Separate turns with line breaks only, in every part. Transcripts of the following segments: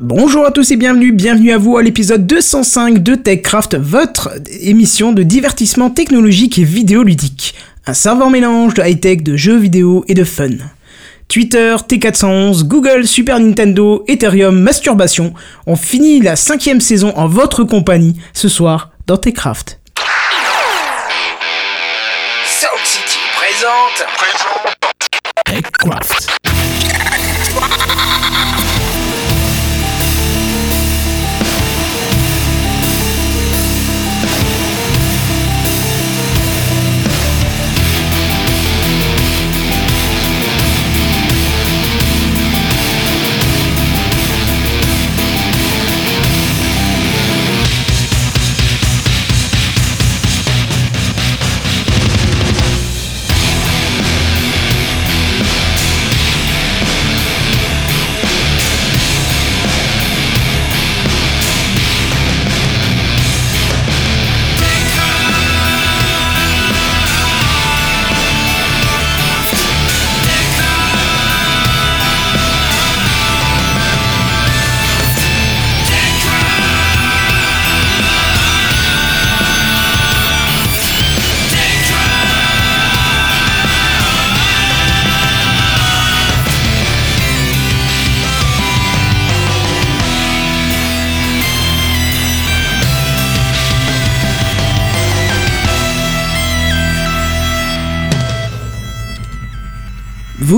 Bonjour à tous et bienvenue, bienvenue à vous à l'épisode 205 de TechCraft, votre émission de divertissement technologique et vidéoludique. Un savant mélange de high-tech, de jeux vidéo et de fun. Twitter, T411, Google, Super Nintendo, Ethereum, Masturbation. On finit la cinquième saison en votre compagnie ce soir dans TechCraft.
Sound City présente.
TechCraft.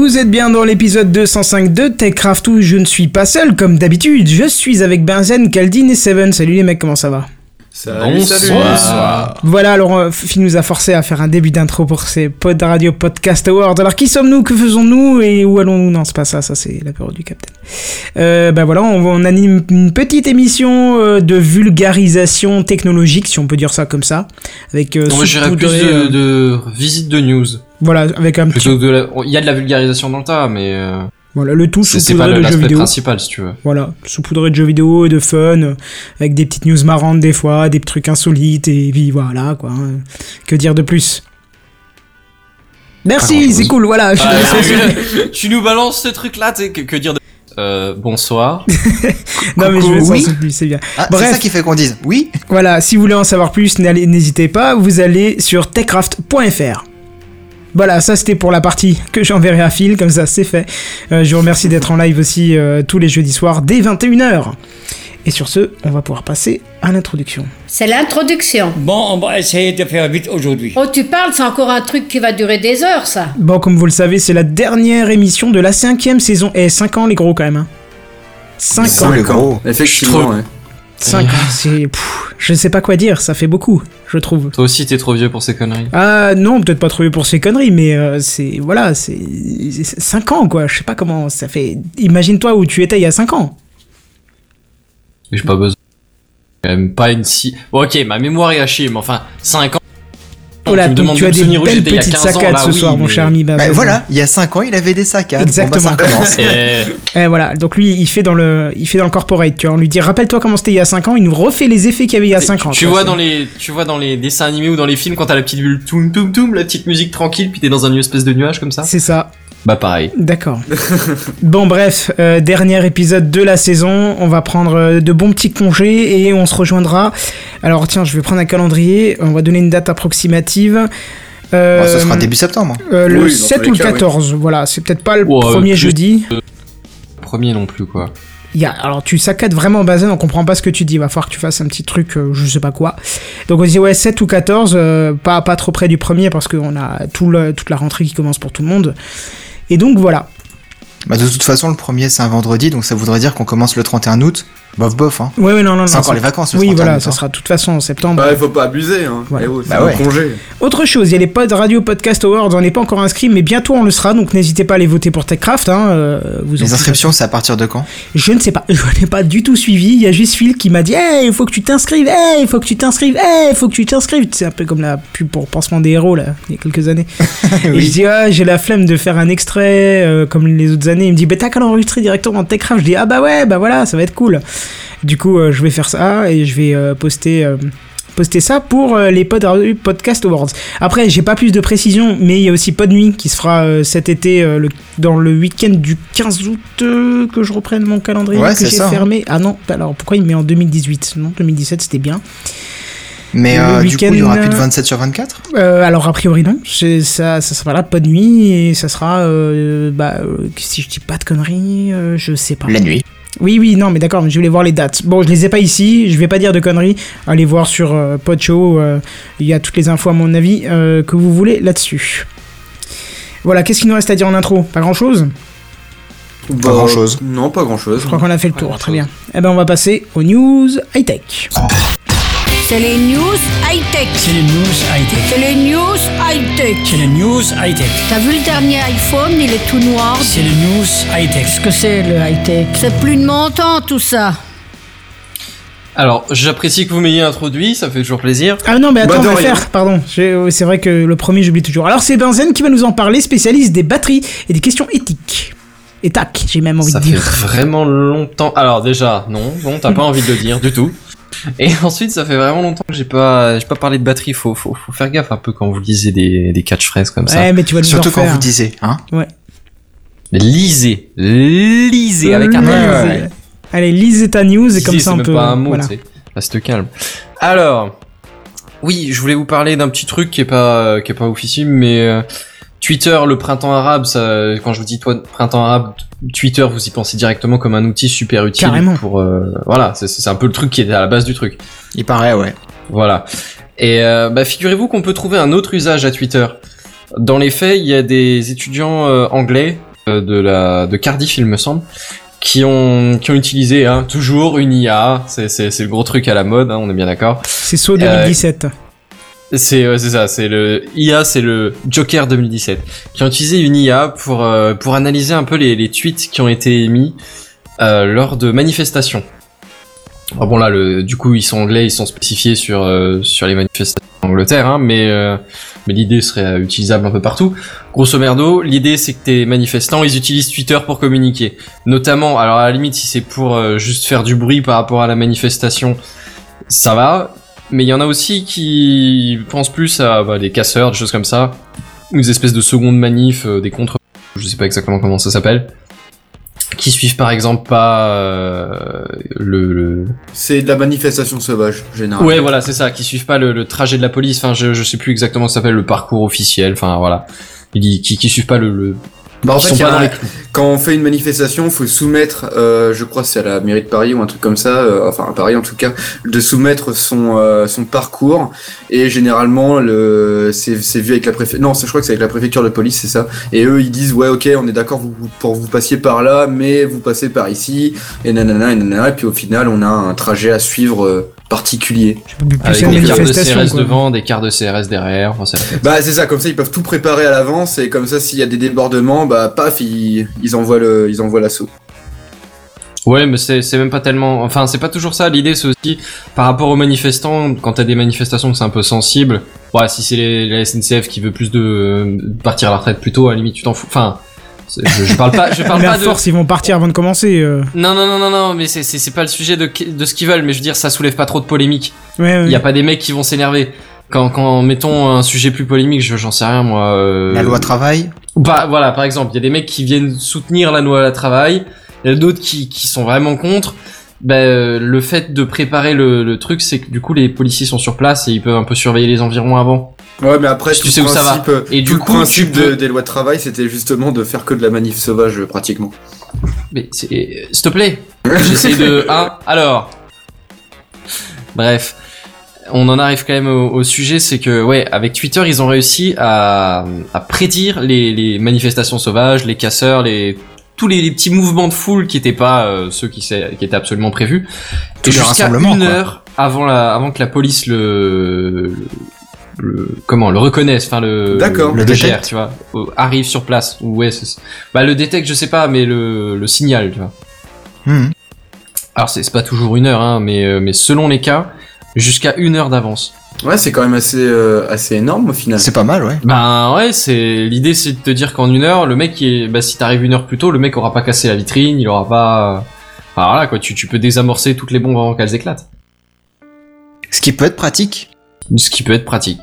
Vous êtes bien dans l'épisode 205 de TechCraft où je ne suis pas seul comme d'habitude, je suis avec Benzen, Kaldin et Seven. Salut les mecs, comment ça va?
Salut, salut.
Voilà, alors euh, Phil nous a forcé à faire un début d'intro pour ces Pod Radio Podcast Awards. Alors qui sommes-nous? Que faisons-nous? Et où allons-nous? Non, c'est pas ça, ça c'est l'apéro du Capitaine. Euh, ben voilà, on, on anime une petite émission euh, de vulgarisation technologique, si on peut dire ça comme ça. Avec euh,
Moi, j'irais plus de,
euh,
de visite de news.
Voilà, avec un petit...
Il y a de la vulgarisation dans le tas, mais euh,
Voilà, le tout
c'est c'est pas
saupoudré de jeux vidéo.
principal, si tu veux.
Voilà, saupoudré de jeux vidéo et de fun, avec des petites news marrantes des fois, des trucs insolites, et puis voilà, quoi. hein. Que dire de plus? Merci, c'est cool, voilà. je-
Ah, tu nous balances ce truc-là, tu sais, que, que dire de... Euh, bonsoir.
non, mais je vais
oui.
c'est bien.
Ah,
Bref.
ça qui fait qu'on dise oui.
Voilà, si vous voulez en savoir plus, n'hésitez pas, vous allez sur techcraft.fr. Voilà, ça c'était pour la partie que j'enverrai à Phil, comme ça c'est fait. Euh, je vous remercie d'être en live aussi euh, tous les jeudis soirs dès 21h. Et sur ce, on va pouvoir passer à l'introduction.
C'est l'introduction.
Bon, on va essayer de faire vite aujourd'hui.
Oh, tu parles, c'est encore un truc qui va durer des heures, ça.
Bon, comme vous le savez, c'est la dernière émission de la cinquième saison. Et 5 ans les gros quand même. Hein. 5
C'est
ans.
le gros.
Effectivement, ouais.
5 ans, c'est... pff, Je sais pas quoi dire, ça fait beaucoup, je trouve.
Toi aussi, t'es trop vieux pour ces conneries.
Ah non, peut-être pas trop vieux pour ces conneries, mais euh, c'est... Voilà, c'est... 5 ans, quoi. Je sais pas comment ça fait... Imagine-toi où tu étais il y a 5 ans.
J'ai pas besoin. Quand même pas une si... Bon, ok, ma mémoire est hachée, mais enfin, 5 ans.
Oh là,
tu me demandes
tu
de
as des belles
j'étais il y a
petites
15 ans,
saccades
là,
ce
oui,
soir, mon cher ami. Bah,
Bah, voilà, il y a 5 ans, il avait des saccades.
Exactement.
Bon, bah, ça recommence.
Eh,
Et voilà, donc lui, il fait dans le, il fait dans le corporate, tu vois. On lui dit, rappelle-toi comment c'était il y a 5 ans, il nous refait les effets qu'il y avait il y a 5 ans.
tu vois dans les, tu vois dans les dessins animés ou dans les films quand t'as la petite bulle toum toum toum, la petite musique tranquille, puis t'es dans un espèce de nuage comme ça.
C'est ça.
Bah pareil.
D'accord. bon, bref, euh, dernier épisode de la saison. On va prendre euh, de bons petits congés et on se rejoindra. Alors, tiens, je vais prendre un calendrier. On va donner une date approximative. Euh,
Bon, ça sera début septembre.
euh, le
Oui, dans
7
tous
ou le
cas, oui.
14. Voilà, c'est peut-être pas le
Ouais,
premier jeudi.
Premier non plus quoi.
Il y a, alors, tu saccades vraiment Bazen, on comprend pas ce que tu dis. Il va falloir que tu fasses un petit truc, euh, je sais pas quoi. Donc, on dit, ouais, 7 ou 14, euh, pas, pas trop près du premier parce qu'on a tout le- toute la rentrée qui commence pour tout le monde. Et donc, voilà.
Bah, de toute façon, le premier, c'est un vendredi, donc ça voudrait dire qu'on commence le 31 août. Bof, bof, hein.
Ouais, ouais, non, non,
C'est
non.
encore les vacances, le
Oui,
31
voilà, ça
hein.
sera de toute façon en septembre.
Bah, il faut pas abuser, hein.
Voilà.
Oh, c'est
Bah ouais.
congé.
Autre chose, il y a les Pod Radio Podcast Awards, on n'est pas encore inscrit, mais bientôt on le sera, donc n'hésitez pas à aller voter pour TechCraft. Hein, euh, vous
Les inscriptions, c'est à partir de quand?
Je ne sais pas, je n'ai pas du tout suivi. Il y a juste Phil qui m'a dit Hey, il faut que tu t'inscrives, hey, il faut que tu t'inscrives, hey, il faut que tu t'inscrives. C'est un peu comme la pub pour Pansement des héros, là, il y a quelques années. Et je dis Ah, j'ai la flemme de faire un extrait euh, comme les autres années. Il me dit Bah, t'as qu'à l'enregistrer directement en TechCraft. Je dis Ah, bah ouais, bah voilà, ça va être cool. Du coup, euh, je vais faire ça et je vais euh, poster. euh, poster ça pour les Pod Podcast Awards. Après, j'ai pas plus de précision, mais il y a aussi Pod Nuit qui se fera cet été le- dans le week-end du 15 août que je reprenne mon calendrier
Ouais,
que j'ai
hein.
fermé. Ah non, alors pourquoi il met en 2018 Non, 2017 c'était bien.
Mais euh, du coup, il y aura plus de
euh,
27 sur 24
Euh, alors a priori non, ça, ça sera là Pod Nuit et ça sera, euh, bah, si je dis pas de conneries, euh, je sais pas.
La nuit.
Oui, oui, non, mais d'accord, mais je voulais voir les dates. Bon, je les ai pas ici, je vais pas dire de conneries. Allez voir sur euh, Podshow, euh, il y a toutes les infos, à mon avis, euh, que vous voulez là-dessus. Voilà, qu'est-ce qu'il nous reste à dire en intro? Pas grand-chose?
Bah,
grand-chose.
Non, pas grand chose.
Je crois qu'on a fait le tour,
grand-chose.
très bien. Eh ben, on va passer aux news high-tech.
C'est les news high-tech.
C'est les news high-tech.
C'est les news high-tech.
C'est les news high-tech.
T'as vu le dernier iPhone, il est tout noir.
C'est les news high-tech.
Qu'est-ce que c'est le high-tech?
C'est plus de mon temps tout ça.
Alors, j'apprécie que vous m'ayez introduit, ça fait toujours plaisir.
Ah non, mais attends,
Bah,
on va
rien.
faire, pardon. C'est vrai que le premier, j'oublie toujours. Alors, c'est Benzen qui va nous en parler, spécialiste des batteries et des questions éthiques. Et tac, j'ai même envie
ça
de
fait
dire.
vraiment longtemps. Alors déjà, non, non, t'as pas envie de le dire du tout. Et ensuite, ça fait vraiment longtemps que j'ai pas, j'ai pas parlé de batterie. Faut, faut, faut faire gaffe un peu quand vous lisez des, des catchphrases comme ça.
Ouais, mais tu vas
Surtout quand vous disiez, hein
Lisez, lisez avec un
Lisez.
Ouais.
Allez, lisez ta news et comme
Lisez,
ça on peut.
pas un mot,
voilà.
tu sais. Reste calme. Alors, oui, je voulais vous parler d'un petit truc qui est pas, qui est pas officiel, mais euh, Twitter, le printemps arabe, ça, quand je vous dis toi, printemps arabe, Twitter, vous y pensez directement comme un outil super utile
Carrément.
pour, euh, voilà, c'est- un peu le truc qui est à la base du truc.
Il paraît, ouais.
Voilà. Et euh, bah, figurez-vous qu'on peut trouver un autre usage à Twitter. Dans les faits, il y a des étudiants euh, anglais euh, de la de Cardiff, il me semble, qui ont qui ont utilisé hein, toujours une IA. C'est le gros truc à la mode, hein, on est bien d'accord.
C'est saut
Euh,
2017.
C'est ouais, ça, c'est le IA, c'est le Joker 2017, qui ont utilisé une IA pour euh, pour analyser un peu les, les tweets qui ont été émis euh, lors de manifestations. Bon là, le, du coup, ils sont anglais, ils sont spécifiés sur euh, sur les manifestations en Angleterre, hein, mais euh, mais l'idée serait euh, utilisable un peu partout. Grosso merdo, l'idée c'est que tes manifestants, ils utilisent Twitter pour communiquer, notamment. Alors à la limite, si c'est pour euh, juste faire du bruit par rapport à la manifestation, ça va. Mais il y en a aussi qui pensent plus à bah, des casseurs, des choses comme ça, ou des espèces de secondes manifs, euh, des contre, je sais pas exactement comment ça s'appelle, qui suivent par exemple pas euh, le, le...
C'est de la manifestation sauvage, généralement.
ouais voilà c'est ça, qui suivent pas le, le trajet de la police, enfin je, je sais plus exactement ce que ça s'appelle le parcours officiel, enfin voilà, qui, qui, qui suivent pas le, le...
Bah, en fait, il y a-
les
quand on fait une manifestation, faut soumettre, euh, je crois c'est à la mairie de Paris ou un truc comme ça, euh, enfin à Paris en tout cas, de soumettre son euh, son parcours et généralement le c'est c'est vu avec la préfecture. Non, je crois que c'est avec la préfecture de police, c'est ça. Et eux ils disent ouais ok on est d'accord vous, vous- pour vous passiez par là, mais vous passez par ici et nanana et nanana et puis au final on a un trajet à suivre euh, particulier.
Plus
Avec des cartes de CRS
quoi.
devant, des cartes de CRS derrière, enfin, c'est-
Bah c'est ça, comme ça ils peuvent tout préparer à l'avance et comme ça s'il y a des débordements, bah paf ils, ils envoient le ils envoient l'assaut.
Ouais, mais c'est c'est même pas tellement. Enfin, c'est pas toujours ça. L'idée, c'est aussi par rapport aux manifestants. Quand t'as des manifestations que c'est un peu sensible. Ouais, si c'est la SNCF qui veut plus de de partir à la retraite plus tôt, à la limite, tu t'en fous. Enfin, je, je parle pas. Je parle
Mais
pas de.
force, ils vont partir avant de commencer. euh.
Non, non, non, non, non. Mais c'est c'est c'est pas le sujet de de ce qu'ils veulent. Mais je veux dire, ça soulève pas trop de polémique.
Ouais, ouais.
Il y a pas des mecs qui vont s'énerver. Quand quand mettons un sujet plus polémique, je- j'en sais rien moi. euh,
La loi travail.
bah voilà, par exemple, il y a des mecs qui viennent soutenir la loi la travail, il y a d'autres qui, qui sont vraiment contre. Ben, euh, le fait de préparer le, le truc, c'est que du coup les policiers sont sur place et ils peuvent un peu surveiller les environs avant.
Ouais, mais après,
Tu sais où ça va.
euh,
Et
tout
du
le
coup,
principe
peux-
de- des lois de travail, c'était justement de faire que de la manif sauvage, euh, pratiquement.
Mais c'est, s'il te plaît, j'essaie de, hein, alors. Bref, on en arrive quand même au, au sujet, c'est que ouais, avec Twitter, ils ont réussi à, à prédire les, les manifestations sauvages, les casseurs, les tous les, les petits mouvements de foule qui étaient pas euh, ceux qui, s'est- qui étaient absolument prévus.
Tous
Et jusqu'à une
quoi.
heure avant la, avant que la police le, le, le- comment le reconnaisse, enfin le,
D'accord.
le,
détecte.
tu vois, arrive sur place. Ou ouais, c'est- bah le détecte, je sais pas, mais le, le signal, tu vois.
Mhm.
Alors c'est c'est pas toujours une heure, hein, mais euh, mais selon les cas, jusqu'à une heure d'avance.
Ouais, c'est quand même assez, euh, assez énorme au final.
C'est pas mal, ouais.
Ben ouais, c'est l'idée, c'est de te dire qu'en une heure, le mec, est... bah si t'arrives une heure plus tôt, le mec aura pas cassé la vitrine, il aura pas. Enfin voilà quoi, tu tu peux désamorcer toutes les bombes avant qu'elles éclatent.
Ce qui peut être pratique.
Ce qui peut être pratique.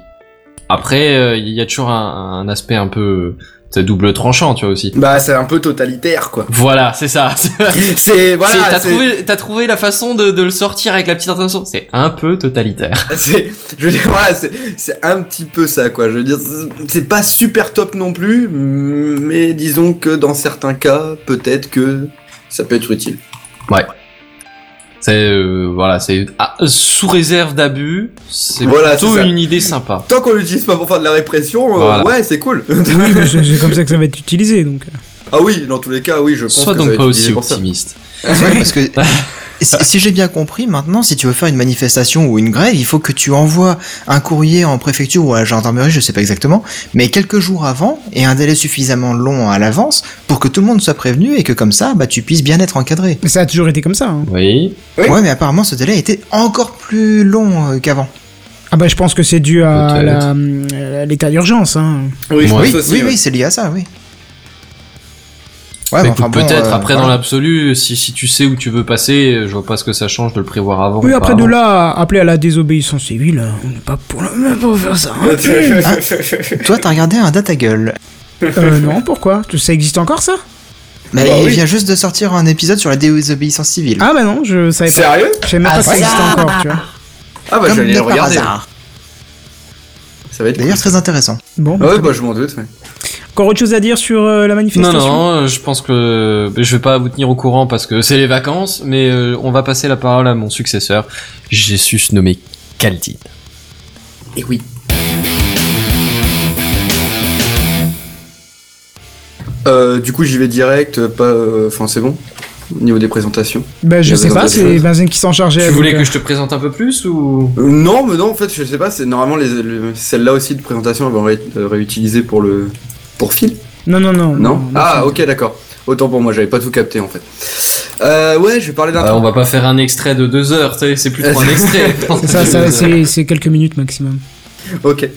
Après, euh, il y a toujours un, un aspect un peu c'est double tranchant, tu vois aussi.
Bah, c'est un peu totalitaire, quoi.
Voilà, c'est ça.
C'est voilà.
T'as trouvé, t'as trouvé la façon de, de le sortir avec la petite intention. C'est un peu totalitaire.
C'est, je veux dire, voilà, c'est, un petit peu ça, quoi. Je veux dire, c'est- pas super top non plus, mais disons que dans certains cas, peut-être que ça peut être utile.
C'est euh, voilà, c'est ah, sous réserve d'abus. C'est
Voilà,
plutôt
c'est ça.
une idée sympa.
Tant qu'on l'utilise pas pour faire de la répression, euh,
Voilà.
ouais, c'est cool.
Oui, mais c'est c'est comme ça que ça va être utilisé, donc.
ah oui, dans tous les cas, oui, je pense
Sois
que ça
donc
va
pas
être
aussi
ça.
optimiste.
Parce que si, si j'ai bien compris, maintenant, si tu veux faire une manifestation ou une grève, il faut que tu envoies un courrier en préfecture ou à la gendarmerie, je sais pas exactement, mais quelques jours avant et un délai suffisamment long à l'avance pour que tout le monde soit prévenu et que comme ça, bah, tu puisses bien être encadré.
Mais ça a toujours été comme ça. hein.
Oui.
Oui.
Ouais, mais apparemment, ce délai était encore plus long euh, qu'avant.
Ah bah je pense que c'est dû à euh, l'état d'urgence. Hein.
Oui,
Oui, oui, oui, c'est lié à ça, oui. Ouais,
Bah,
mais enfin,
écoute,
bon,
peut-être.
euh,
après, dans
voilà.
l'absolu, si, si tu sais où tu veux passer, je vois pas ce que ça change de le prévoir avant.
Oui,
ou
après de
avant.
là, appeler à la désobéissance civile, euh, on n'est pas pour, le... même pour faire ça. hein.
Toi, t'as regardé un data gueule.
Euh, non, pourquoi? Ça existe encore ça?
Mais
Bah
il
oui.
vient juste de sortir un épisode sur la désobéissance civile.
Ah bah non, je savais pas.
Sérieux?
Je savais même pas
Ah,
que ça existait encore, tu vois.
Ah bah,
Comme
j'allais
de
le regarder.
hasard.
Ça va être
D'ailleurs,
cool.
très intéressant.
Bon,
Ah ouais, bah, je m'en doute, ouais.
Encore autre chose à dire sur euh, la
Non,
manifestation
non, euh, je pense que je vais pas vous tenir au courant parce que c'est les vacances, mais euh, on va passer la parole à mon successeur. J'ai su se nommer Caldine.
Et oui. Euh, du coup, j'y vais direct, pas. euh, Enfin, c'est bon Au niveau des présentations.
Bah je sais pas, c'est. Benzen qui s'en chargeait.
Tu voulais
euh,
que je te présente un peu plus ou?
Euh, non, mais non, en fait, je sais pas, c'est normalement les, celle-là aussi de présentation, vont être euh, réutilisées pour le. Pour Phil
Non, non, non.
Non, Ah, ok, d'accord. Autant pour moi, j'avais pas tout capté en fait. Euh, ouais, je vais parler d'un
Bah,
truc.
On va pas faire un extrait de deux heures, tu sais, c'est plus trop un extrait.
C'est ça, ça c'est c'est quelques minutes maximum.
Ok.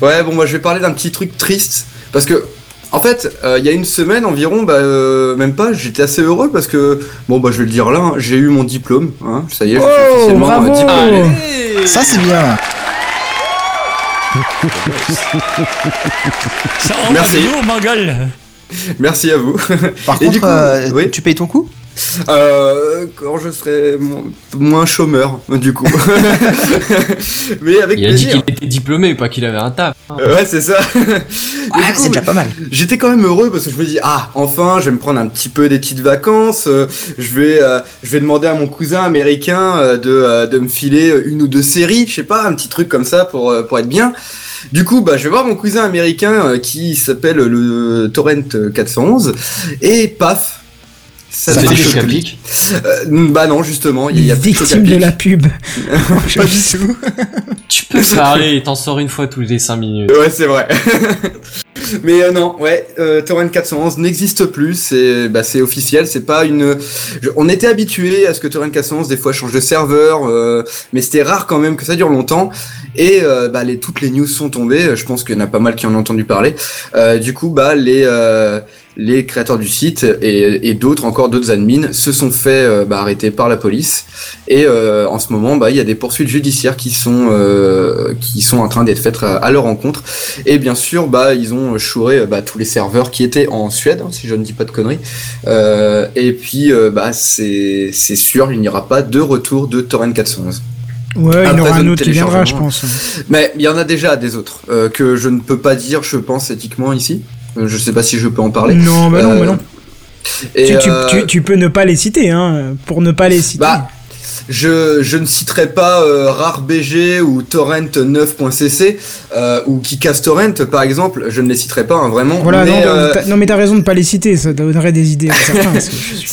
Ouais, bon, moi je vais parler d'un petit truc triste. Parce que, en fait, euh, il y a une semaine environ, bah, euh, même pas, j'étais assez heureux parce que, bon, bah, je vais le dire là, hein, j'ai eu mon diplôme. Hein, ça y est, je suis
Oh,
officiellement
bravo
diplômé.
Ça, c'est bien.
Ça envoie
Merci. Merci à vous.
Par
Et
contre,
du coup,
euh,
oui.
tu payes ton coup?
Euh, quand je serai mo- moins chômeur, du coup. Mais avec
Il a dit
plaisir.
qu'il était diplômé, pas qu'il avait un taf.
Euh, Ouais, c'est ça. Coup,
c'est déjà pas mal.
J'étais quand même heureux parce que je me dis ah enfin je vais me prendre un petit peu des petites vacances euh, je vais je vais demander à mon cousin américain de de me filer une ou deux séries je sais pas un petit truc comme ça pour pour être bien du coup bah je vais voir mon cousin américain euh, qui s'appelle le Torrent 411 et paf ça, fait des chocs à pic. Euh, bah non justement il y a
Victime de la pub.
pas du tout
Tu peux parler, t'en sors une fois tous les cinq minutes.
Ouais, c'est vrai. Mais euh, non, ouais, euh, Torrent 411 n'existe plus, c'est bah, c'est officiel, c'est pas une... je- On était habitué à ce que Torrent 411 des fois change de serveur, euh, mais c'était rare quand même que ça dure longtemps. Et euh, bah, les, toutes les news sont tombées, je pense qu'il y en a pas mal qui en ont entendu parler. Euh, du coup, bah, les, euh, les créateurs du site et, et d'autres, encore d'autres admins, se sont fait euh, bah, arrêter par la police. Et euh, en ce moment, bah, il y a des poursuites judiciaires qui sont, euh, qui sont en train d'être faites à, à leur encontre. Et bien sûr, bah, ils ont chouré bah, tous les serveurs qui étaient en Suède, hein, si je ne dis pas de conneries. Euh, et puis, euh, bah, c'est c'est sûr, il n'y aura pas de retour de Torrent 411.
Ouais, il y aura un autre qui viendra, je pense.
Mais il y en a déjà des autres euh, que je ne peux pas dire, je pense, éthiquement ici. Euh, Je sais pas si je peux en parler.
Non, mais non,
Euh,
mais non.
Et,
Tu, tu-
euh,
tu- tu peux ne pas les citer, hein, pour ne pas les citer.
Bah, je, je ne citerai pas euh, RareBG ou Torrent9.cc euh, ou KickassTorrent par exemple, je ne les citerai pas hein, vraiment.
voilà,
mais,
non,
euh,
non, mais t'as raison de pas les citer, ça donnerait des idées à certains.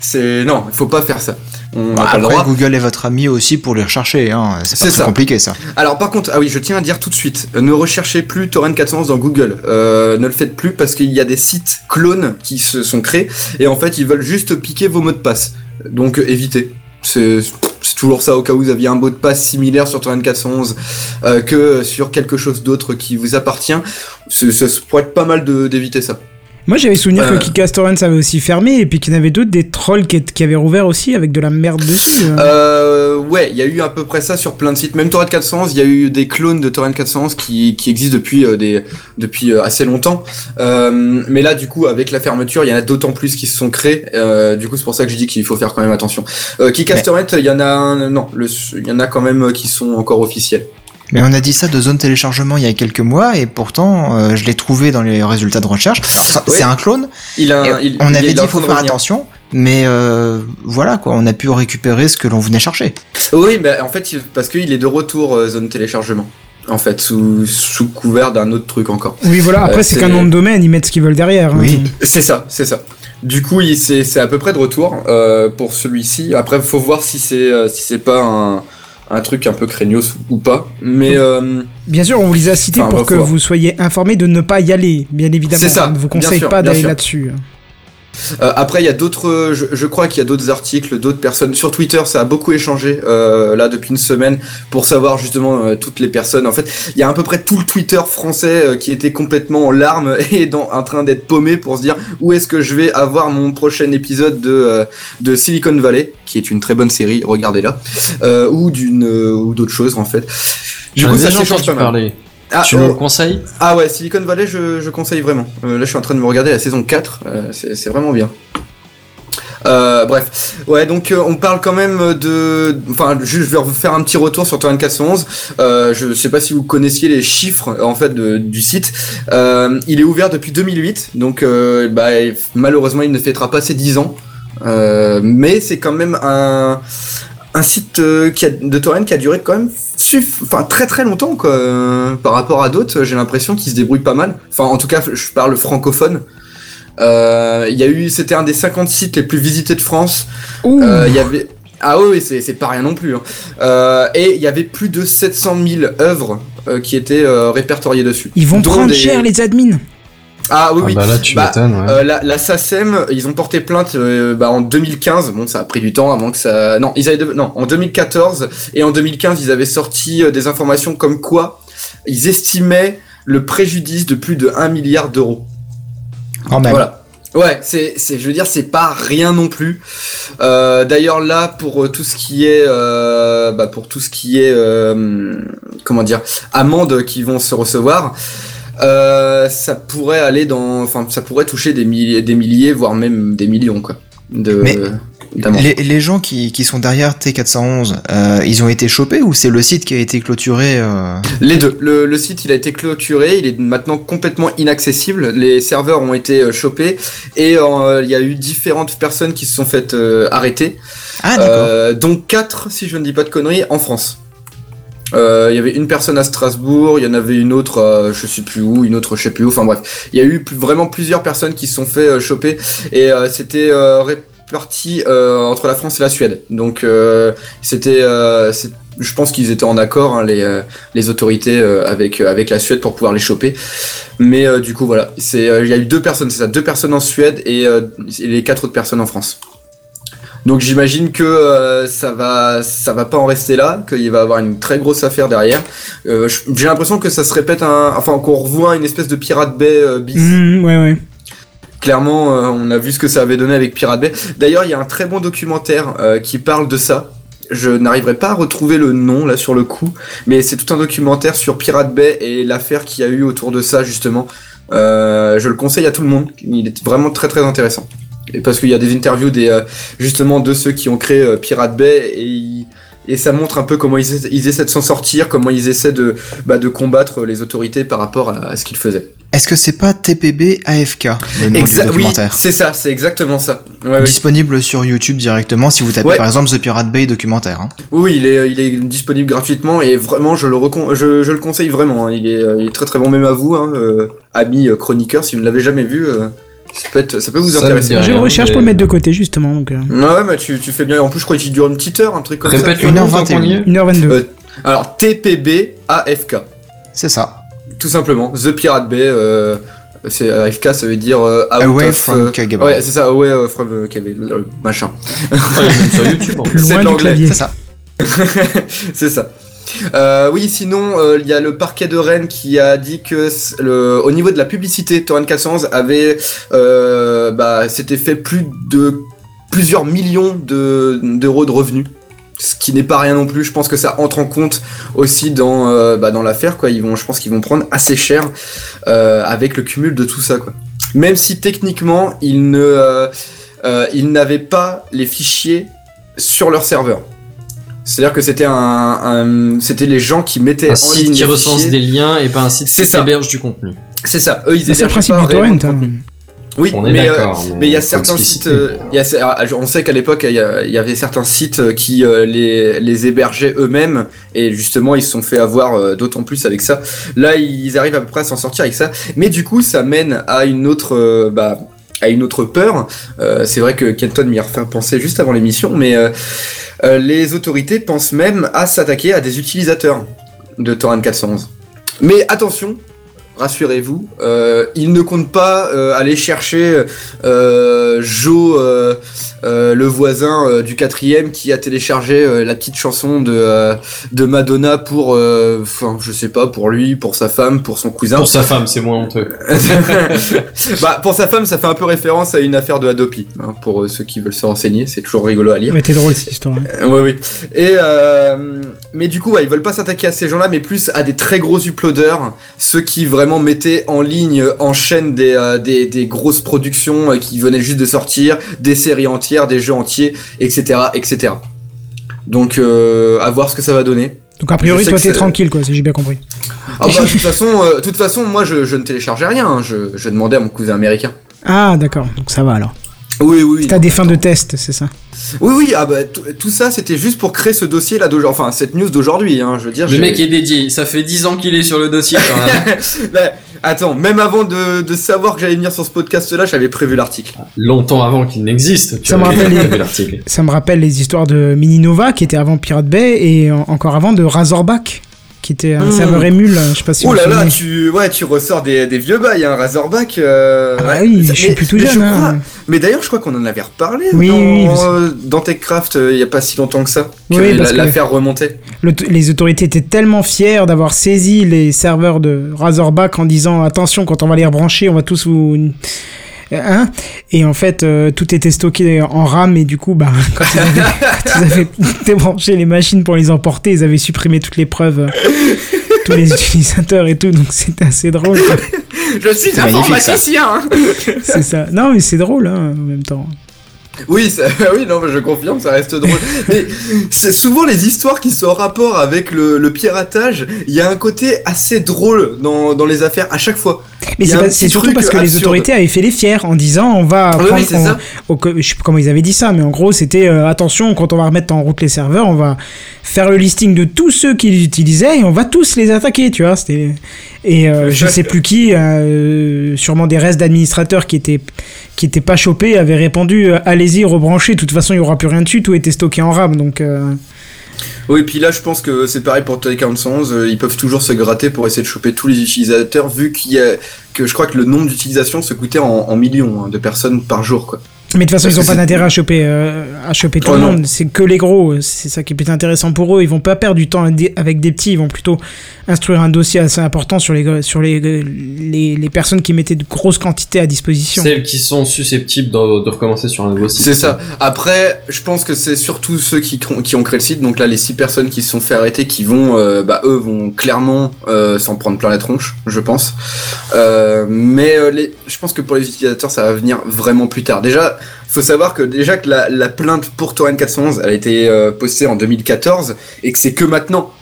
c'est non, il faut pas faire ça. On
Bah,
n'a pas le
après,
droit.
Google est votre ami aussi pour les rechercher. Hein. C'est pas très
ça.
compliqué, ça.
Alors par contre, ah oui, je tiens à dire tout de suite, euh, ne recherchez plus Torrent 411 dans Google. Euh, ne le faites plus parce qu'il y a des sites clones qui se sont créés et en fait ils veulent juste piquer vos mots de passe. Donc euh, évitez. C'est toujours ça au cas où vous aviez un mot de passe similaire sur Torrent 411 euh, que sur quelque chose d'autre qui vous appartient. Ça se pourrait être pas mal de- d'éviter ça.
Moi j'avais souvenir
Euh.
que Kickass Torrents avait aussi fermé et puis qu'il y en avait d'autres, des trolls qui, qui avaient rouvert aussi avec de la merde dessus. euh.
Euh, ouais, il y a eu à peu près ça sur plein de sites. Même Torrent 411, il y a eu des clones de Torrent 411 qui, qui existent depuis euh, des depuis euh, assez longtemps. Euh, mais là, du coup, avec la fermeture, il y en a d'autant plus qui se sont créés. Euh, du coup, c'est pour ça que je dis qu'il faut faire quand même attention. Euh, Kickass
Mais-
Torrent, il y en a un- non, le- il y en a quand même qui sont encore officiels.
Mais on a dit ça de zone téléchargement il y a quelques mois et pourtant euh, je l'ai trouvé dans les résultats de recherche. Alors, ça-
Ouais.
C'est un clone.
Il a, il,
on
il
avait dit qu'il faut faire attention, mais euh, voilà quoi, on a pu récupérer ce que l'on venait chercher.
Oui, mais en fait, il- parce qu'il est de retour euh, zone téléchargement. En fait, sous, sous couvert d'un autre truc encore.
Oui, voilà, après
euh,
c'est
c'est-
qu'un nom de domaine, ils mettent ce qu'ils veulent derrière. hein.
Oui.
C'est ça, c'est ça. Du coup, il- c'est c'est à peu près de retour euh, pour celui-ci. Après, faut voir si c'est si c'est pas un, un truc un peu craignos ou pas. Mais euh,
Bien sûr, on vous les a cités
Enfin,
pour que
voir.
vous soyez informés de ne pas y aller, bien évidemment.
C'est ça,
On ne vous conseille
sûr,
pas d'aller là-dessus.
Euh, après, il y a d'autres. Je, je crois qu'il y a d'autres articles, d'autres personnes sur Twitter. Ça a beaucoup échangé euh, là depuis une semaine pour savoir justement euh, toutes les personnes. En fait, il y a à peu près tout le Twitter français euh, qui était complètement en larmes et dans, en train d'être paumé pour se dire où est-ce que je vais avoir mon prochain épisode de euh, de Silicon Valley, qui est une très bonne série. Regardez-la, euh, ou d'une euh, ou d'autres choses en fait. Du coup, ça s'échange pas mal.
parler.
Ah,
tu
oh,
le conseilles
ah ouais, Silicon Valley, je, je conseille vraiment. Euh, là, je suis en train de me regarder la saison 4, euh, c'est c'est vraiment bien. Euh, bref, ouais, donc on parle quand même de, enfin, je vais faire un petit retour sur Torrent 411. Euh, je sais pas si vous connaissiez les chiffres en fait de- du site. Il est ouvert depuis 2008, donc bah, malheureusement il ne fêtera pas ses 10 ans, mais c'est quand même un un site euh, qui a, de torrent qui a duré quand même suff- enfin très très longtemps quoi Euh, par rapport à d'autres j'ai l'impression qu'il se débrouille pas mal. Enfin en tout cas je parle francophone. Euh, il y a eu c'était un des 50 sites les plus visités de France. Euh, il y avait ah oui, c'est pas rien non plus hein. Euh, et il y avait plus de 700 000 œuvres qui étaient répertoriées dessus.
Ils vont prendre
des-
cher les admins.
Ah oui
Ah
oui
bah là, tu
Bah,
ouais.
euh, la, la SACEM, ils ont porté plainte euh, bah, en 2015. Bon, ça a pris du temps avant que ça. Non, ils avaient de- non en 2014 et en 2015, ils avaient sorti euh, des informations comme quoi ils estimaient le préjudice de plus de 1 milliard d'euros.
Quand même.
Voilà. Ouais, c'est, c'est, je veux dire, c'est pas rien non plus. Euh, d'ailleurs là, pour tout ce qui est, euh, bah, pour tout ce qui est, euh, comment dire, amendes qui vont se recevoir, euh, ça pourrait aller dans, enfin, ça pourrait toucher des milliers, des milliers, voire même des millions, quoi, de,
Mais. Les, les gens qui, qui sont derrière T411, euh, ils ont été chopés ou c'est le site qui a été clôturé euh...
Les deux. Le, le site, il a été clôturé, il est maintenant complètement inaccessible. Les serveurs ont été euh, chopés et euh, il y a eu différentes personnes qui se sont faites arrêter.
Ah d'accord.
Donc 4, si je ne dis pas de conneries, en France. Euh, Il y avait une personne à Strasbourg, il y en avait une autre, euh, je sais plus où, une autre, je sais plus où. Enfin bref, il y a eu vraiment plusieurs personnes qui se sont fait euh, choper et euh, c'était réparti entre la France et la Suède. Donc c'était, je pense qu'ils étaient en accord hein, les les autorités avec avec la Suède pour pouvoir les choper. Mais du coup voilà, c'est il y a eu deux personnes, c'est ça, deux personnes en Suède et, et les quatre autres personnes en France. Donc j'imagine que euh, ça va ça va pas en rester là, qu'il va y avoir une très grosse affaire derrière. Euh, J'ai l'impression que ça se répète un, enfin qu'on revoit une espèce de Pirate Bay euh, bis.
Mmh, ouais, ouais.
Clairement, on a vu ce que ça avait donné avec Pirate Bay. D'ailleurs, il y a un très bon documentaire qui parle de ça. Je n'arriverai pas à retrouver le nom là sur le coup, mais c'est tout un documentaire sur Pirate Bay et l'affaire qu'il y a eu autour de ça justement. Je le conseille à tout le monde. Il est vraiment très très intéressant. Parce qu'il y a des interviews des euh, justement de ceux qui ont créé euh, Pirate Bay et ils- et ça montre un peu comment ils, essa- ils essaient de s'en sortir, comment ils essaient de bah, de combattre les autorités par rapport à, à ce qu'ils faisaient.
Est-ce que c'est pas TPB AFK le nom
Exa-
du
oui, c'est ça, c'est exactement ça. Ouais.
Disponible sur YouTube directement si vous tapez
Ouais.
par exemple The Pirate Bay documentaire. Hein.
Oui, il est, il est disponible gratuitement et vraiment, je le, recon- je, je le conseille vraiment. hein. Il, est, il est très très bon, même à vous, hein, euh, amis euh, chroniqueurs, si vous ne l'avez jamais vu, euh, ça, peut être, ça peut vous
Ça
intéresser.
Je recherche
mais-
pour le mettre de côté, justement. Donc, euh,
Ouais, mais tu, tu fais bien. En plus, je crois qu'il dure une petite heure, un truc comme
Répète
ça.
le nom,
1h21.
tant qu'on y est.
1h22.
Euh, Alors, TPB AFK,
C'est ça.
tout simplement. The Pirate Bay, euh, c'est AFK, ça veut dire euh, out
Away
of,
from
euh,
Kagame.
Ouais, c'est ça, away euh, from euh, Kagame, euh, machin.
Même sur YouTube.
Plus
c'est de l'anglais.
C'est ça.
c'est ça. Euh, oui, sinon, euh, il y a le parquet de Rennes qui a dit que le, au niveau de la publicité, Torrent 411 avait, euh, bah, s'était fait plus de plusieurs millions de- d'euros de revenus. Ce qui n'est pas rien non plus. Je pense que ça entre en compte aussi dans, bah, dans l'affaire, quoi. Ils vont, je pense qu'ils vont prendre assez cher avec le cumul de tout ça, quoi. Même si techniquement, ils ils n'avaient pas les fichiers sur leur serveur. C'est-à-dire que c'était un, un- c'était les gens qui mettaient
Un
en
site
ligne
qui recense des liens et pas un site
C'est
qui
ça.
héberge du contenu.
C'est ça. Eux, ils
C'est le principe
pas
du torrent. hein.
Oui,
On est
mais, euh, mais il y a certains sites, euh, il y a, ah, on sait qu'à l'époque il y, avait certains sites euh, qui euh, les, les hébergeaient eux-mêmes et justement ils se sont fait avoir euh, d'autant plus avec ça. Là ils arrivent à peu près à s'en sortir avec ça, mais du coup ça mène à une autre, euh, bah, à une autre peur. Euh, C'est vrai que Kenton m'y a refait penser juste avant l'émission, mais euh, euh, les autorités pensent même à s'attaquer à des utilisateurs de Torrent 411. Mais attention, rassurez-vous, euh, ils ne comptent pas euh, aller chercher euh, Joe, euh, euh, le voisin euh, du quatrième, qui a téléchargé euh, la petite chanson de, euh, de Madonna pour, euh, enfin, je sais pas, pour lui, pour sa femme, pour son cousin.
Pour sa femme, c'est moins honteux.
bah, pour sa femme, ça fait un peu référence à une affaire de Adopi, hein, pour euh, ceux qui veulent se renseigner, c'est toujours rigolo à lire.
Ouais, t'es drôle cette histoire. hein.
Euh, Oui, oui. Et euh, mais du coup, ouais, ils veulent pas s'attaquer à ces gens-là, mais plus à des très gros uploaders, ceux qui vraiment mettaient en ligne, en chaîne des, euh, des, des grosses productions euh, qui venaient juste de sortir, des séries entières, des jeux entiers, etc., etc. Donc, euh, à voir ce que ça va donner.
Donc a priori, toi t'es tranquille, quoi, si j'ai bien compris.
Ah bah, de toute façon, toute façon, moi, je, je ne téléchargeais rien. hein. Je, je demandais à mon cousin américain.
Ah, d'accord, donc ça va alors.
Oui, oui.
T'as des fins de test, c'est ça
Oui, oui. Ah bah, tout- ça, c'était juste pour créer ce dossier là d'aujourd'hui. Enfin, cette news d'aujourd'hui. Hein, je veux dire.
Le mec est dédié. Ça fait 10 ans qu'il est sur le dossier. quand même.
Bah, attends, même avant de, de savoir que j'allais venir sur ce podcast-là, j'avais prévu l'article.
Longtemps avant qu'il n'existe. tu
Ça me rappelle les-
prévu l'article.
Ça me rappelle les histoires de Mini Nova qui était avant Pirate Bay et en- encore avant de Razorback qui était un
Mmh.
serveur émule, je sais pas si
oh là là, tu, ouais, tu ressors des, des vieux bails, hein, Razorback. Euh...
Ah bah oui,
Mais-
je suis plutôt
mais
jeune.
je
hein.
crois- Mais d'ailleurs, je crois qu'on en avait reparlé
Oui,
dans,
oui,
euh, dans TechCraft euh, il y a pas si longtemps que ça. Que
Oui,
l'affaire remontait.
L'aut- Les autorités étaient tellement fiers d'avoir saisi les serveurs de Razorback en disant attention quand on va les rebrancher on va tous vous hein et en fait euh, tout était stocké en RAM et du coup bah quand ils avaient, quand ils avaient débranché les machines pour les emporter ils avaient supprimé toutes les preuves euh, tous les utilisateurs et tout donc c'était assez drôle quoi.
Je suis
ça.
informaticien. hein.
c'est ça non mais c'est drôle hein, en même temps
Oui, ça- oui, non, mais je confirme, ça reste drôle. mais c'est souvent les histoires qui sont en rapport avec le, le piratage. Il y a un côté assez drôle dans, dans les affaires à chaque fois.
Mais c'est pas- surtout parce que les autorités avaient fait les fiers en disant on va
Oui, oui,
on- je sais plus comment ils avaient dit ça, mais en gros c'était euh, attention quand on va remettre en route les serveurs, on va faire le listing de tous ceux qui les utilisaient et on va tous les attaquer, tu vois. C'était et euh, je sais plus qui, euh, sûrement des restes d'administrateurs qui étaient qui étaient pas chopés avaient répondu euh, allez-y rebranchez, de toute façon il y aura plus rien dessus, tout était stocké en RAM donc.
Oui, puis là, je pense que c'est pareil pour Tele 411. euh, Ils peuvent toujours se gratter pour essayer de choper tous les utilisateurs, vu qu'il y a que je crois que le nombre d'utilisations se coûtait en, en millions hein, de personnes par jour, quoi.
Mais de toute façon, ils ont
que
pas d'intérêt à choper, euh, à choper tout
Oh
le monde. C'est que les gros. C'est ça qui est plus intéressant pour eux. Ils vont pas perdre du temps avec des- petits. Ils vont plutôt instruire un dossier assez important sur les, sur les, les, les personnes qui mettaient de grosses quantités à disposition.
Celles qui sont susceptibles de, de recommencer sur un nouveau site.
C'est ça. Après, je pense que c'est surtout ceux qui, qui ont créé le site. Donc là, les six personnes qui se sont fait arrêter, qui vont, euh, bah, eux vont clairement euh, s'en prendre plein la tronche, je pense. Euh, mais euh, les, je pense que pour les utilisateurs, ça va venir vraiment plus tard. Déjà, faut savoir que déjà que la, la plainte pour Torrent 411, elle a été euh, postée en 2014 et que c'est que maintenant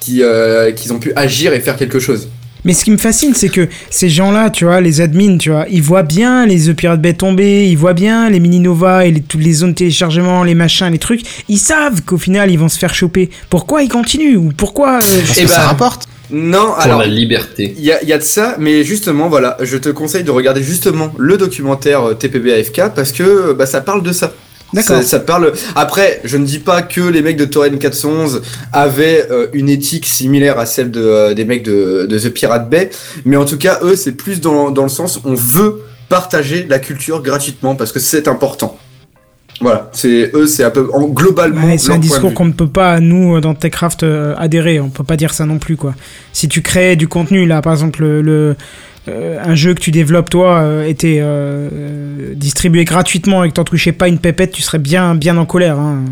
qu'ils euh, qu'ils ont pu agir et faire quelque chose.
Mais ce qui me fascine, c'est que ces gens-là, tu vois, les admins, tu vois, ils voient bien les The Pirate Bay tomber, ils voient bien les mini Nova et les, toutes les zones de téléchargement, les machins, les trucs. Ils savent qu'au final, ils vont se faire choper. Pourquoi ils continuent Ou pourquoi euh,
Parce
Eh
que ça rapporte.
Non,
Pour
alors
la liberté.
Il y a, il y a de ça, mais justement, voilà, je te conseille de regarder justement le documentaire euh, TPB AFK parce que euh, bah, ça parle de ça.
D'accord.
Ça, ça parle. Après, je ne dis pas que les mecs de Torrent 411 avaient euh, une éthique similaire à celle de, euh, des mecs de, de The Pirate Bay, mais en tout cas, eux, c'est plus dans, dans le sens on veut partager la culture gratuitement parce que c'est important. Voilà, c'est eux, c'est un peu en, globalement.
Ouais, c'est un discours qu'on ne peut pas, nous, dans Techcraft, euh, adhérer. On peut pas dire ça non plus, quoi. Si tu crées du contenu, là, par exemple, le, le, euh, un jeu que tu développes, toi, euh, était euh, euh, distribué gratuitement et que t'en touchais pas une pépette, tu serais bien, bien en colère. Hein.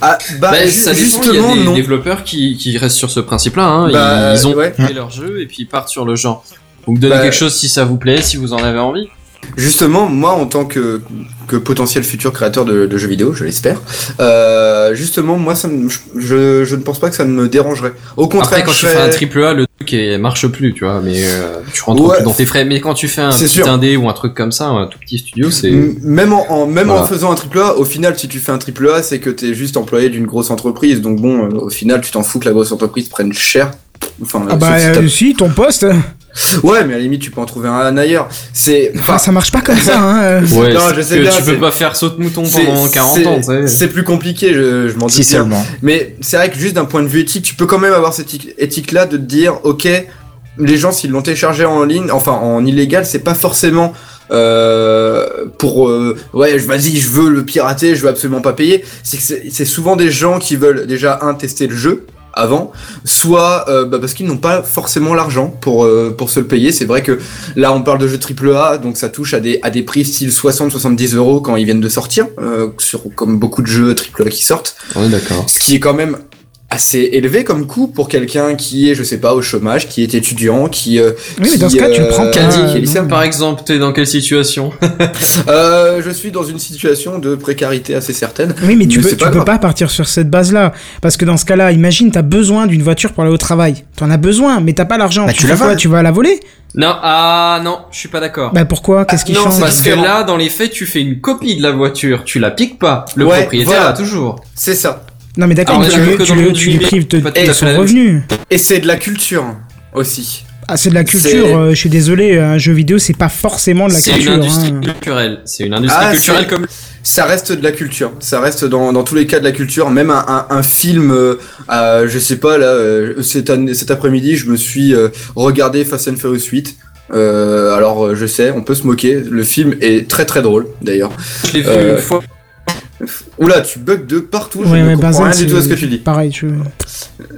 Ah, bah,
Bah,
ju-
ça dépend, il y
justement,
a des
non.
développeurs qui, qui restent sur ce principe-là. Hein.
Bah,
ils, ils ont
ouais.
fait leur jeu et puis ils partent sur le genre. Vous me donnez
Bah,
quelque chose si ça vous plaît, si vous en avez envie.
Justement, moi, en tant que, que potentiel futur créateur de, de jeux vidéo, je l'espère, euh, justement, moi, ça me- je, je ne pense pas que ça ne me dérangerait. Au contraire,
Après, quand
je
tu
fais-
un triple A, le truc est- marche plus, tu vois, mais euh, tu rentres
Ouais.
plus dans tes frais. Mais quand tu fais un
C'est
petit
sûr.
indé ou un truc comme ça, un tout petit studio, c'est.
Même en, en- même
Voilà.
en faisant un triple A, au final, si tu fais un triple A, c'est que t'es juste employé d'une grosse entreprise. Donc bon, euh, au final, tu t'en fous que la grosse entreprise prenne cher. Enfin,
Ah bah, euh, si, ton poste.
Ouais, mais à la limite, tu peux en trouver un ailleurs. C'est,
Enfin,
enfin,
ça marche pas comme ça, hein. euh.
Ouais,
Non, je sais
que
bien,
tu peux pas faire saute mouton pendant 40
c'est-
ans, tu sais.
C'est plus compliqué, je, je m'en doute
Si seulement.
Mais c'est vrai que juste d'un point de vue éthique, tu peux quand même avoir cette éthi- éthique-là de te dire, ok, les gens s'ils l'ont téléchargé en ligne, enfin en illégal, c'est pas forcément euh, pour euh, ouais, vas-y, je veux le pirater, je veux absolument pas payer. C'est que c'est c'est souvent des gens qui veulent déjà un tester le jeu avant, soit euh, bah, parce qu'ils n'ont pas forcément l'argent pour euh, pour se le payer. C'est vrai que là on parle de jeux triple A, donc ça touche à des à des prix style 60-70 euros quand ils viennent de sortir, euh, sur comme beaucoup de jeux triple A qui sortent.
On est d'accord.
Ce qui est quand même assez élevé comme coût pour quelqu'un qui est, je sais pas, au chômage, qui est étudiant, qui. euh,
Oui, mais dans
qui,
ce cas, tu le
euh,
prends
dit
euh, non.
Par exemple, t'es dans quelle situation?
Euh, je suis dans une situation de précarité assez certaine.
Oui, mais tu
Mais
peux, tu
pas
peux
grave.
pas partir sur cette base-là. Parce que dans ce cas-là, imagine, t'as besoin d'une voiture pour aller au travail. T'en as besoin, mais t'as pas l'argent.
Bah,
tu
la voles.
Tu vas la voler?
Non, ah non, je suis pas d'accord.
Bah pourquoi? Qu'est-ce qui
non,
change?
c'est
Parce que là, dans les faits, tu fais une copie de la voiture, tu la piques pas. Le
Ouais,
propriétaire
voilà.
a toujours.
C'est ça.
Non, mais d'accord,
est
tu, tu
monde
tu lui prives de, son revenu.
Et c'est de la culture aussi.
Ah, c'est de la culture. Euh, je suis désolé, un jeu vidéo, c'est pas forcément de la
C'est une
culture.
industrie
hein.
culturelle. C'est une industrie
Ah,
culturelle comme.
Ça reste de la culture. Ça reste dans, dans tous les cas de la culture. Même un, un, un film, euh, euh, je sais pas là, euh, cet, année- cet après-midi, je me suis euh, regardé Fast and Furious 8. Euh, alors euh, je sais, on peut se moquer. Le film est très très drôle d'ailleurs.
Je l'ai vu
Euh,
une fois.
Oula, tu bugs de partout. Je
Ouais,
ne
ouais,
comprends rien du tout à ce que tu dis.
pareil. Je...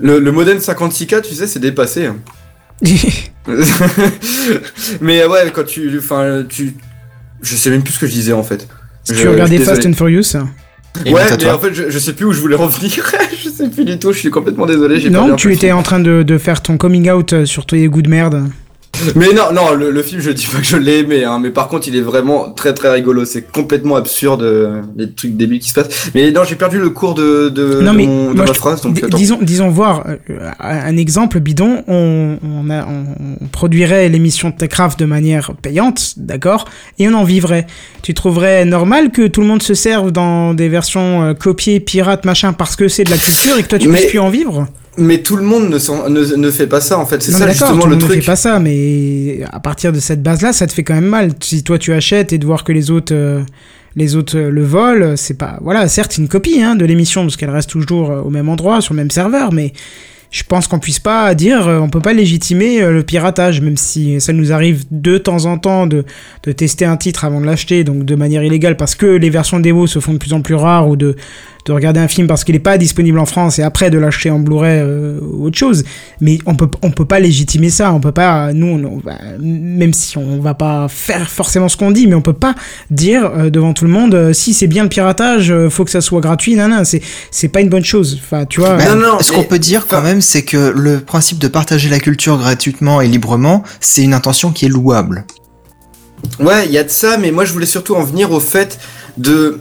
Le, le modem 56K, tu sais, c'est dépassé. hein. Mais ouais, quand tu, enfin, tu, je sais même plus ce que je disais en fait.
Si
Je-
tu regardais Fast and Furious. hein.
Et
ouais, mais en fait, je, je sais plus où je voulais en venir. je sais plus du tout. Je suis complètement désolé. j'ai
Non, tu étais en train de, de faire ton coming out euh, sur tes goûts de merde.
Mais non, non, le, le film, je dis pas que je l'ai aimé, hein, mais par contre, il est vraiment très très rigolo. C'est complètement absurde, euh, les trucs débiles qui se passent. Mais non, j'ai perdu le cours de, de,
Non,
de
mais
mon- de
moi,
ma
je-
phrase, donc
disons, disons voir euh, un exemple bidon. On, on, a- on- on produirait l'émission de Techcraft de manière payante, d'accord, et on en vivrait. Tu trouverais normal que tout le monde se serve dans des versions euh, copiées, pirates, machin, parce que c'est de la culture et que toi tu
Mais-
puisses plus en vivre?
Mais tout le monde ne, s'en- ne, ne fait pas ça, en fait. C'est ça justement
tout le
le
monde ne fait pas ça, mais à partir de cette base-là, ça te fait quand même mal. Si toi tu achètes et de voir que les autres, euh, les autres euh, le volent, c'est pas. Voilà, certes, une copie hein, de l'émission parce qu'elle reste toujours euh, au même endroit, sur le même serveur, mais je pense qu'on puisse pas dire, on peut pas légitimer le piratage, même si ça nous arrive de temps en temps de, de tester un titre avant de l'acheter, donc de manière illégale, parce que les versions démo se font de plus en plus rares, ou de, de regarder un film parce qu'il n'est pas disponible en France et après de l'acheter en Blu-ray euh, ou autre chose. Mais on peut, on peut pas légitimer ça, on peut pas, nous, on, on va- même si on va pas faire forcément ce qu'on dit, mais on peut pas dire euh, devant tout le monde, euh, si c'est bien le piratage, euh, faut que ça soit gratuit, non, non, c'est, c'est pas une bonne chose. Enfin, tu vois.
Non, non,
ce qu'on peut dire quand même, c'est que le principe de partager la culture gratuitement et librement, c'est une intention qui est louable.
Ouais, il y a de ça, mais moi je voulais surtout en venir au fait de,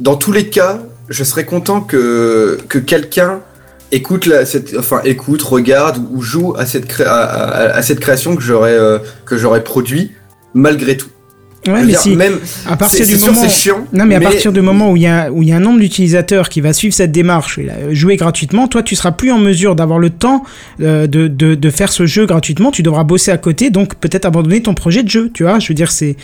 dans tous les cas, je serais content que que quelqu'un écoute la, cette, enfin écoute, regarde ou joue à cette cré- à, à- à cette création que j'aurais euh, que j'aurais produit malgré tout.
Ouais, mais
dire,
si,
même
à partir
c'est
du
c'est sûr
moment.
c'est chiant.
Non, mais à partir du moment où il y a, où il y a un nombre d'utilisateurs qui va suivre cette démarche et euh, jouer gratuitement, toi, tu seras plus en mesure d'avoir le temps euh, de, de, de faire ce jeu gratuitement. Tu devras bosser à côté, donc peut-être abandonner ton projet de jeu, tu vois. Je veux dire, c'est.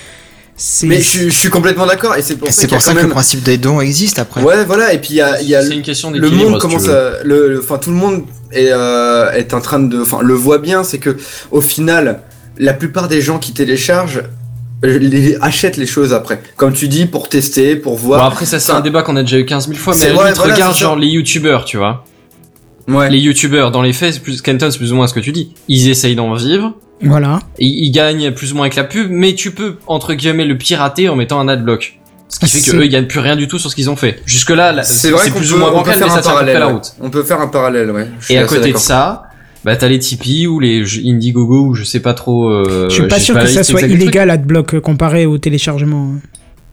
Mais je, suis- je suis complètement d'accord et c'est pour ça
pour que le principe des dons existe après.
Ouais, voilà, et puis il y a, y
une question
le monde commence à le le- enfin tout le monde est euh, est en train de enfin le voit bien c'est que au final la plupart des gens qui téléchargent euh, les, achètent les choses après. Comme tu dis, pour tester, pour voir.
Bon, après, ça, c'est
Enfin,
un débat qu'on a déjà eu 15 000 fois, mais à
voilà,
regarde, genre, les youtubeurs, tu vois.
ouais.
Les youtubeurs, dans les faits, c'est plus, Kenton, c'est plus ou moins ce que tu dis. Ils essayent d'en vivre.
Voilà.
Ils, ils gagnent plus ou moins avec la pub, mais tu peux, entre guillemets, le pirater en mettant un adblock. Ce qui fait
c'est-
que eux, ils gagnent plus rien du tout sur ce qu'ils ont fait. Jusque là,
C'est vrai qu'on
plus
peut,
ou moins
on peut
bancal, mais
faire un
ça tient à la route.
On peut faire un parallèle, ouais.
Et à côté de ça, bah t'as les Tipeee ou les Indiegogo ou je sais pas trop. Euh,
je suis pas sûr que ça soit illégal AdBlock euh, comparé au téléchargement.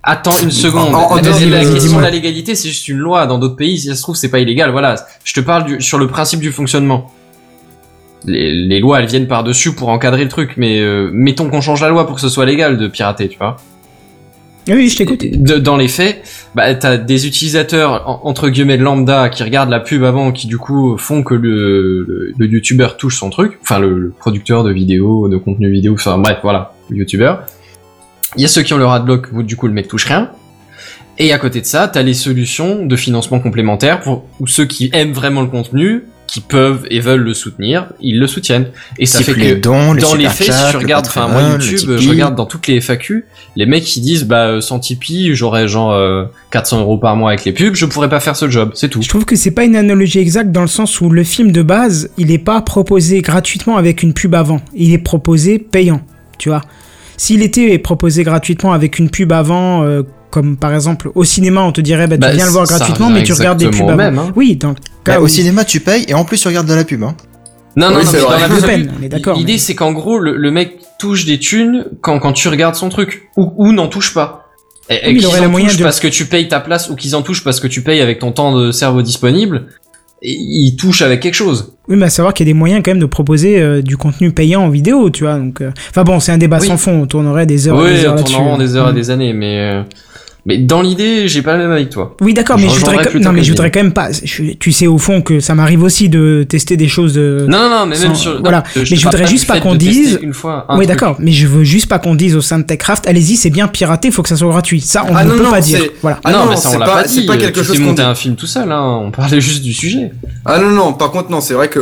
Attends une seconde.
En- en
la, la- question de la légalité, c'est juste une loi. Dans d'autres pays, si ça se trouve, c'est pas illégal. Voilà. Je te parle du, sur le principe du fonctionnement. Les, les lois, elles viennent par-dessus pour encadrer le truc, mais euh, mettons qu'on change la loi pour que ce soit légal de pirater, tu vois.
Oui, je t'écoute.
Dans les faits, bah, t'as des utilisateurs en- entre guillemets de lambda qui regardent la pub avant, qui du coup font que le, le, le youtubeur touche son truc, enfin le, le producteur de vidéos, de contenu vidéo, enfin bref, voilà, le youtubeur. Il y a ceux qui ont leur adblock, où du coup le mec touche rien. Et à côté de ça, t'as les solutions de financement complémentaire pour ceux qui aiment vraiment le contenu, qui peuvent et veulent le soutenir, ils le soutiennent. Et ça fait que
les dons, les
dans les faits, si
chats,
je
le
regarde, enfin moi YouTube, je regarde dans toutes les FAQ, les mecs qui disent bah euh, sans Tipeee, j'aurais genre euh, 400 euros par mois avec les pubs, je pourrais pas faire ce job, c'est tout.
Je trouve que c'est pas une analogie exacte dans le sens où le film de base, il est pas proposé gratuitement avec une pub avant. Il est proposé payant, tu vois. S'il était proposé gratuitement avec une pub avant, euh, comme par exemple au cinéma, on te dirait bah,
Bah,
tu viens le voir gratuitement, mais tu regardes des pubs avant.
même, hein.
Oui, dans
Bah, au cinéma, tu payes et en plus tu regardes de la pub. Hein.
Non, non,
Oui,
non,
c'est
dans la
peine, on est d'accord,
L'idée
mais-
c'est qu'en gros le, le mec touche des thunes quand, quand tu regardes son truc ou, ou n'en touche pas. Et, et
Oui,
qu'ils en
moyen
touchent
de-
parce que tu payes ta place ou qu'ils en touchent parce que tu payes avec ton temps de cerveau disponible, et ils touchent avec quelque chose.
Oui, mais à savoir qu'il y a des moyens quand même de proposer euh, du contenu payant en vidéo, tu vois. Donc, euh, enfin bon, c'est un débat
Oui.
sans fond. On tournerait des heures, et
Oui,
des heures
on
là-dessus.
tourne en des heures et
Mm.
des années, mais euh, mais dans l'idée, j'ai pas le même avec toi.
Oui, d'accord, mais je voudrais, non, mais je voudrais quand même pas. je- tu sais au fond que ça m'arrive aussi de tester des choses de.
Non, non, non, mais même
Sans-
sur.
voilà.
non,
Mais
te
je voudrais juste pas qu'on dise-
Une fois. un
oui, d'accord, mais je veux juste pas qu'on dise au sein de Techcraft, allez-y, c'est bien piraté, faut que ça soit gratuit. Ça, on
Ah
ne
non,
peut
non,
pas dire. Voilà.
Ah
non,
non,
mais ça on
c'est
l'a
pas-
pas,
c'est
dit.
pas quelque
tu
chose
monté un film tout seul, hein. On parlait juste du sujet.
Ah non non, par contre non, c'est vrai que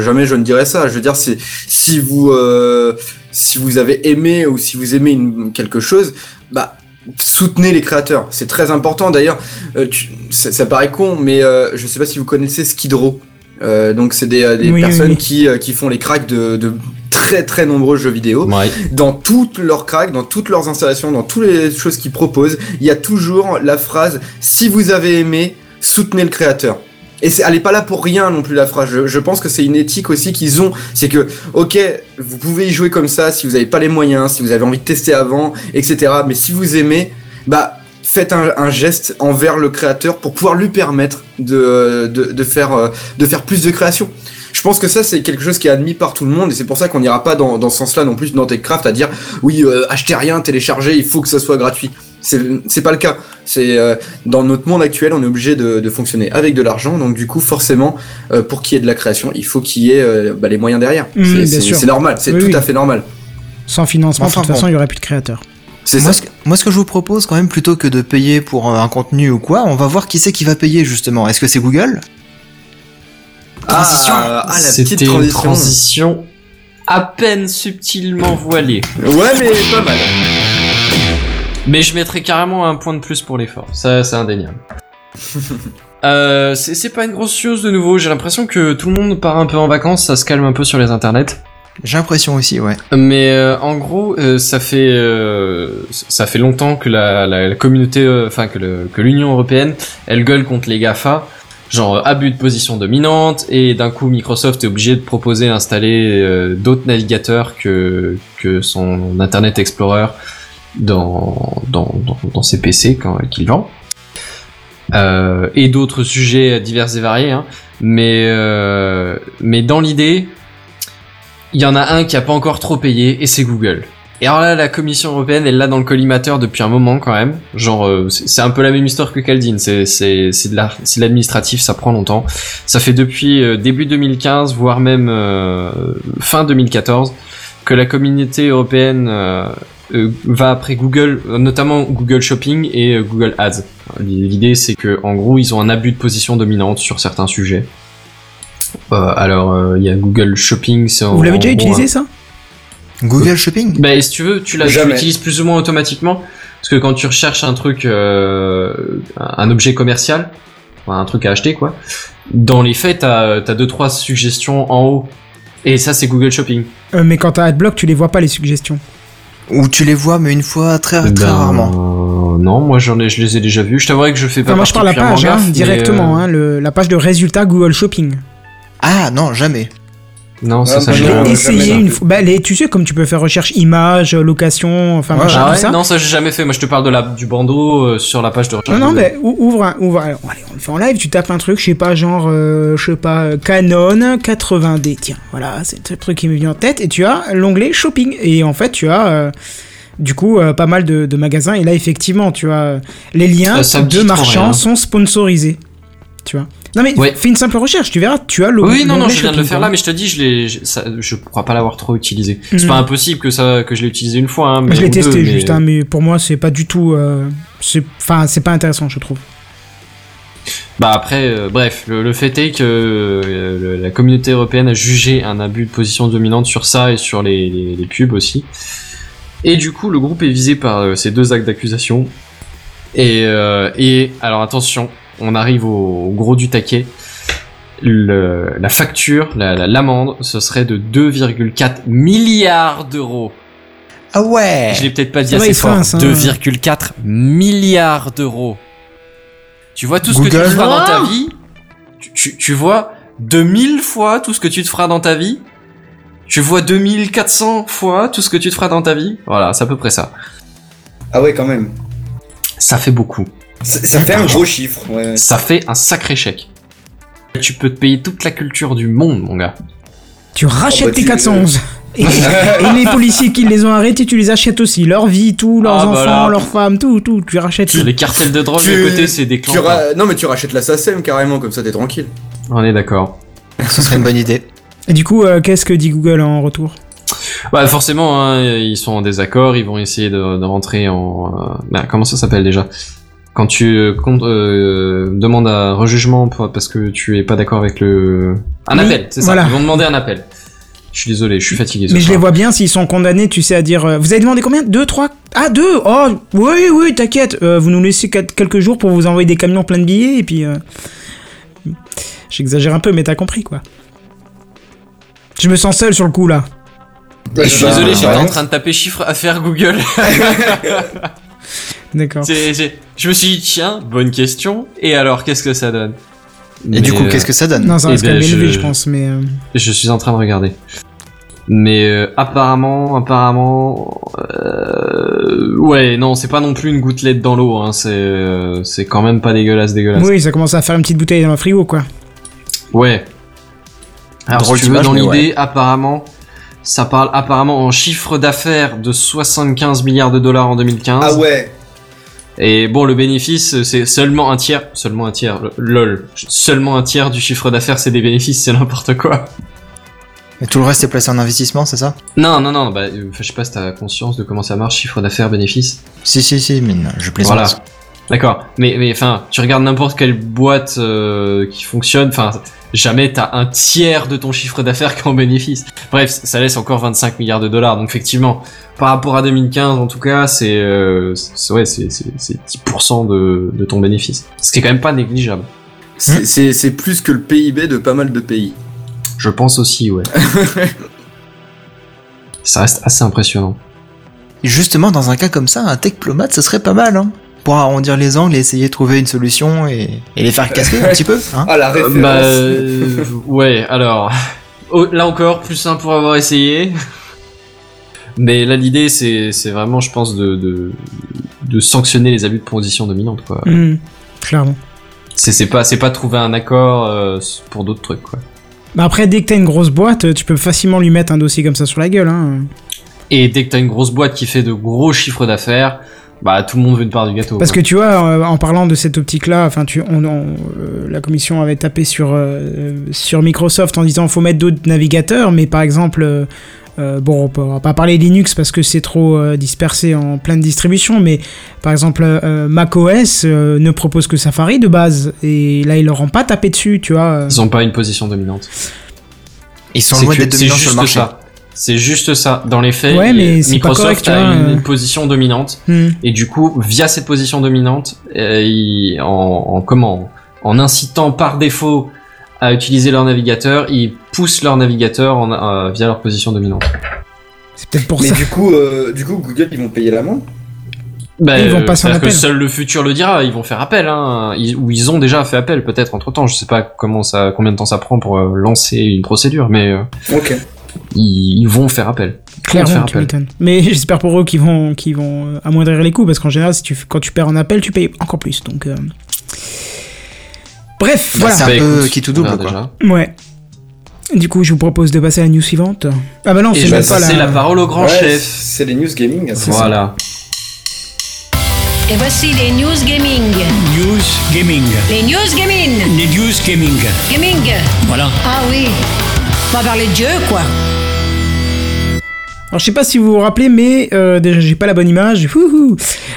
jamais je ne dirais ça. Je veux dire, si vous euh, si vous avez aimé ou si vous aimez une, quelque chose, bah soutenez les créateurs. C'est très important. D'ailleurs, euh, tu- ça, ça paraît con, mais euh, je sais pas si vous connaissez Skid Row. Euh, donc c'est des, euh, des
Oui, oui,
personnes
oui.
qui euh, qui font les cracks de, de très très nombreux jeux vidéo
Ouais.
dans toutes leurs cracks, dans toutes leurs installations, dans toutes les choses qu'ils proposent, il y a toujours la phrase si vous avez aimé, soutenez le créateur. Et elle est pas là pour rien non plus la phrase. Je, pense que c'est une éthique aussi qu'ils ont. C'est que, ok, vous pouvez y jouer comme ça si vous avez pas les moyens, si vous avez envie de tester avant, etc. Mais si vous aimez, bah faites un, un geste envers le créateur pour pouvoir lui permettre de, de, de faire euh, de faire plus de création. Je pense que ça c'est quelque chose qui est admis par tout le monde et c'est pour ça qu'on n'ira pas dans, dans ce sens-là non plus dans Techcraft à dire oui euh, achetez rien, téléchargez, il faut que ça soit gratuit. C'est c'est pas le cas. C'est euh, dans notre monde actuel, on est obligé de, de fonctionner avec de l'argent, donc du coup forcément euh, pour qu'il y ait de la création, il faut qu'il y ait euh, bah, les moyens derrière.
Mmh,
C'est- normal, c'est
Oui,
tout
oui.
à fait normal.
Sans financement,
Enfin,
de toute façon, il y aurait plus de créateurs.
C'est
Moi
ça.
ce, que, moi, ce que je vous propose, quand même, plutôt que de payer pour un contenu ou quoi, on va voir qui c'est qui va payer justement. Est-ce que c'est Google? Transition.
Ah, ah, la
C'était une
transition.
transition à peine subtilement voilée.
Ouais, mais pas mal.
Mais je mettrais carrément un point de plus pour l'effort. Ça, c'est indéniable. euh, c'est pas une grosse chose de nouveau. J'ai l'impression que tout le monde part un peu en vacances, ça se calme un peu sur les internets.
J'ai l'impression aussi, ouais.
Mais euh, en gros, euh, ça fait euh, ça fait longtemps que la, la, la communauté, enfin que l'Union européenne, elle gueule contre les Gafa, genre abus de position dominante, et d'un coup Microsoft est obligé de proposer d'installer euh, d'autres navigateurs que que son Internet Explorer dans dans dans, ses PC quand qu'il vend. Euh, et d'autres sujets divers et variés, hein. mais euh, mais dans l'idée, il y en a un qui a pas encore trop payé et c'est Google. Et alors là, la Commission européenne, elle l'a dans le collimateur depuis un moment quand même. Genre, euh, c'est un peu la même histoire que Caldine. C'est c'est c'est de la- c'est de l'administratif, ça prend longtemps. Ça fait depuis euh, début 2015, voire même euh, fin 2014, que la communauté européenne euh, euh, va après Google, euh, notamment Google Shopping et Google Ads. L'idée, c'est que en gros, ils ont un abus de position dominante sur certains sujets. Euh, alors, euh, il y a Google Shopping.
Vous l'avez déjà
gros,
utilisé ça?
Google Shopping?
Bah, si tu veux, tu l'utilises plus ou moins automatiquement. Parce que quand tu recherches un truc, euh, un objet commercial, un truc à acheter, quoi, dans les faits, t'as as deux trois suggestions en haut. Et ça, c'est Google Shopping.
Euh, mais quand t'as Adblock, tu les vois pas les suggestions.
Ou tu les vois, mais une fois très, très
Ben,
rarement.
Non, moi j'en ai, je les ai déjà vus. Je t'avouerai que je fais pas
Enfin, moi je parle la page, hein,
gaffe,
directement,
euh,
hein, le- la page de résultats Google Shopping.
Ah non, jamais.
Non, ça,
Ah,
ça
bah,
rien.
l'ai
euh,
essayé
jamais.
une fois. Bah, les, tu sais, comme tu peux faire recherche images, location, enfin
Ouais.
machin,
Ah
tout
ouais
ça.
Non, ça j'ai jamais fait. Moi je te parle de la, du bandeau euh, sur la page de recherche.
Non, non, mais ou- ouvre, un- ouvre. alors, allez, on le fait en live. Tu tapes un truc, je sais pas, genre, euh, je sais pas, euh, Canon 80D. Tiens, voilà, c'est le truc qui me vient en tête. Et tu as l'onglet shopping. Et en fait, tu as. euh, du coup, euh, pas mal de, de magasins. Et là, effectivement, tu as euh, les liens
Euh,
de marchands
rien.
sont sponsorisés. Tu vois. Non, mais
Ouais.
fais une simple recherche. Tu verras, tu as le.
Oui, non, non, je viens de le faire là, mais je te dis, je l'ai, je, ça- je crois pas l'avoir trop utilisé. C'est
Mhm.
pas impossible que ça, que je l'ai utilisé une fois. Hein, mais
Je l'ai
deux,
testé
mais-
juste, hein, mais pour moi, c'est pas du tout. euh, c'est- Enfin, c'est pas intéressant, je trouve.
Bah après, euh, bref, le, le fait est que euh, la communauté européenne a jugé un abus de position dominante sur ça et sur les, les, les pubs aussi. Et du coup, le groupe est visé par euh, ces deux actes d'accusation. Et, euh, et alors attention, on arrive au, au gros du taquet. Le, la facture, la- la- l'amende, ce serait de 2,4 milliards d'euros.
Ah ouais
Je l'ai peut-être pas dit assez fort.
rince, hein.
2,4 milliards d'euros. Tu vois tout ce que tu
Google.
feras dans ta vie? Tu, tu, tu vois 2000 fois tout ce que tu te feras dans ta vie? Tu vois 2400 fois tout ce que tu te feras dans ta vie? Voilà, c'est à peu près ça.
Ah ouais, quand même.
Ça fait beaucoup.
Ça, fait un gros chiffre. Ouais.
Ça fait un sacré chèque. Tu peux te payer toute la culture du monde, mon gars.
Tu rachètes
bah,
tes
tu-
411. Et, et les policiers qui les ont arrêtés, tu les achètes aussi. Leur vie, tout, leurs
Ah,
enfants,
voilà.
leurs femmes, tout, tout. Tu rachètes tout.
Les cartels de drogue
Tu-
à côté, c'est des clans.
Tu ra- Non, mais tu rachètes la SACEM carrément, comme ça t'es tranquille.
On est d'accord.
Ce serait une bonne idée.
Et du coup, euh, qu'est-ce que dit Google en retour
Bah forcément, hein, ils sont en désaccord, ils vont essayer de, de rentrer en... euh, bah, comment ça s'appelle déjà? Quand tu euh, euh, demandes un rejugement pour- parce que tu es pas d'accord avec le... Un
Oui,
appel, c'est ça,
voilà.
ils vont demander un appel. Je suis désolé, je suis fatigué.
Mais je les vois bien s'ils sont condamnés, tu sais, à dire. euh, vous avez demandé combien? Deux, trois? Ah, deux? Oh, oui, oui, t'inquiète. euh, vous nous laissez quel- quelques jours pour vous envoyer des camions pleins de billets et puis. euh, J'exagère un peu, mais t'as compris quoi. Je me sens seul sur le coup là.
Je suis désolé, j'étais
ouais.
en train de taper chiffre à faire Google.
D'accord.
C'est- c'est- je me suis dit, tiens, bonne question. Et alors, qu'est-ce que ça donne
Et du coup,
euh,
qu'est-ce que ça donne
Non, ça reste quand
ben,
même élevé,
je-
je pense, mais. euh,
Je suis en train de regarder. Mais euh, apparemment, apparemment, euh, ouais, non, c'est pas non plus une gouttelette dans l'eau. Hein, c'est, euh, c'est quand même pas dégueulasse, dégueulasse.
Oui, ça commence à faire une petite bouteille dans le frigo quoi.
Ouais. Alors,
Drôle
si tu veux, dans l'idée, apparemment, ça parle apparemment en chiffre d'affaires de 75 milliards de dollars en 2015.
Ah ouais.
Et bon, le bénéfice, c'est seulement un tiers, seulement un tiers, lol, seulement un tiers du chiffre d'affaires, c'est des bénéfices, c'est n'importe quoi.
Et tout le reste est placé en investissement, c'est ça?
Non, non, non, bah, euh, je sais pas si t'as conscience de comment ça marche, chiffre d'affaires, bénéfice.
Si, si, si, mais non, je plaisante.
Voilà. D'accord. Mais, mais, enfin, tu regardes n'importe quelle boîte euh, qui fonctionne, enfin, jamais t'as un tiers de ton chiffre d'affaires qu'en bénéfice. Bref, ça laisse encore 25 milliards de dollars. Donc, effectivement, par rapport à 2015, en tout cas, c'est, euh, c'est- ouais, c'est, c'est, c'est 10% de, de ton bénéfice. Ce qui est quand même pas négligeable.
C'est- C'est c'est plus que le PIB de pas mal de pays.
Je pense aussi, ouais. ça reste assez impressionnant.
Justement, dans un cas comme ça, un techplomate, ce serait pas mal, hein Pour arrondir les angles et essayer de trouver une solution et, et les faire casser un petit peu, hein
Ah la référence.
bah, euh, ouais, alors, oh, là encore, plus un pour avoir essayé. Mais là, l'idée, c'est, c'est vraiment, je pense, de, de, de sanctionner les abus de position dominante, quoi.
Hmm, clairement.
C'est, c'est pas, c'est pas trouver un accord euh, pour d'autres trucs, quoi.
Bah après, dès que t'as une grosse boîte, tu peux facilement lui mettre un dossier comme ça sur la gueule. Hein.
Et dès que t'as une grosse boîte qui fait de gros chiffres d'affaires, bah, tout le monde veut une part du gâteau.
Parce
quoi.
que tu vois, euh, en parlant de cette optique-là, enfin, tu, on, on, euh, la commission avait tapé sur euh, sur Microsoft en disant faut mettre d'autres navigateurs, mais par exemple, euh, bon, on, va pas parler Linux parce que c'est trop euh, dispersé en plein de distributions, mais par exemple, euh, macOS euh, ne propose que Safari de base, et là ils leur ont pas tapé dessus, tu vois. euh.
Ils ont pas une position dominante.
Ils sont
C'est
loin d'être dominants sur
juste
le marché.
ça. C'est juste ça. Dans les faits,
Ouais, mais pas
Microsoft
correct,
a une position dominante
Hmm.
et du coup, via cette position dominante, euh, en, en comment, en incitant par défaut à utiliser leur navigateur, ils poussent leur navigateur en, euh, via leur position dominante.
C'est peut-être pour
Mais
ça.
du coup, euh, du coup, Google, ils vont payer l'amende.
Bah,
Ils vont
euh,
passer en
c'est-à-dire que
appel.
seul le futur le dira. Ils vont faire appel, hein, ils- ou ils ont déjà fait appel peut-être entre temps. Je sais pas comment ça, combien de temps ça prend pour euh, lancer une procédure, mais euh,
Ok.
Ils, vont faire appel. Ils vont
Clairement,
faire
tu
appel.
Mais j'espère pour eux qu'ils vont, qu'ils vont euh, amoindrir les coûts, parce qu'en général, si tu, quand tu perds en appel, tu payes encore plus. Donc, euh, bref,
Bah,
voilà.
c'est un
Bah,
peu qui tout double, quoi.
Ouais. Du coup, je vous propose de passer à la news suivante. Ah bah non, c'est pas
la
la...
parole au grand
Ouais,
chef.
C'est les news gaming. ça.
Voilà.
Et voici les news gaming.
News Gaming.
Les news gaming.
Les News Gaming.
Gaming.
Voilà.
Ah oui. On va parler de jeu, quoi.
Alors, je sais pas si vous vous rappelez, mais euh, déjà, j'ai pas la bonne image.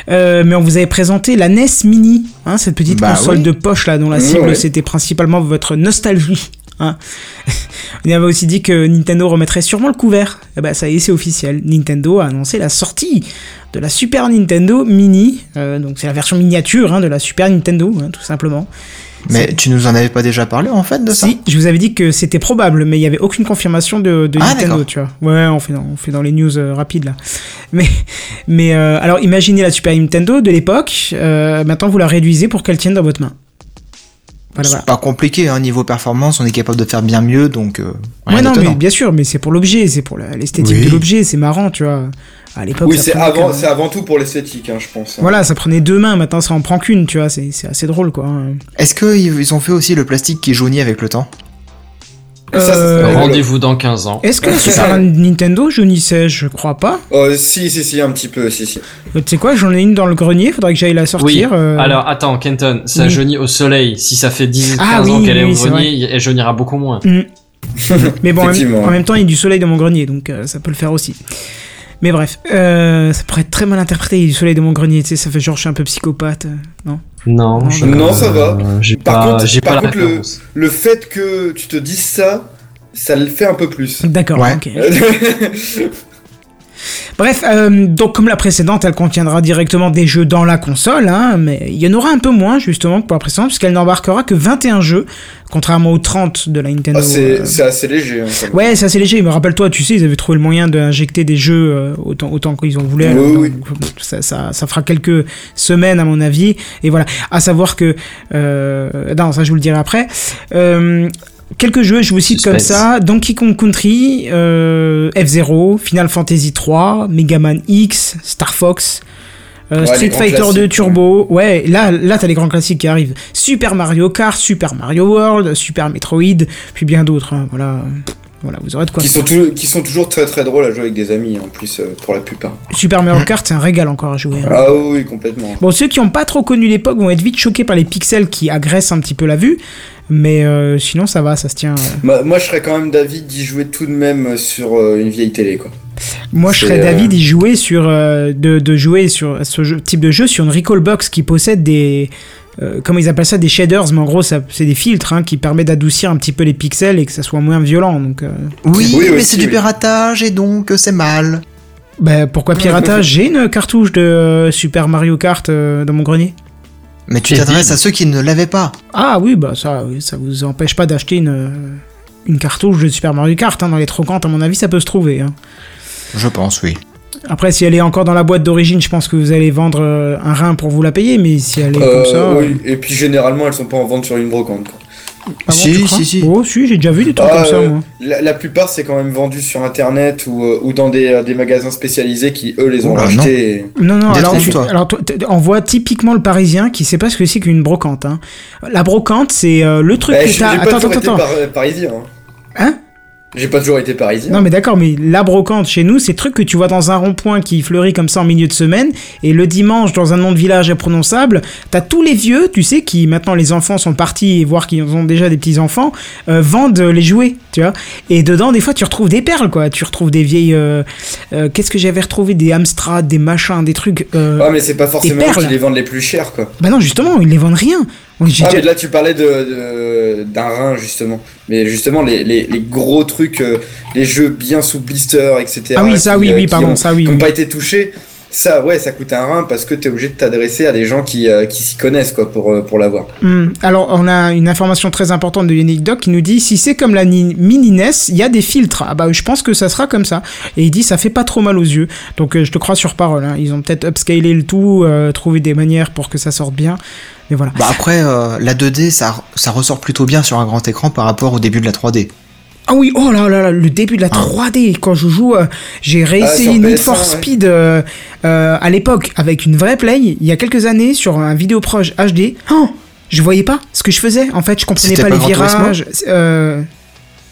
Euh, mais on vous avait présenté la NES Mini, hein, cette petite
Bah
console
oui.
de poche là, dont la cible c'était principalement votre nostalgie. Hein. on avait aussi dit que Nintendo remettrait sûrement le couvert. Et bah ça y est, c'est officiel. Nintendo a annoncé la sortie de la Super Nintendo Mini. Euh, donc c'est la version miniature hein, de la Super Nintendo, hein, tout simplement.
Mais tu nous en avais pas déjà parlé en fait de ça
Si, je vous avais dit que c'était probable, mais il y avait aucune confirmation de, de
Ah,
Nintendo, tu vois. Ouais, on fait dans, on fait dans les news euh, rapides là. Mais, mais euh, alors imaginez la Super Nintendo de l'époque. euh, maintenant, vous la réduisez pour qu'elle tienne dans votre main. Voilà,
C'est
voilà.
pas compliqué, hein, niveau performance, on est capable de faire bien mieux, donc euh, rien
Ouais, non, mais bien sûr, mais c'est pour l'objet, c'est pour la- l'esthétique
Oui.
de l'objet, c'est marrant, tu vois. À l'époque,
Oui,
ça
c'est avant,
que-
c'est avant tout pour l'esthétique, hein, je pense. hein.
Voilà, ça prenait deux mains, maintenant ça en prend qu'une, tu vois. C'est c'est assez drôle, quoi.
Est-ce qu'ils ils ont fait aussi le plastique qui jaunit avec le temps?
Ça, ça
Euh.
Rendez-vous dans 15 ans.
Est-ce que la Super Nintendo? Jaunissait Je crois pas.
Oh, si, si, si, un petit peu, si, si.
Euh, Tu sais quoi, j'en ai une dans le grenier, faudrait que j'aille la
Oui.
sortir. euh.
Alors attends, Kenton, ça
Oui.
jaunit au soleil. Si ça fait 10 15
Ah
ans
oui,
qu'elle est
oui,
au grenier, elle jaunira beaucoup moins.
Mm. Mais bon, en même,
Effectivement.
en même temps, il y a du soleil dans mon grenier, donc euh, ça peut le faire aussi. Mais bref, euh, ça pourrait être très mal interprété, il y a du soleil dans mon grenier, tu sais, ça fait genre je suis un peu psychopathe, euh, non?
Non,
je-
Non, ça va.
J'ai
Par
pas,
contre-
j'ai
par
pas la
contre. Le fait que tu te dises ça, ça le fait un peu plus.
D'accord,
Ouais.
ok. Bref, euh, donc comme la précédente, elle contiendra directement des jeux dans la console, hein, mais il y en aura un peu moins justement que pour la précédente, puisqu'elle n'embarquera que 21 jeux, contrairement aux 30 de la Nintendo.
Ah, c'est
euh,
c'est assez léger. hein.
Ouais, c'est assez léger, mais rappelle-toi, tu sais, ils avaient trouvé le moyen d'injecter des jeux euh, autant, autant qu'ils en voulaient.
Oui,
alors,
oui.
donc, ça, ça, ça fera quelques semaines, à mon avis. Et voilà. À savoir que. Non, ça, je vous le dirai après. Quelques jeux, je vous cite comme ça Donkey Kong Country, euh, F-Zero, Final Fantasy 3, Mega Man X, Star Fox. euh,
Ouais,
Street Fighter 2
classiques,
Turbo, ouais, là, là t'as les grands classiques qui arrivent. Super Mario Kart, Super Mario World, Super Metroid, puis bien d'autres. hein, voilà, voilà, vous aurez de quoi.
Qui sont, tou- qui sont toujours très très drôles à jouer avec des amis en plus euh, pour la plupart.
Super Mario Kart, c'est un régal encore à jouer. hein.
Ah oui, complètement.
Bon, ceux qui n'ont pas trop connu l'époque vont être vite choqués par les pixels qui agressent un petit peu la vue, mais euh, sinon ça va, ça se tient. euh.
Moi, je serais quand même d'avis d'y jouer tout de même sur euh, une vieille télé, quoi.
Moi, je serais
euh,
d'avis d'y jouer sur, euh, de, de jouer sur ce jeu- type de jeu sur une Recallbox qui possède des, euh, comment ils appellent ça, des shaders, mais en gros, c'est des filtres hein, qui permettent d'adoucir un petit peu les pixels et que ça soit moins violent. Donc, euh,
Oui,
Oui,
mais c'est du piratage et donc euh, c'est mal.
bah, pourquoi piratage? J'ai une cartouche de euh, Super Mario Kart euh, dans mon grenier.
Mais tu t'adresses à ceux qui ne l'avaient pas.
Ah oui, bah ça, oui, ça vous empêche pas d'acheter une, euh, une cartouche de Super Mario Kart. hein. Dans les trocantes, à mon avis, ça peut se trouver. hein.
Je pense, oui.
Après, si elle est encore dans la boîte d'origine, je pense que vous allez vendre euh, un rein pour vous la payer, mais si elle est
Euh,
comme ça.
oui. Et puis généralement, elles sont pas en vente sur une brocante. quoi.
Ah bon,
Si,
crois
si, si.
Oh, si, j'ai déjà vu des trucs
Ah,
comme ça,
euh,
moi.
La, la plupart, c'est quand même vendu sur internet ou, euh, ou dans des, euh, des magasins spécialisés qui, eux, les ont
Oh
rachetés. et-
Non, non, alors, tu- alors on voit typiquement le parisien qui sait pas ce que c'est qu'une brocante. Hein. La brocante, c'est euh, le truc
Eh,
que t'as. Attends, attends, attends.
par- euh, parisien. hein.
Hein?
J'ai pas toujours été parisien.
Non mais d'accord, mais la brocante chez nous, c'est truc que tu vois dans un rond-point qui fleurit comme ça en milieu de semaine, et le dimanche dans un nom de village imprononçable, t'as tous les vieux, tu sais, qui maintenant les enfants sont partis et voir qu'ils ont déjà des petits enfants, euh, vendent les jouets, tu vois. Et dedans, des fois, tu retrouves des perles, quoi. Tu retrouves des vieilles. euh, euh, Qu'est-ce que j'avais retrouvé? Des Amstrad, des machins, des trucs. euh,
Ah, mais c'est pas forcément qu'ils les vendent les plus chers, quoi.
Bah non, justement, ils les vendent rien.
Ah,
déjà-
mais là, tu parlais de, de- d'un rein, justement. Mais justement, les, les, les gros trucs, euh, les jeux bien sous blister, etc.
Ah oui, ça,
qui,
oui, oui, pardon,
ont-
ça, oui.
qui n'ont
oui.
pas été touchés. Ça, ouais, ça coûte un rein parce que t'es obligé de t'adresser à des gens qui, euh, qui s'y connaissent, quoi, pour, euh, pour l'avoir.
Hmm. Alors, on a une information très importante de Yannick Doc qui nous dit si c'est comme la ni- mini NES, il y a des filtres. Ah bah, je pense que ça sera comme ça. Et il dit ça fait pas trop mal aux yeux. Donc, euh, je te crois sur parole. hein. Ils ont peut-être upscalé le tout, euh, trouvé des manières pour que ça sorte bien. Mais voilà.
Bah après, euh, la 2D, ça, ça ressort plutôt bien sur un grand écran par rapport au début de la 3D.
Ah oui, oh là là là, le début de la 3D. Quand je joue, euh, j'ai réessayé
Ah, sur
Need
PS1,
for
ouais.
Speed euh, euh, à l'époque avec une vraie play, il y a quelques années, sur un vidéo proche HD. Oh, je voyais pas ce que je faisais. En fait, je comprenais pas,
pas
les virages. Euh,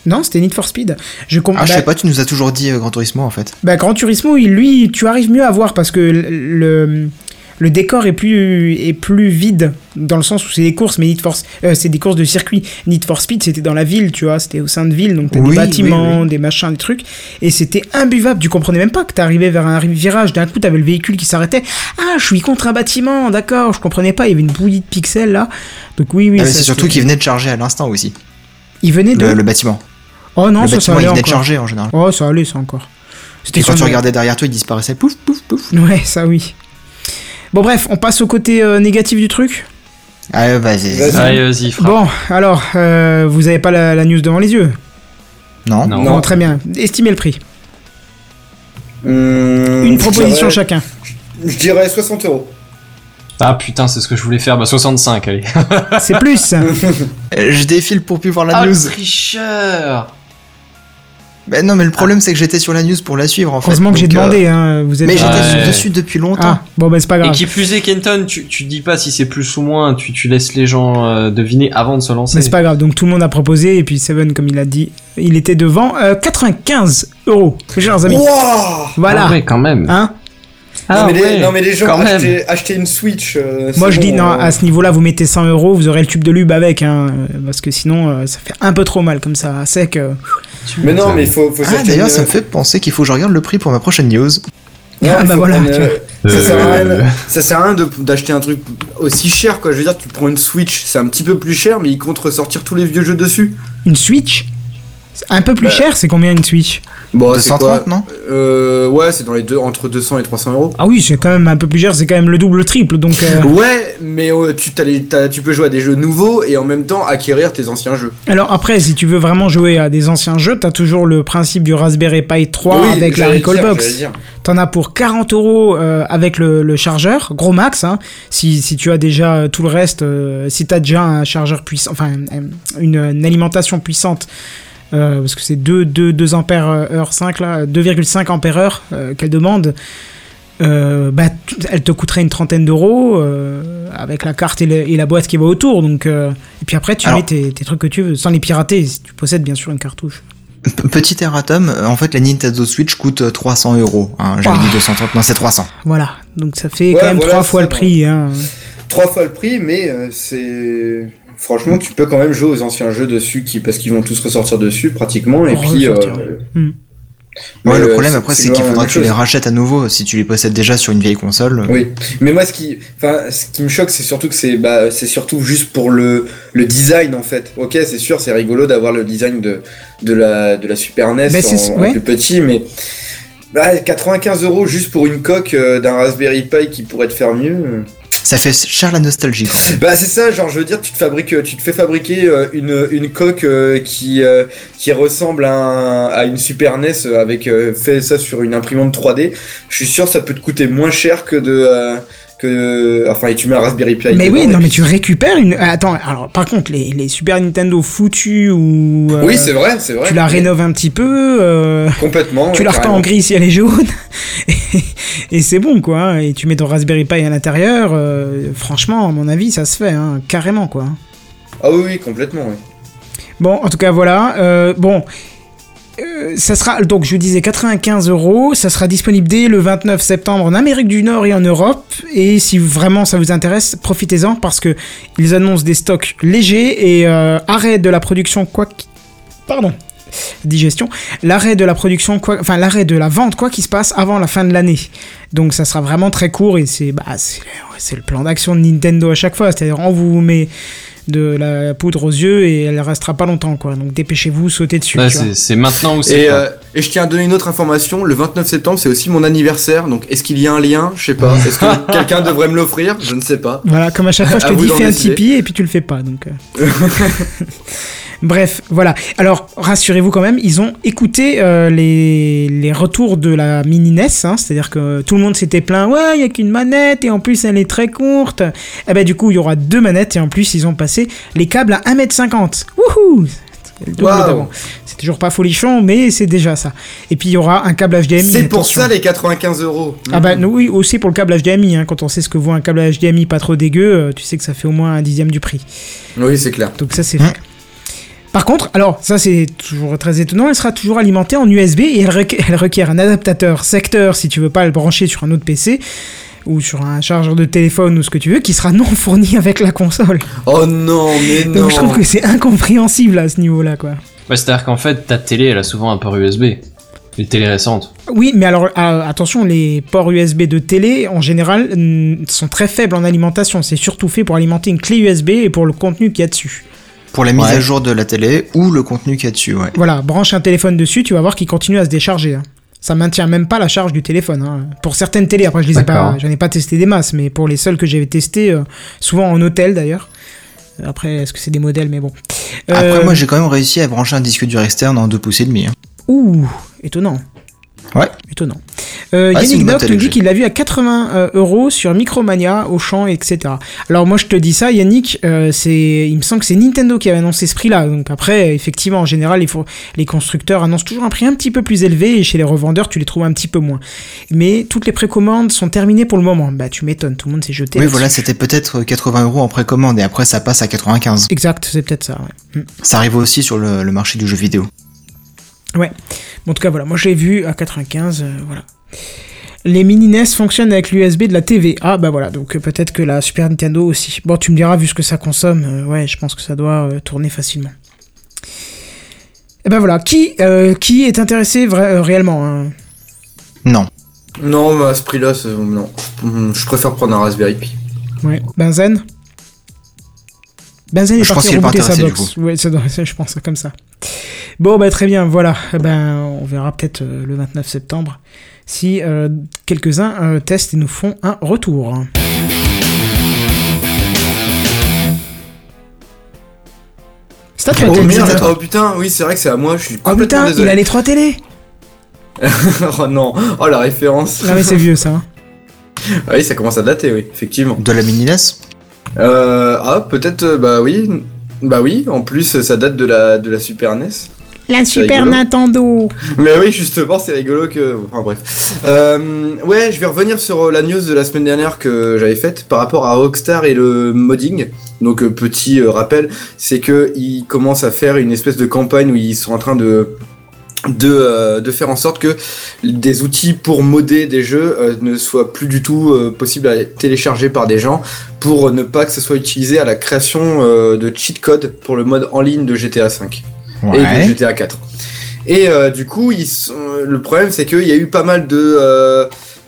Non, c'était Need for Speed. Je comprends.
Ah, je sais pas, tu nous as toujours dit euh, Gran Turismo en fait.
Bah, Gran Turismo, lui, tu arrives mieux à voir parce que le, le, décor est plus, est plus vide dans le sens où c'est des courses, mais Need for, euh, c'est des courses de circuit. Need for Speed, c'était dans la ville, tu vois, c'était au sein de ville, donc t'as
Oui,
des bâtiments,
oui.
des machins, des trucs, et c'était imbuvable. Tu comprenais même pas que t'arrivais vers un virage, d'un coup t'avais le véhicule qui s'arrêtait. Ah, je suis contre un bâtiment, d'accord, je comprenais pas, il y avait une bouillie de pixels là. Donc oui, oui.
Ah, mais
ça,
c'est surtout qu'il venait de charger à l'instant aussi.
Il venait de.
Le, le bâtiment.
Oh non,
le
ça, ça
bâtiment,
allait
il venait de charger en général.
Oh, ça allait, ça encore. C'était
quand tu regardais derrière toi, il disparaissait. Pouf, pouf, pouf.
Ouais, ça oui. Bon bref, on passe au côté euh, négatif du truc.
Ah, vas-y.
Vas-y.
Allez, vas-y, frappe.
Bon, alors, euh, vous avez pas la, la news devant les yeux?
Non.
Non.
Bon, très bien. Estimez le prix.
Hum,
Une proposition
dirais-
chacun.
Je dirais 60 euros.
Ah putain, c'est ce que je voulais faire. Bah 65, allez.
C'est plus.
Euh, Je défile pour plus voir la
Ah,
news.
tricheur
Ben non, mais le problème, c'est que j'étais sur la news pour la suivre en fait.
Heureusement que j'ai
donc, euh,
demandé. Hein, vous êtes.
Mais j'étais
Ouais.
dessus depuis longtemps.
Ah, bon, ben c'est pas
Et
grave.
qui plus est, Kenton, tu, tu dis pas si c'est plus ou moins, tu, tu laisses les gens euh, deviner avant de se lancer.
Mais c'est pas grave. Donc tout le monde a proposé. Et puis Seven, comme il a dit, il était devant. Euh, 95 euros, chers amis.
Wouah
Voilà.
Ah ouais, quand même.
Hein
Ah
non, mais
ouais,
les, non mais les gens achetaient une Switch. euh,
Moi je dis non,
euh,
à ce niveau-là, vous mettez 100 euros, vous aurez le tube de lube avec, hein, parce que sinon euh, ça fait un peu trop mal comme ça, à sec. Euh.
Mais non, mais il faut, faut
Ah, d'ailleurs,
une-
ça me fait penser qu'il faut que je regarde le prix pour ma prochaine news.
Ah, bah voilà,
prendre, euh,
vois.
Ça sert à
Euh,
rien, ça sert à rien de- d'acheter un truc aussi cher quoi. Je veux dire, tu prends une Switch, c'est un petit peu plus cher, mais il compte ressortir tous les vieux jeux dessus.
Une Switch? Un peu plus
Bah.
cher, c'est combien une Switch?
Bon, c'est
230,
quoi
non
euh, Ouais, c'est dans les deux, entre 200 et 300 euros.
Ah oui, c'est quand même un peu plus cher, c'est quand même le double, triple, donc. euh,
Ouais, mais euh, tu, t'as les- t'as- tu peux jouer à des jeux nouveaux et en même temps acquérir tes anciens jeux.
Alors après, si tu veux vraiment jouer à des anciens jeux, t'as toujours le principe du Raspberry Pi 3
Oui,
avec la Recall
dire,
Box. T'en as pour 40 euros euh, avec le, le chargeur, gros max. Hein, si, si tu as déjà tout le reste, euh, si t'as déjà un chargeur puissant, enfin une, une alimentation puissante, euh, parce que c'est 2, 2, 2 ampères heure 5 là, 2,5 ampères heure euh, qu'elle demande. Euh, bah, elle te coûterait une trentaine d'euros euh, avec la carte et, le- et la boîte qui va autour. Donc, euh, et puis après, tu
Alors-
mets tes, tes trucs que tu veux, sans les pirater, si tu possèdes bien sûr une cartouche.
Petit erratum, en fait, la Nintendo Switch coûte euh, 300 euros. Hein, J'avais dit 230, non, c'est 300.
Voilà, donc ça fait
Ouais,
quand même
voilà,
trois fois le prix. Hein.
Trois fois le prix, mais euh, c'est. Franchement, tu peux quand même jouer aux anciens jeux dessus qui, parce qu'ils vont tous ressortir dessus pratiquement. Et puis. euh,
Hmm.
mais,
Ouais, le
euh,
problème après, c'est qu'il faudra que tu les rachètes à nouveau si tu les possèdes déjà sur une vieille console.
Oui, mais moi ce qui, enfin, ce qui me choque, c'est surtout que c'est, bah, c'est surtout juste pour le, le design en fait. Ok, c'est sûr, c'est rigolo d'avoir le design de, de la, de la Super NES
Bah, c'est-
en, en
ouais.
plus petit, mais bah, 95 euros juste pour une coque euh, d'un Raspberry Pi qui pourrait te faire mieux. Euh.
Ça fait cher la nostalgie.
Bah c'est ça, genre je veux dire, tu te fabriques, tu te fais fabriquer euh, une, coque euh, qui, euh, ressemble à, un- à une Super NES euh, avec euh, ça sur une imprimante 3D. Je suis sûr ça peut te coûter moins cher que de euh, que enfin et tu mets un Raspberry Pi.
Mais oui, non, mais tu récupères une. Ah, Attends, alors par contre, les, les Super Nintendo foutus ou. euh,
Oui, c'est vrai, c'est vrai.
Tu la rénoves un petit peu, euh,
complètement.
tu
ouais,
la
carrément.
en gris si elle est jaune, et, et c'est bon quoi. Et tu mets ton Raspberry Pi à l'intérieur, euh, franchement, à mon avis, ça se fait, hein, carrément quoi.
Ah oui, oui, complètement. ouais.
Bon, en tout cas, voilà. euh, bon. Euh, ça sera donc je disais 95 euros, ça sera disponible dès le 29 septembre en Amérique du Nord et en Europe. Et si vraiment ça vous intéresse, profitez-en parce que ils annoncent des stocks légers et euh, arrêt de la production quoi. qu'- Pardon. digestion, l'arrêt de la production, quoi, enfin l'arrêt de la vente, quoi qu'il se passe avant la fin de l'année. Donc ça sera vraiment très court et c'est bah, le plan d'action de Nintendo à chaque fois. C'est-à-dire on vous met de la poudre aux yeux et elle restera pas longtemps quoi. Donc dépêchez-vous, sautez dessus.
Ouais, c'est maintenant ou c'est
Et, euh, et je tiens à donner une autre information. Le 29 septembre, c'est aussi mon anniversaire. Donc, est-ce qu'il y a un lien? Je sais pas. Est-ce que quelqu'un devrait me l'offrir? Je ne sais pas.
Voilà, comme à chaque fois, je te dis fais un
décider.
Tipeee et puis tu le fais pas. Donc, euh. Bref, voilà. Alors, rassurez-vous quand même, ils ont écouté euh, les, les retours de la mini NES, hein, c'est-à-dire que tout le monde s'était plaint, ouais, il y a qu'une manette et en plus elle est très courte. Et ben du coup, il y aura deux manettes et en plus ils ont passé les câbles à 1m50. Wouhou C'est toujours pas folichon, mais c'est déjà ça. Et puis il y aura un câble HDMI.
C'est pour
attention.
ça les 95 euros.
Ah bah nous, oui, aussi pour le câble HDMI, hein, quand on sait ce que vaut un câble HDMI pas trop dégueu, euh, tu sais que ça fait au moins un dixième du prix.
Oui, c'est clair.
Donc ça c'est fait. Par contre, alors ça c'est toujours très étonnant, elle sera toujours alimentée en USB et elle, requ- elle requiert un adaptateur secteur si tu veux pas le brancher sur un autre PC ou sur un chargeur de téléphone ou ce que tu veux, qui sera non fourni avec la console.
Oh non, mais non.
Donc je trouve que c'est incompréhensible à ce niveau-là quoi.
Ouais, c'est-à-dire qu'en fait, ta télé, elle a souvent un port USB. Les télés récentes.
Oui, mais alors euh, attention, les ports USB de télé en général sont très faibles en alimentation. C'est surtout fait pour alimenter une clé USB et pour le contenu qu'il y a dessus.
Pour la mise
Ouais.
à jour de la télé ou le contenu qu'il y a dessus, ouais.
Voilà, branche un téléphone dessus, tu vas voir qu'il continue à se décharger. hein. Ça maintient même pas la charge du téléphone. hein. Pour certaines télés, après je les ai pas, j'en ai pas testé des masses, mais pour les seuls que j'avais testés, euh, souvent en hôtel d'ailleurs. Après, est-ce que c'est des modèles, mais bon.
Après,
Euh,
moi, j'ai quand même réussi à brancher un disque dur externe en 2 pouces et demi. hein.
Ouh, étonnant.
Ouais.
Étonnant. Euh, Yannick Doc nous dit qu'il l'a vu à 80 euh, euros sur Micromania, Auchan, etc. Alors moi je te dis ça, Yannick, euh, c'est, il me semble que c'est Nintendo qui avait annoncé ce prix-là. Donc après, effectivement, en général, il faut, les constructeurs annoncent toujours un prix un petit peu plus élevé et chez les revendeurs, tu les trouves un petit peu moins. Mais toutes les précommandes sont terminées pour le moment. Bah tu m'étonnes, tout le monde s'est jeté.
Oui, voilà, c'était peut-être 80 euros en précommande et après ça passe à 95.
Exact, c'est peut-être ça. Ouais.
Ça arrive aussi sur le, le marché du jeu vidéo.
Ouais. Bon, en tout cas, voilà. Moi, je l'ai vu à 95. euh, voilà. Les mini NES fonctionnent avec l'USB de la TV. Ah, bah voilà. Donc, euh, peut-être que la Super Nintendo aussi. Bon, tu me diras, vu ce que ça consomme, euh, ouais, je pense que ça doit euh, tourner facilement. Et ben voilà. Qui, euh, qui est intéressé euh, réellement hein?
Non.
Non, mais à ce prix-là, non. Hum, Je préfère prendre un Raspberry Pi.
Ouais. Benzen Benzen est
Je pense
parti
qu'il est pas
rebooter sa box. Ouais, ça doit, ça, je pense comme ça. Bon, bah très bien, voilà. Eh Ben, on verra peut-être euh, le 29 septembre si euh, quelques-uns euh, testent et nous font un retour. C'est à toi,
Oh merde, oh putain, oui, c'est vrai que c'est à moi, je suis
Oh
complètement
putain, il a les trois télés
oh non, oh la référence.
Ah mais c'est vieux ça. hein.
Ah oui, ça commence à dater, oui, effectivement.
De la mini NES
Euh, ah, peut-être, euh, bah oui. Bah oui, en plus, ça date de la, de la Super NES.
La Super
rigolo.
Nintendo
Mais oui, justement, c'est rigolo que. Enfin bref. Euh, ouais, je vais revenir sur euh, la news de la semaine dernière que j'avais faite par rapport à Rockstar et le modding. Donc euh, petit rappel, c'est que ils commencent à faire une espèce de campagne où ils sont en train de de, euh, de faire en sorte que des outils pour modder des jeux euh, ne soient plus du tout euh, possibles à télécharger par des gens pour ne pas que ce soit utilisé à la création de cheat code pour le mode en ligne de GTA 5 et de GTA 4. Et euh, du coup, ils sont- le problème c'est qu'il y a eu pas mal de, euh,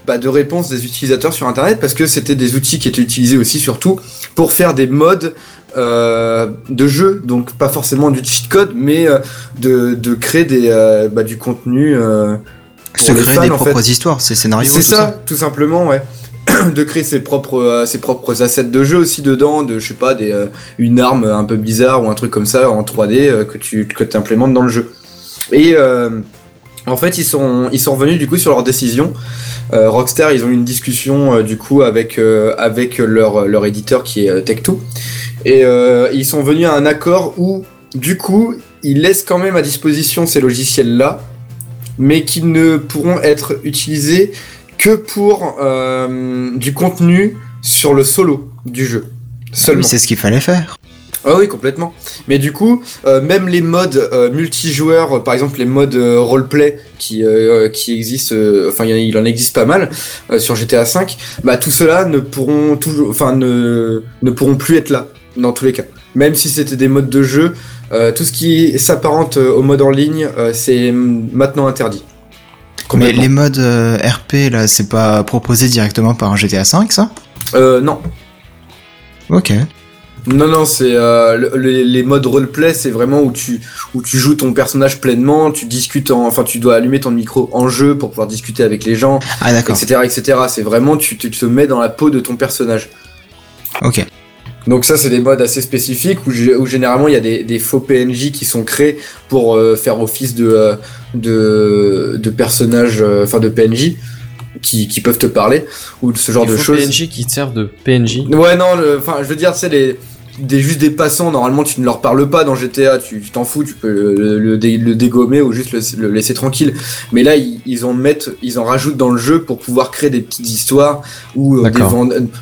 bah, de réponses des utilisateurs sur Internet parce que c'était des outils qui étaient utilisés aussi surtout pour faire des modes euh, de jeu, donc pas forcément du cheat code, mais euh, de, de créer des, euh, bah, du contenu.
Se créer
fans,
des propres
fait.
histoires, ces scénarios.
C'est ça, tout simplement, ouais. de créer ses propres, ses propres assets de jeu aussi dedans, de je sais pas, des, une arme un peu bizarre ou un truc comme ça en 3D euh, que tu que implémentes dans le jeu. Et euh, en fait, ils sont, ils sont revenus du coup sur leur décision. Euh, Rockstar, ils ont eu une discussion euh, du coup avec, euh, avec leur, leur éditeur qui est euh, Tech2. Et ils sont venus à un accord où, du coup, ils laissent quand même à disposition ces logiciels-là, mais qui ne pourront être utilisés que pour du contenu sur le solo du jeu.
ça.
Seulement.
Oui, c'est ce qu'il fallait faire.
Ah oui, complètement. Mais du coup, euh, même les modes euh, multijoueurs, euh, par exemple les modes euh, roleplay qui, euh, qui existent, enfin il en existe pas mal euh, sur GTA V, bah tout cela ne pourront toujours, enfin ne, ne pourront plus être là dans tous les cas. Même si c'était des modes de jeu Euh, tout ce qui s'apparente au mode en ligne, euh, c'est maintenant interdit.
Mais les modes euh, RP, là, c'est pas proposé directement par un GTA V, ça?
Euh, non.
Ok.
Non, non, c'est euh, le- le- les modes roleplay, c'est vraiment où tu où tu joues ton personnage pleinement, tu discutes, en, enfin tu dois allumer ton micro en jeu pour pouvoir discuter avec les gens,
Ah, d'accord.
etc., etc. C'est vraiment tu, tu te mets dans la peau de ton personnage.
Ok.
Donc ça, c'est des modes assez spécifiques où, gé- où généralement il y a des, des faux PNJ qui sont créés pour euh, faire office de euh, de, de personnages, euh, enfin de PNJ qui, qui peuvent te parler ou de ce genre de choses.
PNJ qui te servent de PNJ.
Ouais, non, enfin, je veux dire, c'est les des juste des passants. Normalement, tu ne leur parles pas dans GTA. Tu t'en fous. Tu peux le, le, dé- le dégommer ou juste le, le laisser tranquille. Mais là, ils, ils en mettent, ils en rajoutent dans le jeu pour pouvoir créer des petites histoires ou euh,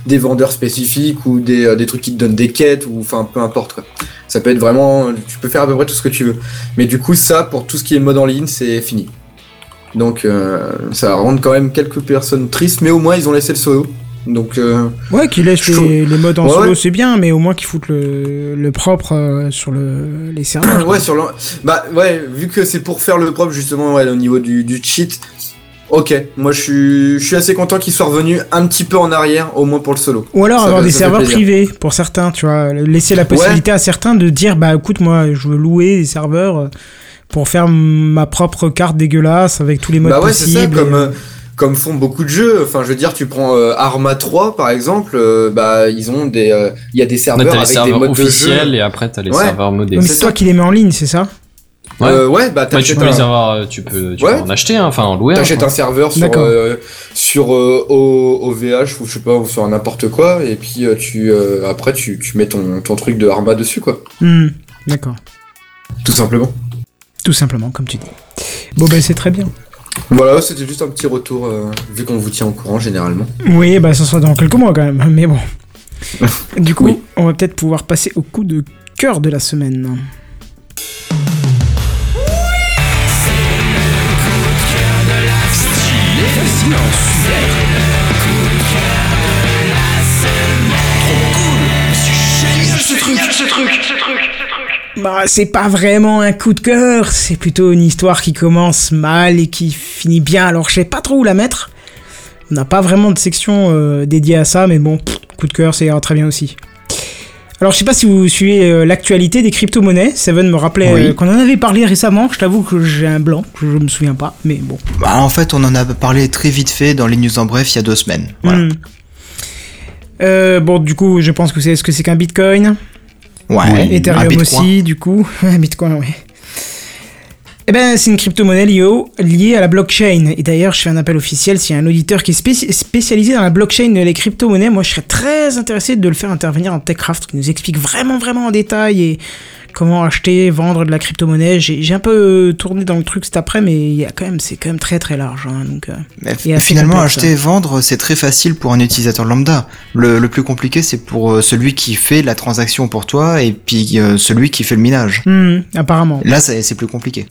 des, vendeurs spécifiques ou des, euh, des trucs qui te donnent des quêtes ou enfin peu importe quoi. Ça peut être vraiment, tu peux faire à peu près tout ce que tu veux. Mais du coup, ça, pour tout ce qui est mode en ligne, c'est fini. Donc, euh, ça rend quand même quelques personnes tristes, mais au moins ils ont laissé le solo. Donc, euh,
Ouais, qu'ils laissent
Je trouve-
les, les modes en
Ouais,
solo,
ouais.
c'est bien, mais au moins qu'ils foutent le, le propre euh, sur le, les serveurs.
ouais, sur le... Bah ouais, vu que c'est pour faire le propre justement ouais, au niveau du, du cheat. Ok, moi je suis, je suis assez content qu'il soit revenu un petit peu en arrière, au moins pour le solo.
Ou alors
Ça
avoir des
ça
serveurs privés pour certains, tu vois. Laisser la possibilité à certains de dire, bah écoute, moi je veux louer des serveurs euh, pour faire ma propre carte dégueulasse avec tous les modes
bah ouais, c'est
possibles.
ça, comme,
euh,
comme font beaucoup de jeux. Enfin, je veux dire, tu prends euh, Arma 3 par exemple, euh, bah ils ont des, euh, il y a des serveurs avec des
serveurs
modes de
officiels
jeu.
et après t'as les
Ouais.
serveurs modés.
mais
c'est
toi qui les mets en ligne, c'est ça?
Ouais.
Euh, ouais, bah
tu peux les avoir, tu peux, tu
Ouais.
peux en acheter, hein, enfin en louer. un,
t'achètes un serveur sur euh, sur euh, OVH ou je sais pas ou sur n'importe quoi et puis euh, tu euh, après tu, tu mets ton, ton truc de Arma dessus quoi,
Hmm, D'accord.
tout simplement.
Tout simplement, comme tu dis. Bon, ben c'est très bien.
Voilà, c'était juste un petit retour, euh, vu qu'on vous tient au courant généralement.
Oui, bah ça sera dans quelques mois quand même, mais bon. du coup,
Oui.
on va peut-être pouvoir passer au coup de cœur de la semaine. Bah, c'est pas vraiment un coup de cœur, c'est plutôt une histoire qui commence mal et qui finit bien, alors je sais pas trop où la mettre. On n'a pas vraiment de section euh, dédiée à ça, mais bon, pff, coup de cœur, ça ira très bien aussi. Alors, je sais pas si vous suivez euh, l'actualité des crypto-monnaies. Seven me rappelait
Oui.
euh, qu'on en avait parlé récemment. Je t'avoue que j'ai un blanc, je, je me souviens pas, mais bon.
Bah, en fait, on en a parlé très vite fait dans les news en bref il y a deux semaines. Voilà.
Hmm. Euh, bon, du coup, je pense que vous savez ce que c'est qu'un bitcoin?
Ouais. un
Ethereum aussi, du coup. Bitcoin, oui. Eh ben, c'est une crypto-monnaie liée, au- liée à la blockchain. Et d'ailleurs, je fais un appel officiel. S'il y a un auditeur qui est spéci- spécialisé dans la blockchain et les crypto-monnaies, moi, je serais très intéressé de le faire intervenir en TechCraft, qui nous explique vraiment, vraiment en détail et comment acheter, vendre de la crypto-monnaie. J'ai un peu tourné dans le truc cet après, mais il y a quand même, c'est quand même très, très large. hein, donc, euh, Et
finalement,
complexe,
acheter et vendre, c'est très facile pour un utilisateur lambda. Le, le plus compliqué, c'est pour euh, celui qui fait la transaction pour toi et puis euh, celui qui fait le minage.
hmm, apparemment.
Là, c'est plus compliqué.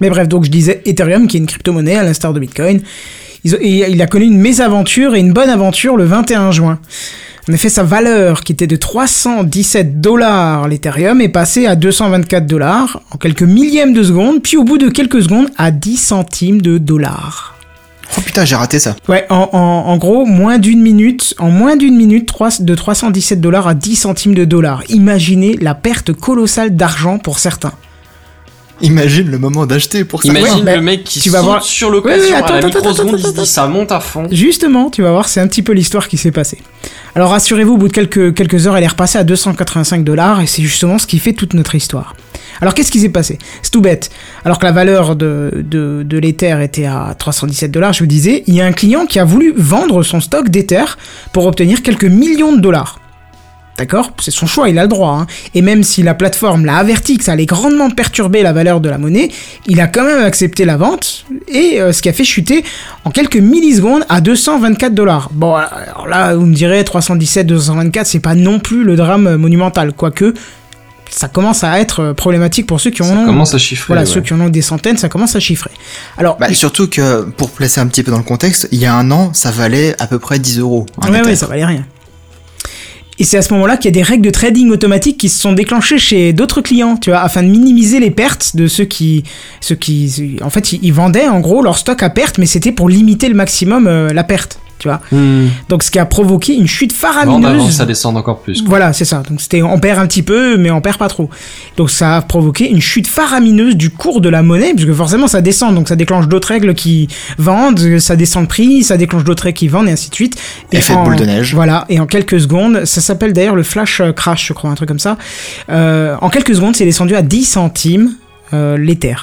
Mais bref, donc je disais Ethereum, qui est une crypto-monnaie à l'instar de Bitcoin. Il a connu une mésaventure et une bonne aventure le 21 juin. En effet, sa valeur, qui était de 317 dollars l'Ethereum, est passée à 224 dollars en quelques millièmes de seconde, puis au bout de quelques secondes à 10 centimes de dollars.
Oh putain, j'ai raté ça.
Ouais, en, en, en gros, moins d'une minute, en moins d'une minute, de 317 dollars à 10 centimes de dollars. Imaginez la perte colossale d'argent pour certains.
Imagine le moment d'acheter pour ça.
Imagine
Ouais, bah,
le mec qui
tu vas voir-
sur l'occasion
ouais, attends,
à la
attends,
microseconde,
attends,
il se dit ça monte à fond.
Justement, tu vas voir, c'est un petit peu l'histoire qui s'est passée. Alors rassurez-vous, au bout de quelques, quelques heures, elle est repassée à 285 dollars et c'est justement ce qui fait toute notre histoire. Alors qu'est-ce qui s'est passé? C'est tout bête. Alors que la valeur de, de, de l'Ether était à 317 dollars, je vous disais, il y a un client qui a voulu vendre son stock d'Ether pour obtenir quelques millions de dollars. D'accord C'est son choix, il a le droit. hein. Et même si la plateforme l'a averti que ça allait grandement perturber la valeur de la monnaie, il a quand même accepté la vente, et euh, ce qui a fait chuter en quelques millisecondes à 224 dollars. Bon, alors là, vous me direz 317, 224, c'est pas non plus le drame monumental, quoique ça commence à être euh, problématique pour ceux qui en
Ça
ont.
commence à chiffrer.
Voilà,
ouais.
ceux qui en ont des centaines, ça commence à chiffrer. Alors,
Bah, surtout que, pour placer un petit peu dans le contexte, il y a un an, ça valait à peu près 10 euros.
ouais, ouais, ça valait rien. Et c'est à ce moment-là qu'il y a des règles de trading automatique qui se sont déclenchées chez d'autres clients, tu vois, afin de minimiser les pertes de ceux qui, ceux qui, en fait, ils vendaient en gros leur stock à perte, mais c'était pour limiter le maximum euh, la perte, tu vois. Donc ce qui a provoqué une chute
Vendre avant que
faramineuse.
ça descende encore plus. quoi.
Voilà, c'est ça. Donc c'était on perd un petit peu, mais on perd pas trop. Donc ça a provoqué une chute faramineuse du cours de la monnaie, puisque forcément ça descend, donc ça déclenche d'autres règles qui vendent, ça descend le prix, ça déclenche d'autres règles qui vendent, et ainsi de suite. Et
Effet de boule de neige.
Voilà, et en quelques secondes, ça s'appelle d'ailleurs le flash euh, crash, je crois, un truc comme ça. Euh, en quelques secondes, c'est descendu à 10 centimes euh, l'Ether.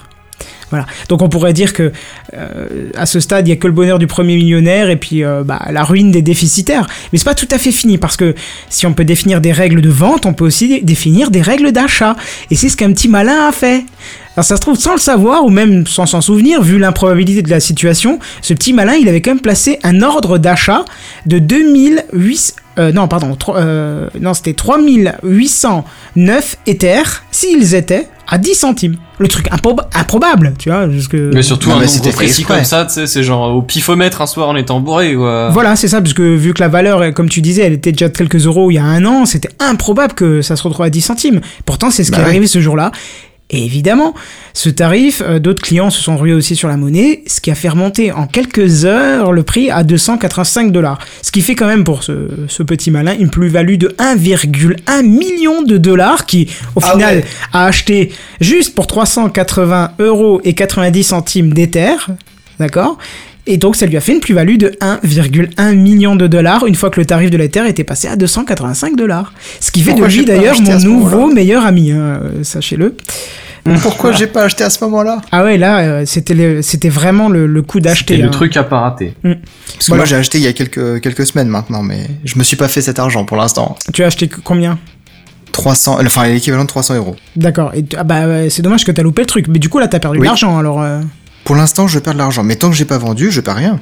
Donc on pourrait dire que euh, à ce stade, il y a que le bonheur du premier millionnaire et puis euh, bah, la ruine des déficitaires. Mais c'est pas tout à fait fini parce que si on peut définir des règles de vente, on peut aussi dé- définir des règles d'achat. Et c'est ce qu'un petit malin a fait. Alors ça se trouve sans le savoir ou même sans s'en souvenir, vu l'improbabilité de la situation, ce petit malin, il avait quand même placé un ordre d'achat de 2800 euh, non, pardon, euh, non, c'était 3809 éthers, s'ils étaient à 10 centimes. Le truc improb- improbable, tu vois, parce que...
Mais surtout
Non,
un
mais
nombre précis comme ça, tu sais, c'est genre au pifomètre un soir en étant bourré quoi.
Voilà, c'est ça, parce que vu que la valeur, euh, comme tu disais, elle était déjà de quelques euros il y a un an, c'était improbable que ça se retrouve à 10 centimes. Pourtant, c'est ce qui
Bah
est arrivé ce jour-là. Et évidemment, ce tarif, euh, d'autres clients se sont rués aussi sur la monnaie, ce qui a fait remonter en quelques heures le prix à 285 dollars. Ce qui fait quand même pour ce, ce petit malin une plus-value de 1,1 million de dollars qui, au
Ah
final,
ouais.
a acheté juste pour 380 euros et 90 centimes d'Ether. D'accord? Et donc ça lui a fait une plus-value de 1,1 million de dollars une fois que le tarif de l'Ether était passé à 285 dollars. Ce qui fait
Pourquoi
de lui d'ailleurs mon nouveau meilleur ami, hein, euh, sachez-le.
Pourquoi j'ai pas acheté à ce moment-là?
Ah ouais, là, euh, c'était vraiment le, le coup d'acheter.
C'était le
hein.
truc à pas rater.
Parce que
Voilà.
moi j'ai acheté il y a quelques, quelques semaines maintenant, mais je me suis pas fait cet argent pour l'instant.
Tu as acheté combien?
300, enfin l'équivalent de 300 euros.
D'accord. Ah bah ouais, c'est dommage que t'as loupé le truc. Mais du coup là t'as perdu de
Oui.
l'argent alors. euh,
Pour l'instant je perds de l'argent, mais tant que j'ai pas vendu, je perds rien.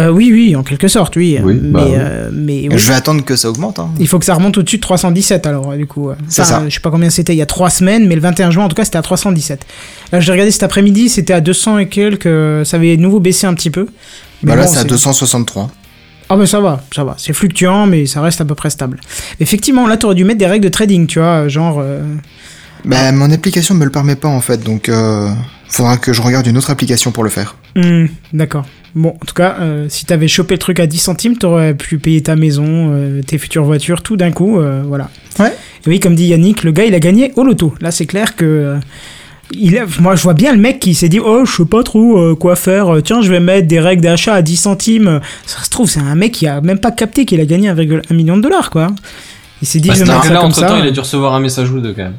euh, oui oui en quelque sorte oui.
Oui,
mais
bah oui.
euh, mais oui.
Je vais attendre que ça augmente. Hein.
Il faut que ça remonte au-dessus de 317 alors euh, du coup. euh. Enfin,
ça.
euh, Je sais pas combien c'était il y a 3 semaines, mais le 21 juin en tout cas c'était à 317. Là j'ai regardé cet après-midi, c'était à 200 et quelques, euh, ça avait de nouveau baissé un petit peu. Mais
Bah là
bon,
c'est à 263.
Ah bah ça va, ça va. C'est fluctuant mais ça reste à peu près stable. Effectivement là t'aurais dû mettre des règles de trading, tu vois, genre... euh,
Bah mon application me le permet pas en fait, donc euh, faudra que je regarde une autre application pour le faire.
Hmm, D'accord. Bon, en tout cas, euh, si t'avais chopé le truc à 10 centimes, t'aurais pu payer ta maison, euh, tes futures voitures, tout d'un coup, euh, voilà.
Ouais.
Et oui, comme dit Yannick, le gars, il a gagné au loto. Là, c'est clair que... euh, il a- moi, je vois bien le mec qui s'est dit Oh, je sais pas trop euh, quoi faire. Tiens, je vais mettre des règles d'achat à 10 centimes. Ça se trouve, c'est un mec qui a même pas capté qu'il a gagné 1,1 million de dollars, quoi. Il s'est dit
Bah,
Je vais
c'est
mettre ça
là,
comme
entre
ça.
temps, il a dû recevoir un message ou deux quand même.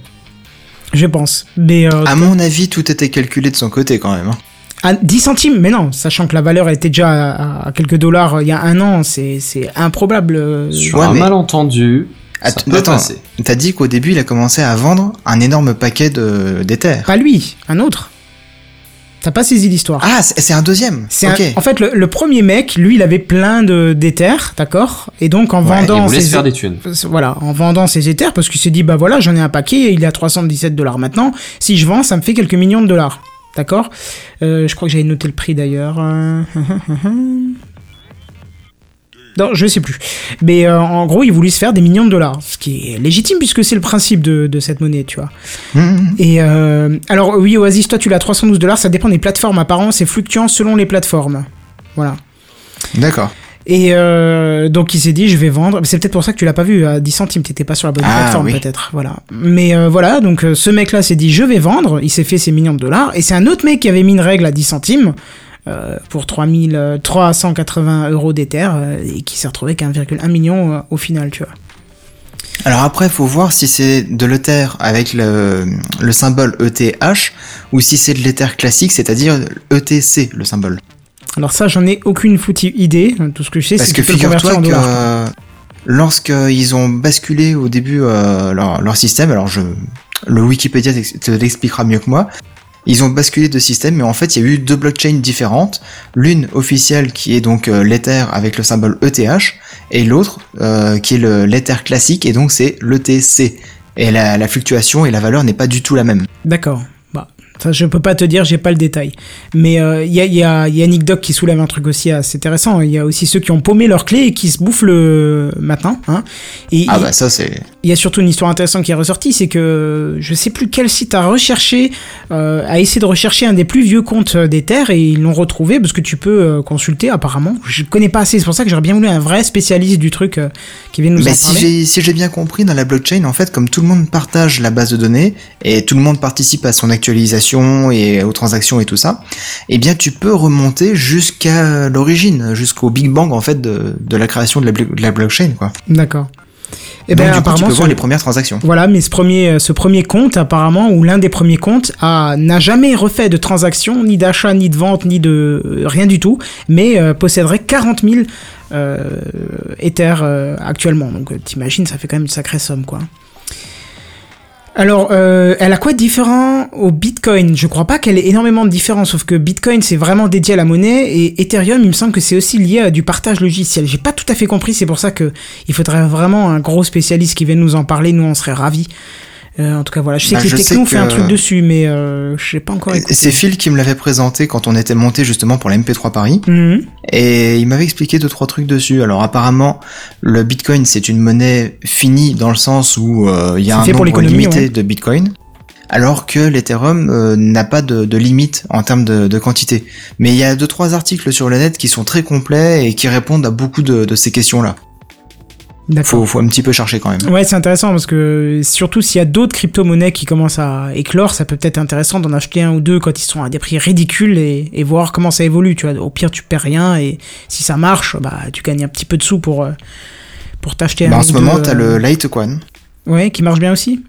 Je pense. Mais euh,
À mon avis, tout était calculé de son côté quand même. hein.
À 10 centimes, mais non, sachant que la valeur était déjà à, à quelques dollars euh, il y a un an, c'est c'est improbable. euh,
Sur
Ouais,
un
mais-
malentendu,
Att- Attends, t'as dit qu'au début il a commencé à vendre un énorme paquet de d'Ether.
Pas lui, un autre. T'as pas saisi l'histoire.
Ah, c'est un deuxième.
C'est en fait, le, le premier mec, lui, il avait plein de d'éthers, d'accord? Et donc, en
Ouais,
vendant ses
faire des thunes.
voilà, en vendant ses éthers, parce qu'il s'est dit, bah voilà, j'en ai un paquet, il est à 317 dollars maintenant. Si je vends, ça me fait quelques millions de dollars. D'accord? Euh, Je crois que j'avais noté le prix d'ailleurs. Non, je sais plus. Mais euh, en gros, il voulait se faire des millions de dollars. Ce qui est légitime puisque c'est le principe de, de cette monnaie, tu vois.
Mmh.
Et euh, alors, oui, Oasis, toi, tu l'as à 312 dollars, ça dépend des plateformes. Apparemment, c'est fluctuant selon les plateformes. Voilà.
D'accord.
Et euh, donc il s'est dit je vais vendre. C'est peut-être pour ça que tu l'as pas vu à 10 centimes. T'étais pas sur la bonne
Ah,
plateforme
oui.
peut-être. Voilà. Mais euh, voilà. Donc ce mec-là s'est dit je vais vendre. Il s'est fait ses millions de dollars. Et c'est un autre mec qui avait mis une règle à 10 centimes pour 3000, euh, 380 euros d'Ether euh, et qui s'est retrouvé qu'à 1,1 million euh, au final. Tu vois.
Alors après, faut voir si c'est de l'Ether avec le, le symbole ETH ou si c'est de l'Ether classique, c'est-à-dire ETC, le symbole.
Alors ça j'en ai aucune foutue idée. Tout ce que je sais c'est
que
que
figure-toi que euh, lorsqu'ils ont basculé au début euh, leur, leur système, alors je, le Wikipédia te l'expliquera mieux que moi, ils ont basculé de système, mais en fait il y a eu deux blockchains différentes, l'une officielle qui est donc euh, l'Ether avec le symbole ETH, et l'autre euh, qui est le l'Ether classique, et donc c'est l'ETC. Et la, la fluctuation et la valeur n'est pas du tout la même.
D'accord. Bah, Enfin, je peux pas te dire, j'ai pas le détail. Mais euh, il y, a, y, a, y a Nick Doc qui soulève un truc aussi assez intéressant. Il y a aussi ceux qui ont paumé leurs clés et qui se bouffent le matin. Hein. Et
Ah bah ça c'est...
il y a surtout une histoire intéressante qui est ressortie, c'est que je sais plus quel site a recherché, euh, a essayé de rechercher un des plus vieux comptes euh, d'Ether et ils l'ont retrouvé parce que tu peux euh, consulter apparemment. Je connais pas assez, c'est pour ça que j'aurais bien voulu un vrai spécialiste du truc euh, qui vienne nous
Mais
en
si
parler.
j'ai si j'ai bien compris, dans la blockchain, en fait, comme tout le monde partage la base de données et tout le monde participe à son actualisation et aux transactions et tout ça, eh bien, tu peux remonter jusqu'à l'origine, jusqu'au Big Bang en fait de, de la création de la, de la blockchain, quoi.
D'accord. Et
Donc,
ben
du coup, tu
apparemment
peux voir les premières transactions.
Voilà, mais ce premier, euh, ce premier compte, apparemment, ou l'un des premiers comptes, a, n'a jamais refait de transaction, ni d'achat, ni de vente, ni de euh, rien du tout, mais euh, posséderait 40 000 euh, Ethers euh, actuellement. Donc t'imagines, ça fait quand même une sacrée somme, quoi. Alors, euh, elle a quoi de différent au Bitcoin? Je crois pas qu'elle ait énormément de différence, sauf que Bitcoin c'est vraiment dédié à la monnaie et Ethereum, il me semble que c'est aussi lié à du partage logiciel. J'ai pas tout à fait compris, c'est pour ça que il faudrait vraiment un gros spécialiste qui vienne nous en parler. Nous, on serait ravis. Euh, en tout cas, voilà. Je sais
Bah,
que les technos fait un truc dessus, mais euh, je sais pas encore.
C'est Phil qui me l'avait présenté quand on était monté justement pour la MP3 Paris.
Mhm.
Et il m'avait expliqué deux trois trucs dessus. Alors apparemment, le Bitcoin c'est une monnaie finie dans le sens où euh, il y a un
pour
nombre limité
ouais.
de Bitcoin, alors que l'Ethereum euh, n'a pas de, de limite en termes de, de quantité. Mais il y a deux trois articles sur le net qui sont très complets et qui répondent à beaucoup de, de ces questions-là. Faut, faut un petit peu chercher quand même.
Ouais, c'est intéressant parce que surtout s'il y a d'autres crypto-monnaies qui commencent à éclore, ça peut peut-être être intéressant d'en acheter un ou deux quand ils sont à des prix ridicules et, et voir comment ça évolue. Tu vois, au pire tu perds rien et si ça marche, bah tu gagnes un petit peu de sous pour euh, pour t'acheter
Bah,
un.
en
ou
ce
deux,
moment,
euh,
t'as le Litecoin.
Ouais, qui marche bien aussi.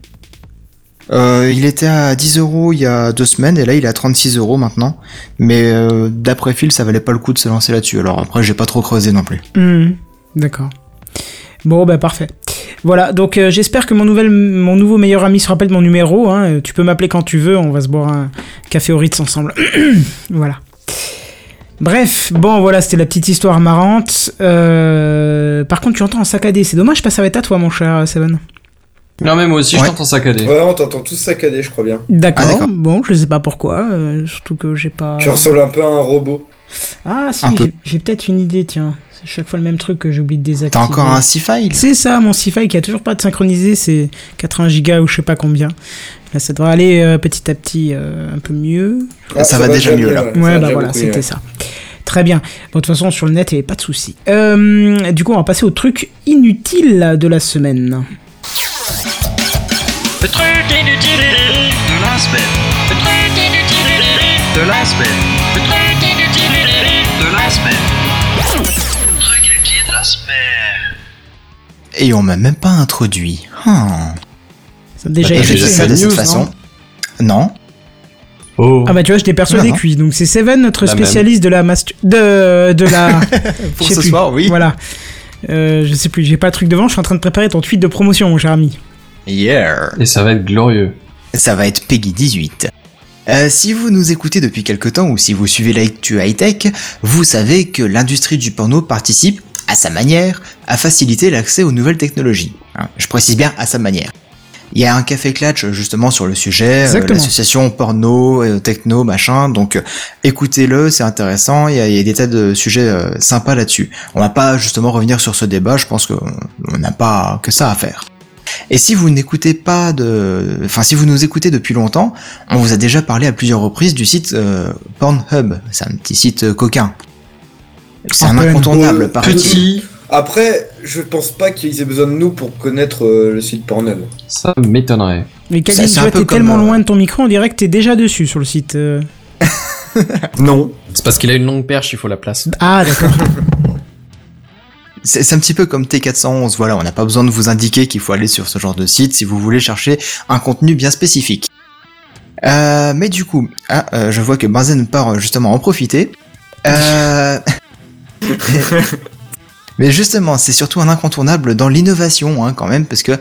Euh, il était à 10 euros il y a deux semaines et là il est à 36 euros maintenant. Mais euh, d'après Phil, ça valait pas le coup de se lancer là-dessus. Alors après, j'ai pas trop creusé non plus.
Mhm. D'accord. Bon, bah parfait. Voilà, donc euh, j'espère que mon, nouvel, mon nouveau meilleur ami se rappelle de mon numéro. Hein. Euh, Tu peux m'appeler quand tu veux, on va se boire un café au Ritz ensemble. voilà. Bref, bon voilà, c'était la petite histoire marrante. Euh, Par contre, tu entends en saccadé. C'est dommage, pas ça va être à toi, mon cher Seven.
Non, mais moi aussi,
Ouais.
je t'entends saccader.
Ouais, on t'entend tous saccadés, je crois bien.
D'accord.
Ah, d'accord.
bon, je sais pas pourquoi. euh, surtout que j'ai pas.
Tu ressembles un peu à un robot.
Ah si, j'ai- j'ai peut-être une idée. Tiens, c'est chaque fois le même truc que j'oublie de désactiver.
T'as encore un C-File
C'est ça, mon Sci-Fi qui a toujours pas de synchronisé, c'est 80 gigas ou je sais pas combien. Là, ça devrait aller euh, petit à petit euh, un peu mieux.
Ah,
Ça va déjà mieux, là.
ouais,
bah voilà, c'était
mieux.
ça. Très bien. Bon, de toute façon, sur le net, il n'y avait pas de souci. Euh, du coup, on va passer au truc inutile de la semaine.
Le truc inutile de la semaine. Le truc inutile de la semaine.
Et on m'a même pas introduit. Hmm.
Ça a déjà
Et
été fait.
ça de
news,
cette
non
façon. Non.
Oh.
Ah bah tu vois, je t'ai persuadé cuit. Donc c'est Seven, notre
La même.
spécialiste de la mastu... de de la
Pour ce
plus.
soir, oui.
Voilà. Euh, je sais plus, j'ai pas le truc devant, je suis en train de préparer ton tweet de promotion, mon cher ami.
Yeah.
Et ça va être glorieux.
Ça va être Peggy 18. Euh, si vous nous écoutez depuis quelque temps ou si vous suivez l'actu high-tech, vous savez que l'industrie du porno participe, à sa manière, à faciliter l'accès aux nouvelles technologies. Hein, je précise bien à sa manière. Il y a un café Clatch justement sur le sujet, euh, l'association porno, euh, techno, machin. Donc euh, écoutez-le, c'est intéressant. Il y, a, il y a des tas de sujets sympas là-dessus. On va pas justement revenir sur ce débat. Je pense qu'on on n'a pas que ça à faire. Et si vous n'écoutez pas de, enfin si vous nous écoutez depuis longtemps, on vous a déjà parlé à plusieurs reprises du site Pornhub. C'est un petit site coquin. C'est un incontournable.
Euh,
paraît-il.
Petit,
Après, je pense pas qu'ils aient besoin de nous pour connaître euh, le site Pornhub.
ça m'étonnerait.
Mais
c'est
tu vois, t'es tellement
euh,
loin de ton micro, on dirait que t'es déjà dessus sur le site. euh.
Non.
C'est parce qu'il a une longue perche, il faut la place.
Ah d'accord.
C'est un petit peu comme T411. Voilà, on n'a pas besoin de vous indiquer qu'il faut aller sur ce genre de site si vous voulez chercher un contenu bien spécifique. Euh, mais du coup, ah, euh, je vois que Benzen part justement en profiter. Euh... Mais justement, c'est surtout un incontournable dans l'innovation, hein, quand même, parce que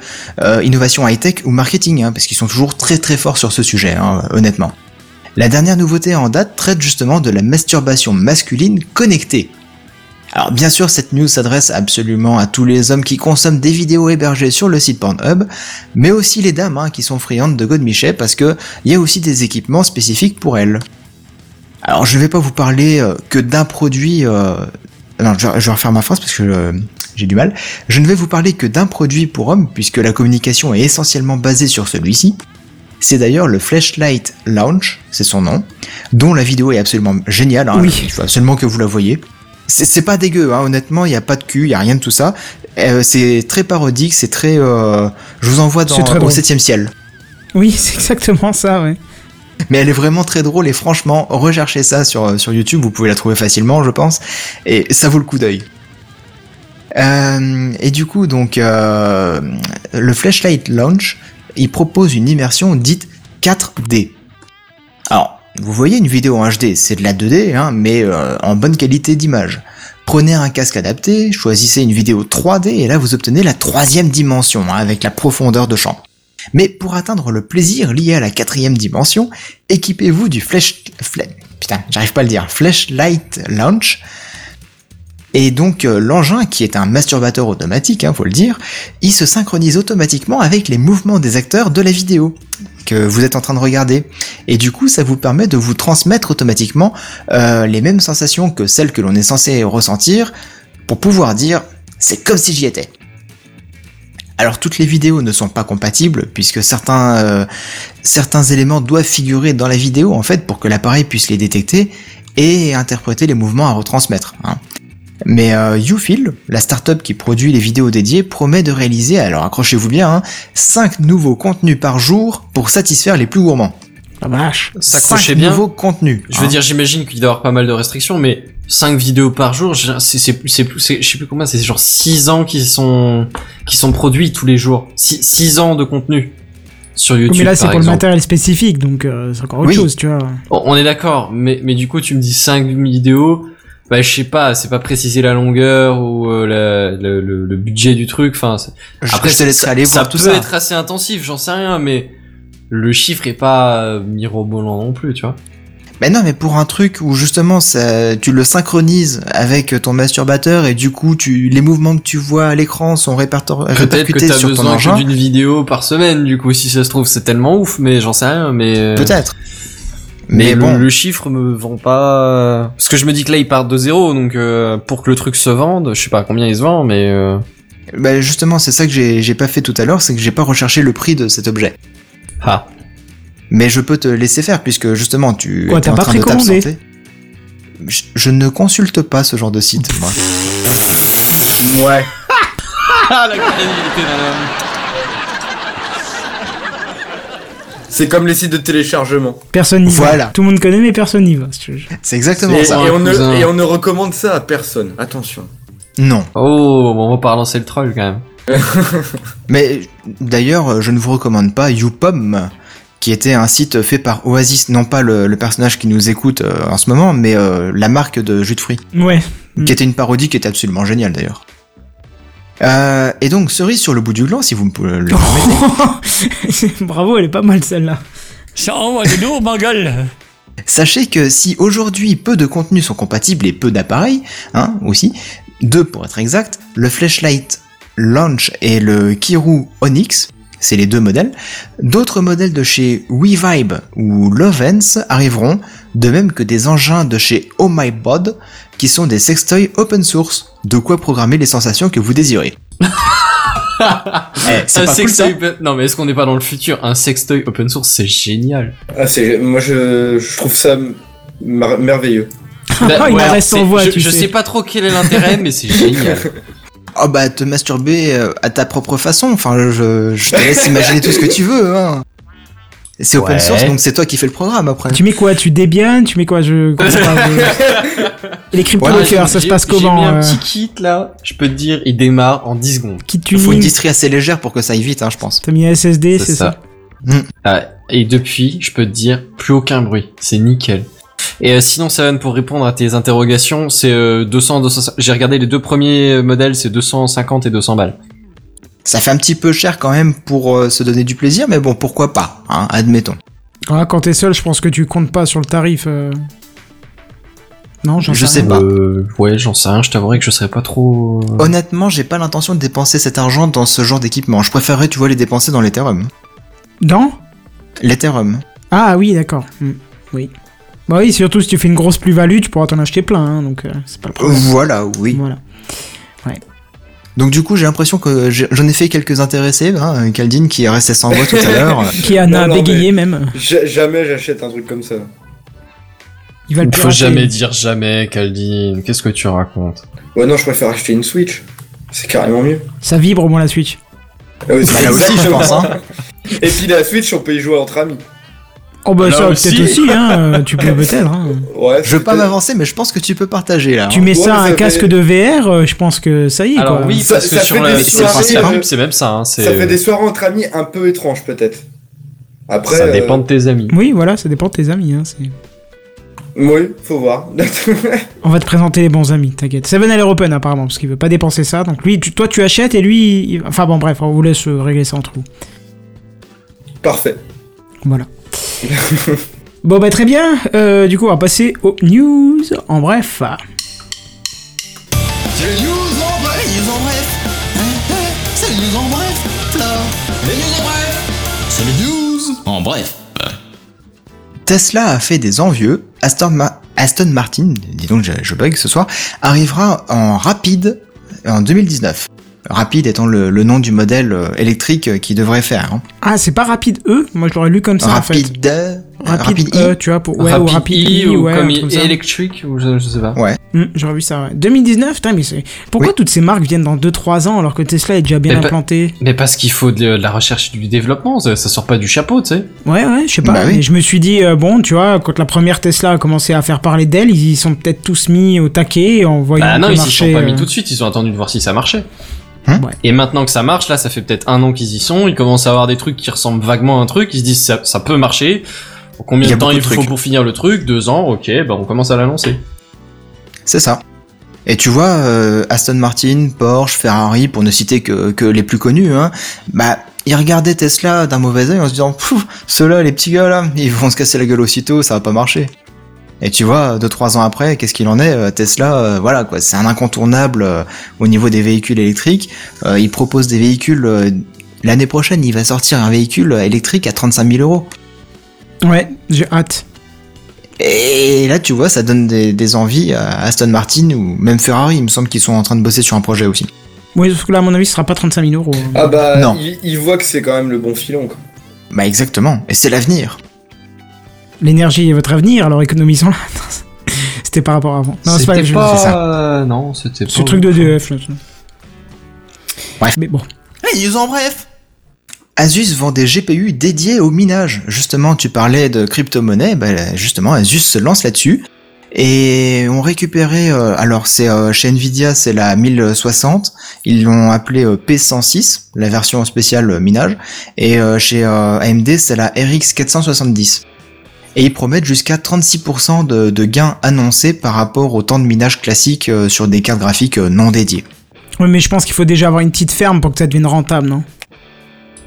euh, innovation high-tech ou marketing, hein, parce qu'ils sont toujours très très forts sur ce sujet, hein, honnêtement. La dernière nouveauté en date traite justement de la masturbation masculine connectée. Alors bien sûr, cette news s'adresse absolument à tous les hommes qui consomment des vidéos hébergées sur le site Pornhub, mais aussi les dames qui sont friandes de God Michel parce que il y a aussi des équipements spécifiques pour elles. Alors je vais pas vous parler euh, que d'un produit. euh, Non, je, je vais refaire ma phrase parce que euh, j'ai du mal. Je ne vais vous parler que d'un produit pour hommes puisque la communication est essentiellement basée sur celui-ci. C'est d'ailleurs le Flashlight Launch, c'est son nom, dont la vidéo est absolument géniale. hein.
Oui.
Il faut absolument que vous la voyez. C'est pas dégueu, hein, honnêtement, il n'y a pas de cul, il n'y a rien de tout ça. Euh, c'est très parodique, c'est très... euh, je vous envoie dans,
très
au
drôle.
7 ciel.
Oui, c'est exactement ça, ouais.
Mais elle est vraiment très drôle et franchement, recherchez ça sur, sur YouTube, vous pouvez la trouver facilement, je pense, et ça vaut le coup d'œil. Euh, et du coup, donc, euh, le Flashlight Launch, il propose une immersion dite 4D. Alors, vous voyez une vidéo en HD, c'est de la 2D, hein, mais euh, en bonne qualité d'image. Prenez un casque adapté, choisissez une vidéo 3D et là vous obtenez la troisième dimension hein, avec la profondeur de champ. Mais pour atteindre le plaisir lié à la quatrième dimension, équipez-vous du flash, fla- putain, j'arrive pas à le dire, flashlight launch. Et donc euh, l'engin, qui est un masturbateur automatique, hein, faut le dire, il se synchronise automatiquement avec les mouvements des acteurs de la vidéo que vous êtes en train de regarder. Et du coup, ça vous permet de vous transmettre automatiquement euh, les mêmes sensations que celles que l'on est censé ressentir pour pouvoir dire c'est comme si j'y étais. Alors toutes les vidéos ne sont pas compatibles puisque certains euh, certains éléments doivent figurer dans la vidéo en fait pour que l'appareil puisse les détecter et interpréter les mouvements à retransmettre. hein. Mais euh, YouFeel, la startup qui produit les vidéos dédiées, promet de réaliser, alors accrochez-vous bien, hein, 5 nouveaux contenus par jour pour satisfaire les plus gourmands.
La vache.
S'accrochez
5
bien.
nouveaux contenus.
Je veux
hein.
dire, j'imagine qu'il doit y avoir pas mal de restrictions, mais 5 vidéos par jour, je- c'est, c'est, c'est, plus- c'est- je sais plus combien, c'est genre 6 ans qui sont, qui sont produits tous les jours. 6 ans de contenu sur YouTube.
mais là, c'est
par
pour le matériel spécifique, donc euh, c'est encore autre
Oui.
chose, tu vois.
On on est d'accord, mais, mais du coup, tu me dis 5 vidéos, bah, je sais pas, c'est pas préciser la longueur ou euh, la- le, le- le budget du truc, enfin, après,
je te laisserai
ça,
aller
ça
voir tout
peut
ça.
être assez intensif, j'en sais rien, mais le chiffre est pas euh, mirobolant non plus, tu vois.
Ben non, mais pour un truc où justement ça, tu le synchronises avec ton masturbateur et du coup tu, les mouvements que tu vois à l'écran sont répertor-
Peut-être que
répercutés sur ton engin.
que d'une vidéo par semaine, du coup, si ça se trouve, c'est tellement ouf, mais j'en sais rien, mais... euh,
Peut-être.
Mais,
bon,
le chiffre me vend pas... Parce que je me dis que là, ils partent de zéro, donc euh, pour que le truc se vende, je sais pas combien il se vend, mais... euh,
ben justement c'est ça que j'ai pas fait tout à l'heure, c'est que j'ai pas recherché le prix de cet objet.
Ah.
Mais je peux te laisser faire puisque justement tu
Quoi,
es
t'as
en
pas
train de t'absenter. Je, je ne consulte pas ce genre de site, moi.
Ouais.
Ah, la crédibilité d'un homme
C'est comme les sites de téléchargement.
Personne n'y
Voilà.
va. Tout le monde connaît, mais personne n'y va.
C'est exactement
Et,
ça.
et on ne,
cousin.
et on ne recommande ça à personne. Attention.
Non.
Oh, bon, on va pas relancer le troll, quand même.
Mais d'ailleurs, je ne vous recommande pas YouPom, qui était un site fait par Oasis, non pas le, le personnage qui nous écoute euh, en ce moment, mais euh, la marque de jus de fruits,
Ouais. Mm.
qui était une parodie qui était absolument géniale d'ailleurs. Euh, et donc, cerise sur le bout du gland, si vous me pouvez le permettez.
Bravo, elle est pas mal celle-là.
Ça envoie du lourd, ma gueule.
Sachez que si aujourd'hui peu de contenus sont compatibles et peu d'appareils, hein, aussi, deux pour être exact, le Flashlight Launch et le Kiru Onyx, c'est les deux modèles, d'autres modèles de chez WeVibe ou Lovens arriveront, de même que des engins de chez Oh My Bod, qui sont des sextoys open source, de quoi programmer les sensations que vous désirez. Eh, c'est
Un
pas cool, ça
sextoy open- Non, mais est-ce qu'on n'est pas dans le futur? Un sextoy open source, c'est génial.
Ah, c'est, moi, je, je trouve ça mer- merveilleux.
Il en reste sans voix,
je,
tu
je
sais.
sais pas trop quel est l'intérêt, mais c'est génial.
Oh bah te masturber euh, à ta propre façon, enfin je, je te laisse imaginer tout ce que tu veux. Hein. C'est open
Ouais.
source donc c'est toi qui fais le programme après.
Tu mets quoi? Tu débianes Tu mets quoi? Je comprends pas. Et les crypto
Ouais,
hackers,
j'ai-
ça se passe comment
J'ai mis un
euh,
petit kit là, je peux te dire, il démarre en 10 secondes.
Kit
Il faut une distrie assez légère pour que ça aille vite, hein, je pense.
T'as mis un SSD, c'est ça,
Ah, et depuis, je peux te dire, plus aucun bruit. C'est nickel. Et euh, sinon, Seven, pour répondre à tes interrogations, c'est euh, 200, 200. J'ai regardé les deux premiers modèles, c'est 250 et 200 balles.
Ça fait un petit peu cher quand même pour euh, se donner du plaisir, mais bon pourquoi pas, hein, admettons.
Ah, quand t'es seul, je pense que tu comptes pas sur le tarif. euh. Non, j'en
Je
sais
sais pas.
Euh, ouais, j'en sais rien, je t'avouerai que je serais pas trop... euh,
Honnêtement, j'ai pas l'intention de dépenser cet argent dans ce genre d'équipement. Je préférerais, tu vois, les dépenser dans l'Ethereum.
Dans?
L'Ethereum.
Ah oui, d'accord. Hmm, Oui. Bah oui, surtout si tu fais une grosse plus-value, tu pourras t'en acheter plein, hein, donc euh, c'est pas le problème.
Voilà, oui.
Voilà.
Donc du coup, j'ai l'impression que j'en ai fait quelques intéressés. Hein, Caldine qui est resté sans voix tout à l'heure.
Qui en a bégayé même.
Ja- jamais j'achète un truc comme ça.
Il va le
Il faut jamais dire jamais, Caldine. Qu'est-ce que tu racontes?
Ouais, non, je préfère acheter une Switch. C'est carrément mieux.
Ça vibre au moins la Switch.
Ah
Bah, là aussi, je pense. Hein.
Et puis la Switch, on peut y jouer entre amis.
Oh bah
Là
ça
aussi.
peut-être aussi, hein. tu peux peut-être. Hein.
Ouais,
Je veux pas m'avancer, mais je pense que tu peux partager là.
Tu
hein.
Ouais,
ça à
ça
un
fait-
casque de VR, euh, je pense que ça y est.
Alors
quoi.
oui,
Ça-
parce que
ça
sur
fait
la,
des
sur la
soirées,
pub,
euh,
c'est même ça. Hein, c'est-
Ça fait des soirées entre amis un peu étranges, peut-être. Après.
Ça
euh,
dépend de tes amis.
Oui, voilà, ça dépend de tes amis. Hein, c'est-
Oui, faut voir.
On va te présenter les bons amis, t'inquiète. Seven l'air open apparemment, parce qu'il veut pas dépenser ça. Donc lui, tu- toi tu achètes et lui... il- Enfin bon bref, on vous laisse euh, régler ça entre vous.
Parfait.
Voilà. bon bah très bien, euh, du coup on va passer aux news. En bref,
C'est les news en bref, les news en bref. C'est les news en bref, Flo. Les news en bref. C'est les news en bref.
Tesla a fait des envieux. Aston, Ma- Aston Martin, dis donc je, je bug ce soir, arrivera en rapide en 2019. Rapide étant le, le nom du modèle euh, électrique euh, qui devrait faire. hein.
ah c'est pas rapide E, moi je l'aurais lu comme ça en fait.
Rapide,
Rapide,
I.
E, tu vois, pour... ouais, ou rapide I,
ou
ouais,
comme
comme ça.
électrique, ou je, je sais pas.
Hmm, J'aurais vu ça, ouais. 2019, putain, mais c'est... Pourquoi
Oui.
toutes ces marques viennent dans 2-3 ans alors que Tesla est déjà bien
Mais pas-
implanté?
Mais parce qu'il faut de, de la recherche et du développement, ça, ça sort pas du chapeau, tu sais.
Ouais, ouais, je sais pas.
Bah oui.
mais je me suis dit, euh, bon, tu vois, quand la première Tesla a commencé à faire parler d'elle, ils y sont peut-être tous mis au taquet en voyant
Bah non, ils s'y sont pas mis
euh,
tout de suite, ils ont attendu de voir si ça marchait.
Hein
Ouais.
Et maintenant que ça marche, là, ça fait peut-être un an qu'ils y sont, ils commencent à avoir des trucs qui ressemblent vaguement à un truc, ils se disent ça, ça peut marcher. Combien de temps il faut
trucs.
pour finir le truc? Deux ans, ok, bah on commence à l'annoncer.
C'est ça. Et tu vois, euh, Aston Martin, Porsche, Ferrari, pour ne citer que, que les plus connus, hein, bah, ils regardaient Tesla d'un mauvais œil en se disant, Pfff, ceux-là, les petits gars là, ils vont se casser la gueule aussitôt, ça va pas marcher. Et tu vois, deux trois ans après, qu'est-ce qu'il en est euh, Tesla, euh, voilà quoi, c'est un incontournable euh, au niveau des véhicules électriques. Euh, il propose des véhicules. euh, L'année prochaine, il va sortir un véhicule électrique à 35 000 euros.
Ouais, j'ai hâte.
Et là, tu vois, ça donne des, des envies à Aston Martin ou même Ferrari. Il me semble qu'ils sont en train de bosser sur un projet aussi.
Oui, sauf que là, à mon avis, ce sera pas 35 000 euros.
Ah bah,
Non.
il, il voit que c'est quand même le bon filon. Quoi.
Bah exactement. Et c'est l'avenir.
L'énergie est votre avenir, alors économisons-la. C'était par rapport à avant. Non, c'est pas,
pas...
c'est ça.
Non, c'était pas...
Ce truc de DEF, là.
Bref.
Mais bon.
News en bref.
Asus vend des GPU dédiés au minage. Justement, tu parlais de crypto-monnaie. Bah, justement, Asus se lance là-dessus. Et on récupérait, euh, alors c'est euh, chez Nvidia c'est la 1060, ils l'ont appelé euh, P106, la version spéciale euh, minage, et chez AMD c'est la RX 470. Et ils promettent jusqu'à 36% de, de gains annoncés par rapport au temps de minage classique sur des cartes graphiques non dédiées.
Oui, mais je pense qu'il faut déjà avoir une petite ferme pour que ça devienne rentable, non?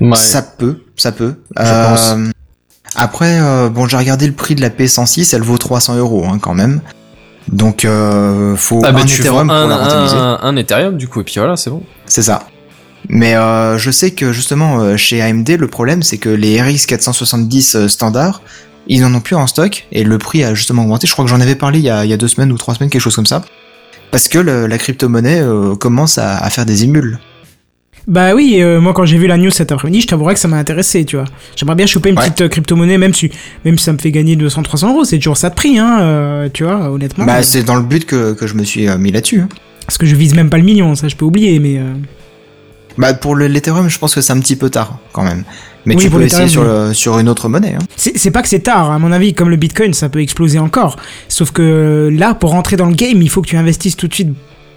Ouais.
Ça peut, ça peut.
Je
Euh, Après, euh, bon, j'ai regardé le prix de la P106, elle vaut 300 euros hein, quand même. Donc, euh, faut
Ah bah
un
tu
Ethereum pour la rentabiliser.
un, un Ethereum du coup, et puis voilà, c'est bon.
C'est ça. Mais euh, je sais que justement euh, chez AMD, le problème c'est que les RX 470 euh, standards, ils en ont plus en stock et le prix a justement augmenté. Je crois que j'en avais parlé il y, a, il y a deux semaines ou trois semaines, quelque chose comme ça. Parce que le- la crypto-monnaie commence à, à faire des émules.
Bah oui, euh, moi quand j'ai vu la news cet après-midi, je t'avouerais que ça m'a intéressé, tu vois. J'aimerais bien choper une
Ouais.
petite euh, crypto-monnaie, même si, même si ça me fait gagner 200-300 euros, c'est toujours ça de prix, hein, euh, tu vois, honnêtement.
Bah c'est dans le but que, que je me suis mis là-dessus. hein.
Parce que je vise même pas le million, ça je peux oublier, mais... euh,
Bah pour le- l'Ethereum, je pense que c'est un petit peu tard quand même. Mais
Oui,
tu peux essayer sur, le, sur une autre monnaie. Hein.
C'est pas que c'est tard, à mon avis, comme le Bitcoin, ça peut exploser encore. Sauf que là, pour rentrer dans le game, il faut que tu investisses tout de suite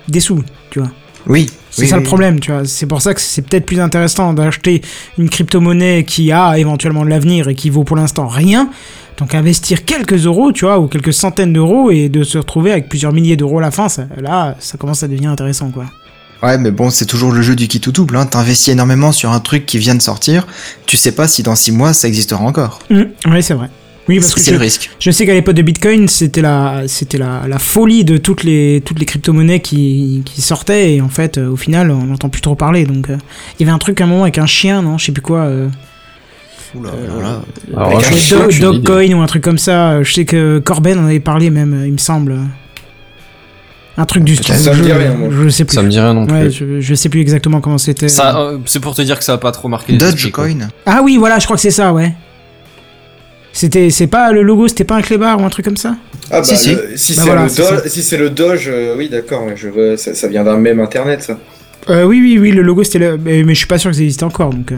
des sous, tu vois.
Oui.
C'est
oui,
ça
oui,
le problème, tu vois. C'est pour ça que c'est peut-être plus intéressant d'acheter une crypto-monnaie qui a éventuellement de l'avenir et qui vaut pour l'instant rien. Donc investir quelques euros, tu vois, ou quelques centaines d'euros et de se retrouver avec plusieurs milliers d'euros à la fin, ça- là, ça commence à devenir intéressant, quoi.
Ouais, mais bon, c'est toujours le jeu du qui ou double. Hein. T'investis énormément sur un truc qui vient de sortir. Tu sais pas si dans six mois ça existera encore.
Hum, oui, c'est vrai. Oui, parce que
C'est
je,
le risque.
je sais qu'à l'époque de Bitcoin, c'était la, c'était la, la folie de toutes les, toutes les crypto-monnaies qui, qui sortaient et en fait, euh, au final, on n'entend plus trop parler. Donc, euh, il y avait un truc à un moment avec un chien, non, je sais plus quoi. euh,
Oula, alors là,
Alors,
avec
j'ai
le Do-
aucune idée.
Dogecoin ou un truc comme ça. Je sais que Corben en avait parlé même, euh, il me semble. Un truc du style.
Ça me
je,
dit rien, moi.
je sais plus.
Ça me dit rien non plus.
Ouais, je, je sais plus exactement comment c'était.
Ça, euh, c'est pour te dire que ça a pas trop marqué.
Dogecoin.
Ah oui, voilà, je crois que c'est ça, ouais. C'était, c'est pas le logo, c'était pas un clébard ou un truc comme ça
Ah bah,
Si, si.
le- si
Bah
c'est
voilà,
le, si c'est le Doge, euh, oui d'accord, je ça, ça vient d'un même internet ça.
euh, Oui, oui, oui, le logo c'était le. Mais, mais je suis pas sûr que ça existait encore, donc. euh,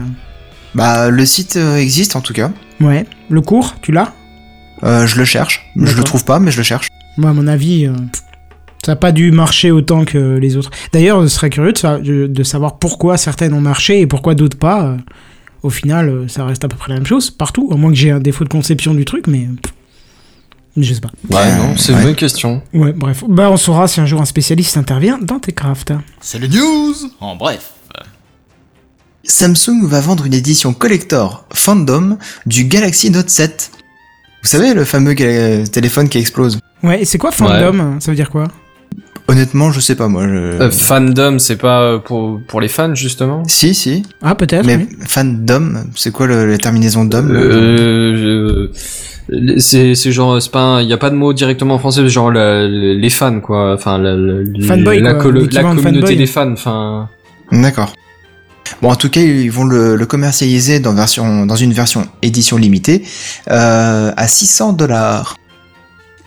Bah, le site euh, existe en tout cas.
Ouais. Le cours, tu l'as?
Euh, je le cherche. Je le trouve pas, mais je le cherche.
Moi, à mon avis, euh, ça n'a pas dû marcher autant que les autres. D'ailleurs, je serais curieux de, sa- de- de savoir pourquoi certaines ont marché et pourquoi d'autres pas. Au final, euh, ça reste à peu près la même chose partout, à moins que j'ai un défaut de conception du truc, mais. Je sais pas.
Ouais, non, c'est
Ouais.
une bonne question.
Ouais, bref. Bah, on saura si un jour un spécialiste intervient dans Techcraft.
C'est les news En bref.
Samsung va vendre une édition collector fandom du Galaxy Note 7. Vous savez, le fameux téléphone qui explose.
Ouais, et c'est quoi fandom Ça veut dire quoi?
Honnêtement, je sais pas moi. Je...
Euh, fandom, c'est pas euh, pour, pour les fans, justement
Si, si.
Ah, peut-être.
Mais
oui.
fandom, c'est quoi le- la terminaison d'homme
euh, euh, c'est c'est genre c'est pas il y a pas de mot directement en français genre la- la- les fans quoi enfin la, la,
Fanboy,
la,
quoi,
colo- la communauté
fanboy.
des fans enfin
D'accord. Bon, en tout cas, ils vont le, le commercialiser dans, version, dans une version édition limitée euh, à 600 dollars.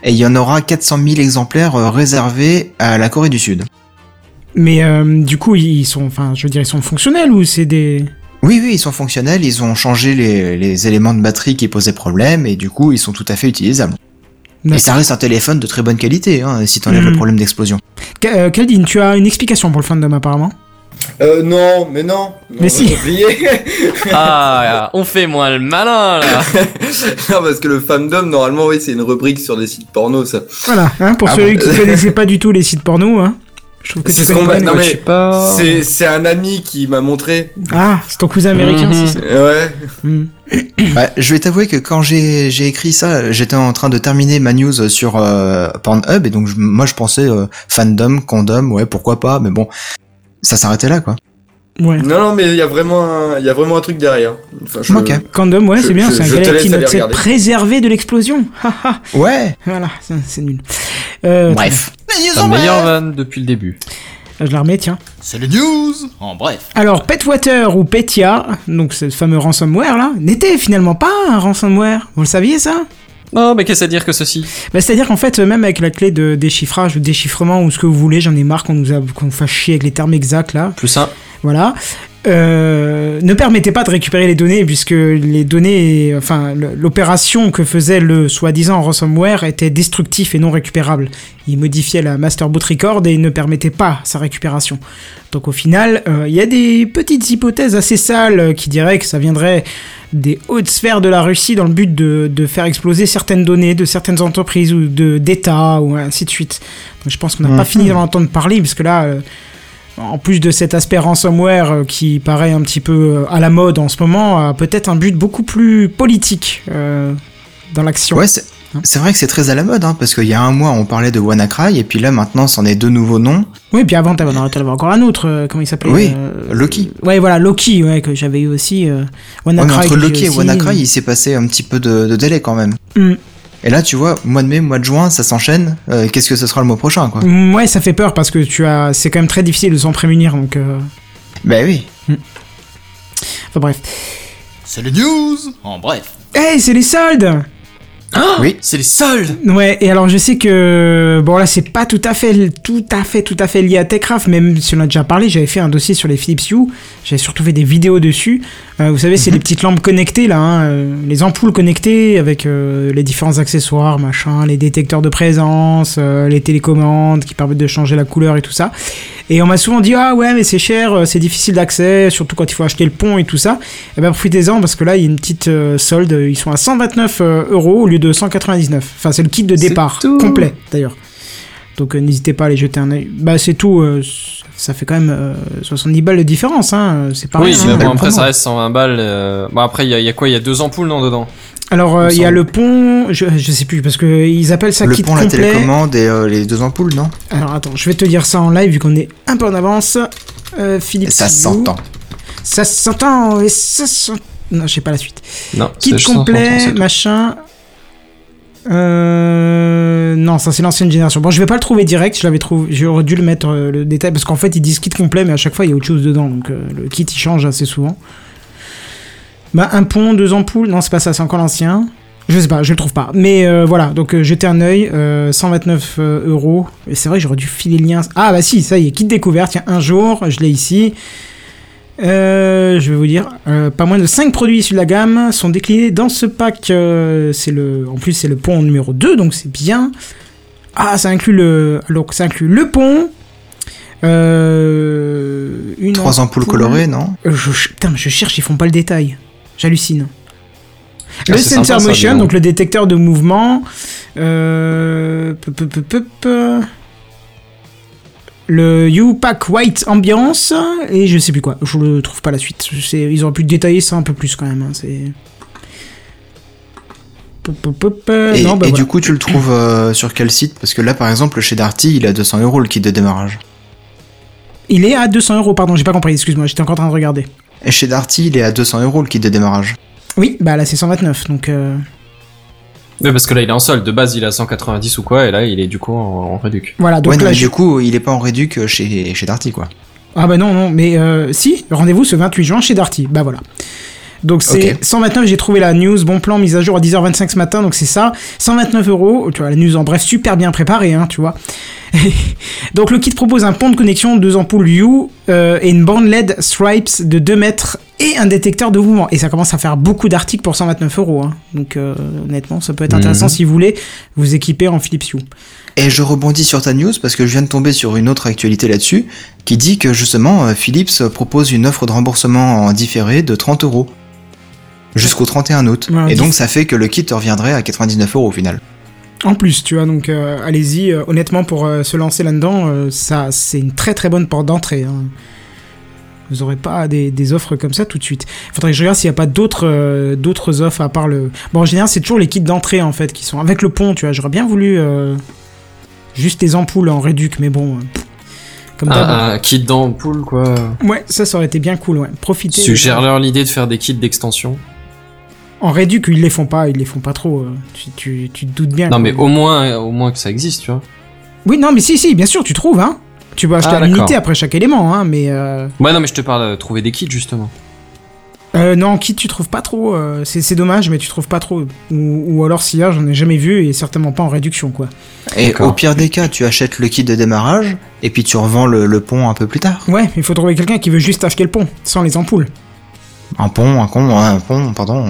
Et il y en aura 400 000 exemplaires euh, réservés à la Corée du Sud.
Mais euh, du coup, ils sont, enfin, je veux dire, ils sont fonctionnels ou c'est des.
Oui, oui, ils sont fonctionnels, ils ont changé les, les éléments de batterie qui posaient problème, et du coup, ils sont tout à fait utilisables. Et ça reste un téléphone de très bonne qualité, hein, si t'enlèves
Mhm.
le problème d'explosion.
Ka- euh, Kaldin, tu as une explication pour le fandom apparemment?
Euh non, mais non.
Mais si.
j'ai oublié.
ah on fait moins le malin là
non parce que le fandom normalement oui c'est une rubrique sur des sites porno ça.
Voilà, hein, pour
Ah
ceux
bon.
qui connaissaient pas du tout les sites porno, hein. Je trouve que
C'est
tu
ce qu'on non,
mais-
mais-
je sais pas
C'est c'est un ami qui m'a montré.
Ah, c'est ton cousin américain,
Mhm.
c'est ça
Ouais.
Hmm.
Ouais, je vais t'avouer que quand j'ai j'ai écrit ça, j'étais en train de terminer ma news sur euh, Pornhub, et donc je- moi je pensais euh, fandom, condom, ouais, pourquoi pas, mais bon, ça s'arrêtait là, quoi.
Ouais.
Non non mais il y a vraiment un, il y a vraiment un truc derrière. Enfin, je-
Ok.
Condom, ouais, c'est bien, c'est un Note 7
regarder.
préservé de l'explosion. Haha,
Ouais,
voilà, c'est nul. Euh,
bref.
La
en
meilleure vanne depuis le début
Je la remets, tiens.
C'est les news En bref.
Alors, Petwater ou Petia, donc ce fameux ransomware là, n'était finalement pas un ransomware. Vous le saviez ça?
Non mais qu'est-ce à dire que ceci?
Bah, C'est-à-dire qu'en fait, même avec la clé de déchiffrage ou déchiffrement ou ce que vous voulez, j'en ai marre qu'on nous, a- qu'on fasse chier avec les termes exacts là.
plus un
Voilà. Euh, ne permettait pas de récupérer les données puisque les données, enfin l'opération que faisait le soi-disant ransomware était destructif et non récupérable. Il modifiait la master boot record et ne permettait pas sa récupération. Donc au final, euh, il y a des petites hypothèses assez sales qui diraient que ça viendrait des hautes sphères de la Russie dans le but de, de faire exploser certaines données de certaines entreprises ou d'États ou ainsi de suite. Donc je pense qu'on n'a pas
Mhm.
fini d'en entendre parler parce que là, euh, en plus de cet aspect ransomware euh, qui paraît un petit peu euh, à la mode en ce moment, a peut-être un but beaucoup plus politique euh, dans l'action.
Ouais, c'est c'est vrai que c'est très à la mode, hein, parce qu'il y a un mois on parlait de WannaCry, et puis là maintenant c'en est deux nouveaux noms.
Oui, puis avant, t'avais t'en avais encore un autre, euh, comment il s'appelait
Oui,
euh,
Loki.
Ouais, voilà, Loki, ouais, que j'avais eu aussi.
Ouais,
WannaCry,
entre Loki et
aussi.
WannaCry, il s'est passé un petit peu de, de délai quand même.
Hmm.
Et là, tu vois, mois de mai, mois de juin, ça s'enchaîne. Euh, Qu'est-ce que ce sera le mois prochain, quoi
Mm, Ouais, ça fait peur parce que tu as, c'est quand même très difficile de s'en prémunir, donc. euh,
Ben oui.
Enfin bref.
C'est les news En bref.
Hey, c'est les soldes
oui.
c'est les soldes
Ouais, et alors je sais que bon là c'est pas tout à fait tout à fait tout à fait lié à Techcraft, même si on a déjà parlé, j'avais fait un dossier sur les Philips Hue, j'avais surtout fait des vidéos dessus. Euh, vous savez, c'est les petites lampes connectées là, hein, euh, les ampoules connectées avec euh, les différents accessoires, machin, les détecteurs de présence, euh, les télécommandes qui permettent de changer la couleur et tout ça. Et on m'a souvent dit ah ouais mais c'est cher, c'est difficile d'accès, surtout quand il faut acheter le pont et tout ça. Et ben profitez-en parce que là il y a une petite solde, ils sont à 129 euh, euros au lieu de 199. Enfin c'est le kit de départ complet d'ailleurs. Donc euh, n'hésitez pas à aller jeter un œil. Bah c'est tout, euh, ça fait quand même euh, 70 balles de différence, hein. C'est pas
oui,
rien,
mais
hein,
bon,
le
après ça reste 120 balles. euh, Bon, après, il y, a- il y a quoi? Il y a deux ampoules, non, dedans?
Alors euh,
il
y a le pont, je, je sais plus parce que ils appellent ça
Le
kit
pont, la
complet.
télécommande et euh, les deux ampoules, non?
Alors attends, je vais te dire ça en live vu qu'on est un peu en avance. Euh, Philippe.
Ça s'entend.
Ça s'entend et ça s'entend. Non, je sais pas la suite.
Non.
Kit complet, machin. Euh... Non, ça c'est l'ancienne génération. Bon, je vais pas le trouver direct. Je l'avais trouvé. J'aurais dû le mettre euh, le détail parce qu'en fait ils disent kit complet, mais à chaque fois il y a autre chose dedans. Donc euh, le kit il change assez souvent. Bah un pont, deux ampoules. Non, c'est pas ça. C'est encore l'ancien. Je sais pas, je le trouve pas. Mais euh, voilà, donc euh, jetez un œil, euh, 129 euh, euros. Et c'est vrai j'aurais dû filer le lien. Ah bah si, ça y est, kit découverte. Tiens, un jour, je l'ai ici. Euh, je vais vous dire, euh, pas moins de 5 produits issus de la gamme sont déclinés dans ce pack. euh, c'est le, en plus, c'est le pont numéro 2, donc c'est bien. Ah, ça inclut le, alors ça inclut le pont. Euh, une
Trois ampoules
ampoule.
colorées, non?
Je, putain, mais je cherche, ils font pas le détail. J'hallucine.
Ah,
le sensor
sympa,
motion,
donc.
donc le détecteur de mouvement. Euh, peu, peu, peu, peu, peu. Le U-Pack White Ambiance. Et je sais plus quoi. Je le trouve pas la suite. Ils auraient pu détailler ça un peu plus quand même. hein, C'est.
Et,
Non, bah
et
voilà.
du coup, tu le trouves euh, sur quel site? Parce que là, par exemple, chez Darty, il est à 200 euros le kit de démarrage.
Il est à 200 euros, pardon, j'ai pas compris, excuse-moi, j'étais encore en train de regarder.
Et chez Darty, il est à 200 euros le kit de démarrage.
Oui, bah là c'est 129, donc. euh,
Ouais, parce que là, il est en solde. De base, il à 190 ou quoi, et là, il est du coup en, en réduc.
Voilà, donc
ouais, non,
là
mais
je-
du coup, il est pas en réduc chez, chez Darty, quoi.
Ah bah non, non, mais euh, si, rendez-vous ce 28 juin chez Darty. Bah voilà. Donc c'est
Ok.
129, j'ai trouvé la news, bon plan, mise à jour à 10h25 ce matin, donc c'est ça. 129 euros, tu vois, la news en bref, super bien préparée, hein, tu vois. donc le kit propose un pont de connexion, deux ampoules U euh, et une borne LED Stripes de 2 mètres et un détecteur de mouvement. Et ça commence à faire beaucoup d'articles pour 129 euros. hein. Donc euh, honnêtement, ça peut être intéressant
Mhm.
si vous voulez vous équiper en Philips Hue.
Et je rebondis sur ta news parce que je viens de tomber sur une autre actualité là-dessus qui dit que justement euh, Philips propose une offre de remboursement en différé de 30 euros jusqu'au 31 août.
Ouais,
Et donc ça fait que le kit reviendrait à 99 euros au final.
En plus, tu vois, donc euh, allez-y, euh, honnêtement, pour euh, se lancer là-dedans, ça, c'est une très très bonne porte d'entrée. hein. Vous aurez pas des, des offres comme ça tout de suite. Faudrait que je regarde s'il n'y a pas d'autres euh, d'autres offres à part le. Bon, en général, c'est toujours les kits d'entrée en fait qui sont avec le pont, tu vois. J'aurais bien voulu euh, juste les ampoules en réduc, mais bon. euh, pff, comme.
Un, un kit d'ampoule, quoi.
Ouais, ça, ça aurait été bien cool, ouais. Profitez.
Suggère-leur l'idée de faire des kits d'extension?
En réduc, ils les font pas, ils les font pas trop. Tu, tu, tu te doutes bien.
Non, mais au moins, au moins que ça existe, tu vois.
Oui, non, mais si, si, bien sûr, tu trouves, hein. Tu peux acheter
Ah,
à l'unité après chaque élément, hein, mais. Euh...
Ouais, non, mais je te parle de trouver des kits, justement.
Euh, non, kit, tu trouves pas trop. euh, c'est c'est dommage, mais tu trouves pas trop. Ou, ou alors, s'il y a, j'en ai jamais vu et certainement pas en réduction, quoi.
Et
D'accord.
au pire des cas, tu achètes le kit de démarrage et puis tu revends le, le pont un peu plus tard.
Ouais, il faut trouver quelqu'un qui veut juste acheter le pont, sans les ampoules.
Un pont, un con, un pont, pardon.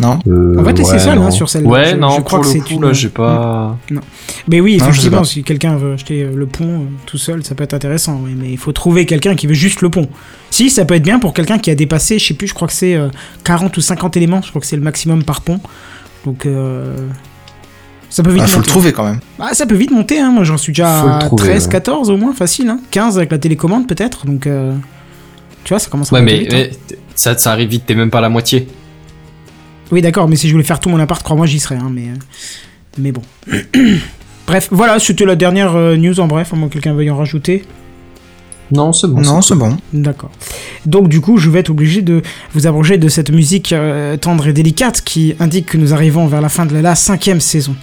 Non
On va te laisser seul, hein, sur celle-là.
Ouais,
Je-
non,
je crois
pour
que
le
c'est
coup,
une-
là, j'ai pas...
Mais oui,
Non, je sais
effectivement, si quelqu'un veut acheter euh, le pont euh, tout seul, ça peut être intéressant, oui, mais il faut trouver quelqu'un qui veut juste le pont. Si, ça peut être bien pour quelqu'un qui a dépassé, je sais plus, je crois que c'est euh, 40 ou 50 éléments, je crois que c'est le maximum par pont. Donc, euh, ça peut vite
Il faut le trouver quand même.
Ah, ça peut vite monter, hein. moi j'en suis déjà
Faut
à
trouver,
13,
ouais.
14 au moins, facile, hein. 15 avec la télécommande peut-être, donc euh, tu vois, ça commence à
Ouais,
monter
mais,
vite, hein.
mais ça, ça arrive vite, t'es même pas à la moitié.
Oui, d'accord, mais si je voulais faire tout mon appart, crois-moi, j'y serais, hein, mais, euh, mais bon. bref, voilà, c'était la dernière euh, news en bref, à moins que quelqu'un veuille en rajouter.
Non, c'est bon.
non, c'est bon.
D'accord. Donc du coup, je vais être obligé de vous abroger de cette musique euh, tendre et délicate qui indique que nous arrivons vers la fin de la cinquième saison.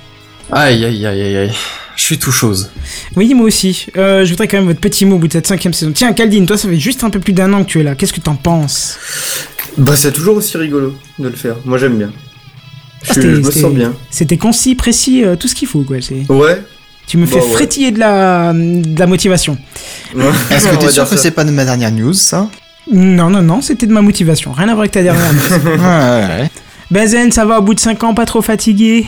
Aïe, aïe, aïe, aïe, aïe. Je suis tout chose.
Oui, moi aussi. Euh, je voudrais quand même votre petit mot au bout de cette cinquième saison. Tiens, Caldine, toi, ça fait juste un peu plus d'un an que tu es là. Qu'est-ce que t'en penses?
Bah, c'est toujours aussi rigolo de le faire. Moi, j'aime bien. Je,
Ah,
je me sens bien.
C'était concis, précis, euh, tout ce qu'il faut, quoi. C'est-
Ouais.
Tu me fais
Bah, ouais.
frétiller de la, de la motivation.
Ouais.
Est-ce que
va
t'es sûr
dire
que c'est pas de ma dernière news, ça
Non, non, non, c'était de ma motivation. Rien à voir avec ta dernière news.
ouais, ouais, ouais.
Benzen, ça va au bout de 5 ans, pas trop fatigué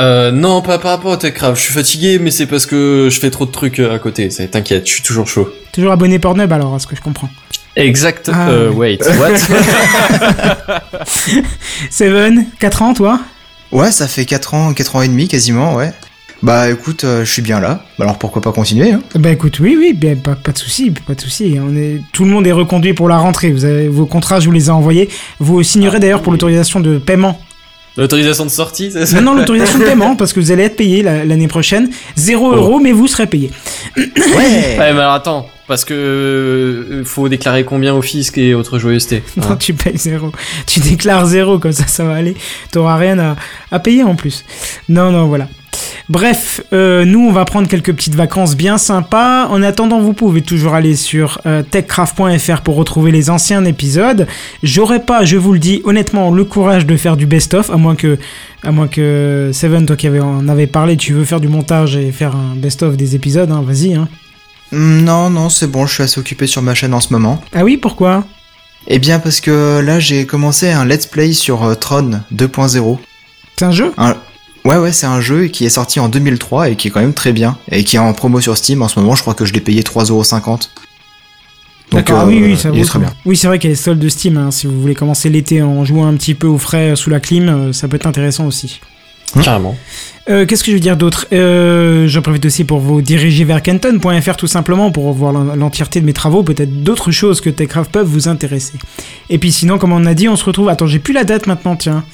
Euh, non, pas par rapport à TechCraft. Je suis fatigué, mais c'est parce que je fais trop de trucs euh, à côté. T'inquiète, je suis toujours chaud.
Toujours abonné Pornhub alors, à ce que je comprends.
Exact.
Ah,
euh, wait, what?
Seven, 4 ans, toi?
Ouais, ça fait 4 ans, 4 ans et demi quasiment, ouais. Bah écoute, euh, je suis bien là. Alors pourquoi pas continuer hein?
Bah écoute, oui, oui, pas, pas de souci, pas de souci. On est, tout le monde est reconduit pour la rentrée. Vous avez vos contrats, je vous les ai envoyés. Vous signerez d'ailleurs pour l'autorisation de paiement.
L'autorisation de sortie, c'est ça
Non, non, l'autorisation de paiement parce que vous allez être payé la- l'année prochaine. Zéro
Oh.
euro, mais vous serez payé.
Ouais
Ouais, mais alors attends, parce que euh, faut déclarer combien au fisc et autres joyeusetés.
Non, tu payes zéro. Tu déclares zéro, comme ça, ça va aller. T'auras rien à, à payer en plus. Non, non, voilà. Bref, euh, nous, on va prendre quelques petites vacances bien sympas. En attendant, vous pouvez toujours aller sur euh, techcraft.fr pour retrouver les anciens épisodes. J'aurais pas, je vous le dis honnêtement, le courage de faire du best-of, à moins que, à moins que Seven, toi qui avais, en avais parlé, tu veux faire du montage et faire un best-of des épisodes, hein, vas-y. Hein.
Hum, Non, non, c'est bon, je suis assez occupé sur ma chaîne en ce moment.
Ah oui, pourquoi?
Eh bien parce que là j'ai commencé un let's play sur euh, Tron 2.0.
C'est un jeu?
Un- Ouais ouais c'est un jeu qui est sorti en 2003 et qui est quand même très bien et qui est en promo sur Steam en ce moment je crois que je l'ai payé 3,50€. Donc
D'accord, ah
euh,
oui, oui, ça
il
vaut
est très bien.
Oui, c'est vrai qu'il y a les soldes de Steam. hein. Si vous voulez commencer l'été en jouant un petit peu au frais euh, sous la clim, euh, ça peut être intéressant aussi.
Carrément.
Euh, Qu'est-ce que je veux dire d'autre? Euh, J'en profite aussi pour vous diriger vers kenton.fr tout simplement pour voir l'en- l'entièreté de mes travaux. Peut-être d'autres choses que Techcraft peuvent vous intéresser. Et puis sinon, comme on a dit, on se retrouve. Attends, j'ai plus la date maintenant, tiens.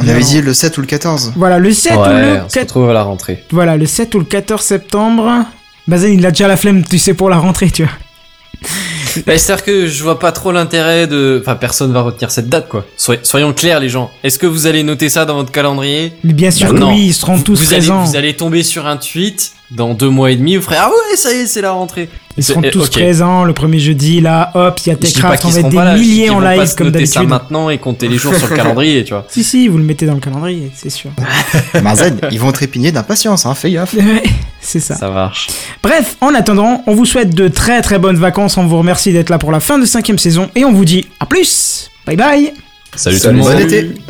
On avait dit le 7 ou le 14.
Voilà, le 7 ou le
on se
4...
retrouve à la rentrée.
Voilà, le 7 ou le 14 septembre. Bazen, il a déjà la flemme, tu sais, pour la rentrée, tu vois.
Bah, C'est-à-dire que je vois pas trop l'intérêt de... Enfin, personne va retenir cette date, quoi. Soy- Soyons clairs, les gens. Est-ce que vous allez noter ça dans votre calendrier?
Mais bien sûr
Bah
que
non.
oui, ils seront tous
vous allez,
présents.
vous allez tomber sur un tweet dans deux mois et demi, vous ferez « Ah ouais, ça y est, c'est la rentrée !»
Ils seront
C'est-
tous présents le premier jeudi, là, hop, il y a Techcraft, on va être des
là,
milliers en live comme
noter ça
d'habitude.
maintenant et compter les jours sur le calendrier, tu vois.
Si, si, vous le mettez dans le calendrier, c'est sûr.
Marzen, ils vont trépigner d'impatience, hein, fais gaffe.
Ouais, c'est ça.
Ça marche.
Bref, en attendant, on vous souhaite de très très bonnes vacances, on vous remercie d'être là pour la fin de cinquième saison et on vous dit à plus Bye bye
Salut,
Salut,
tout le monde
Bon
salut.
été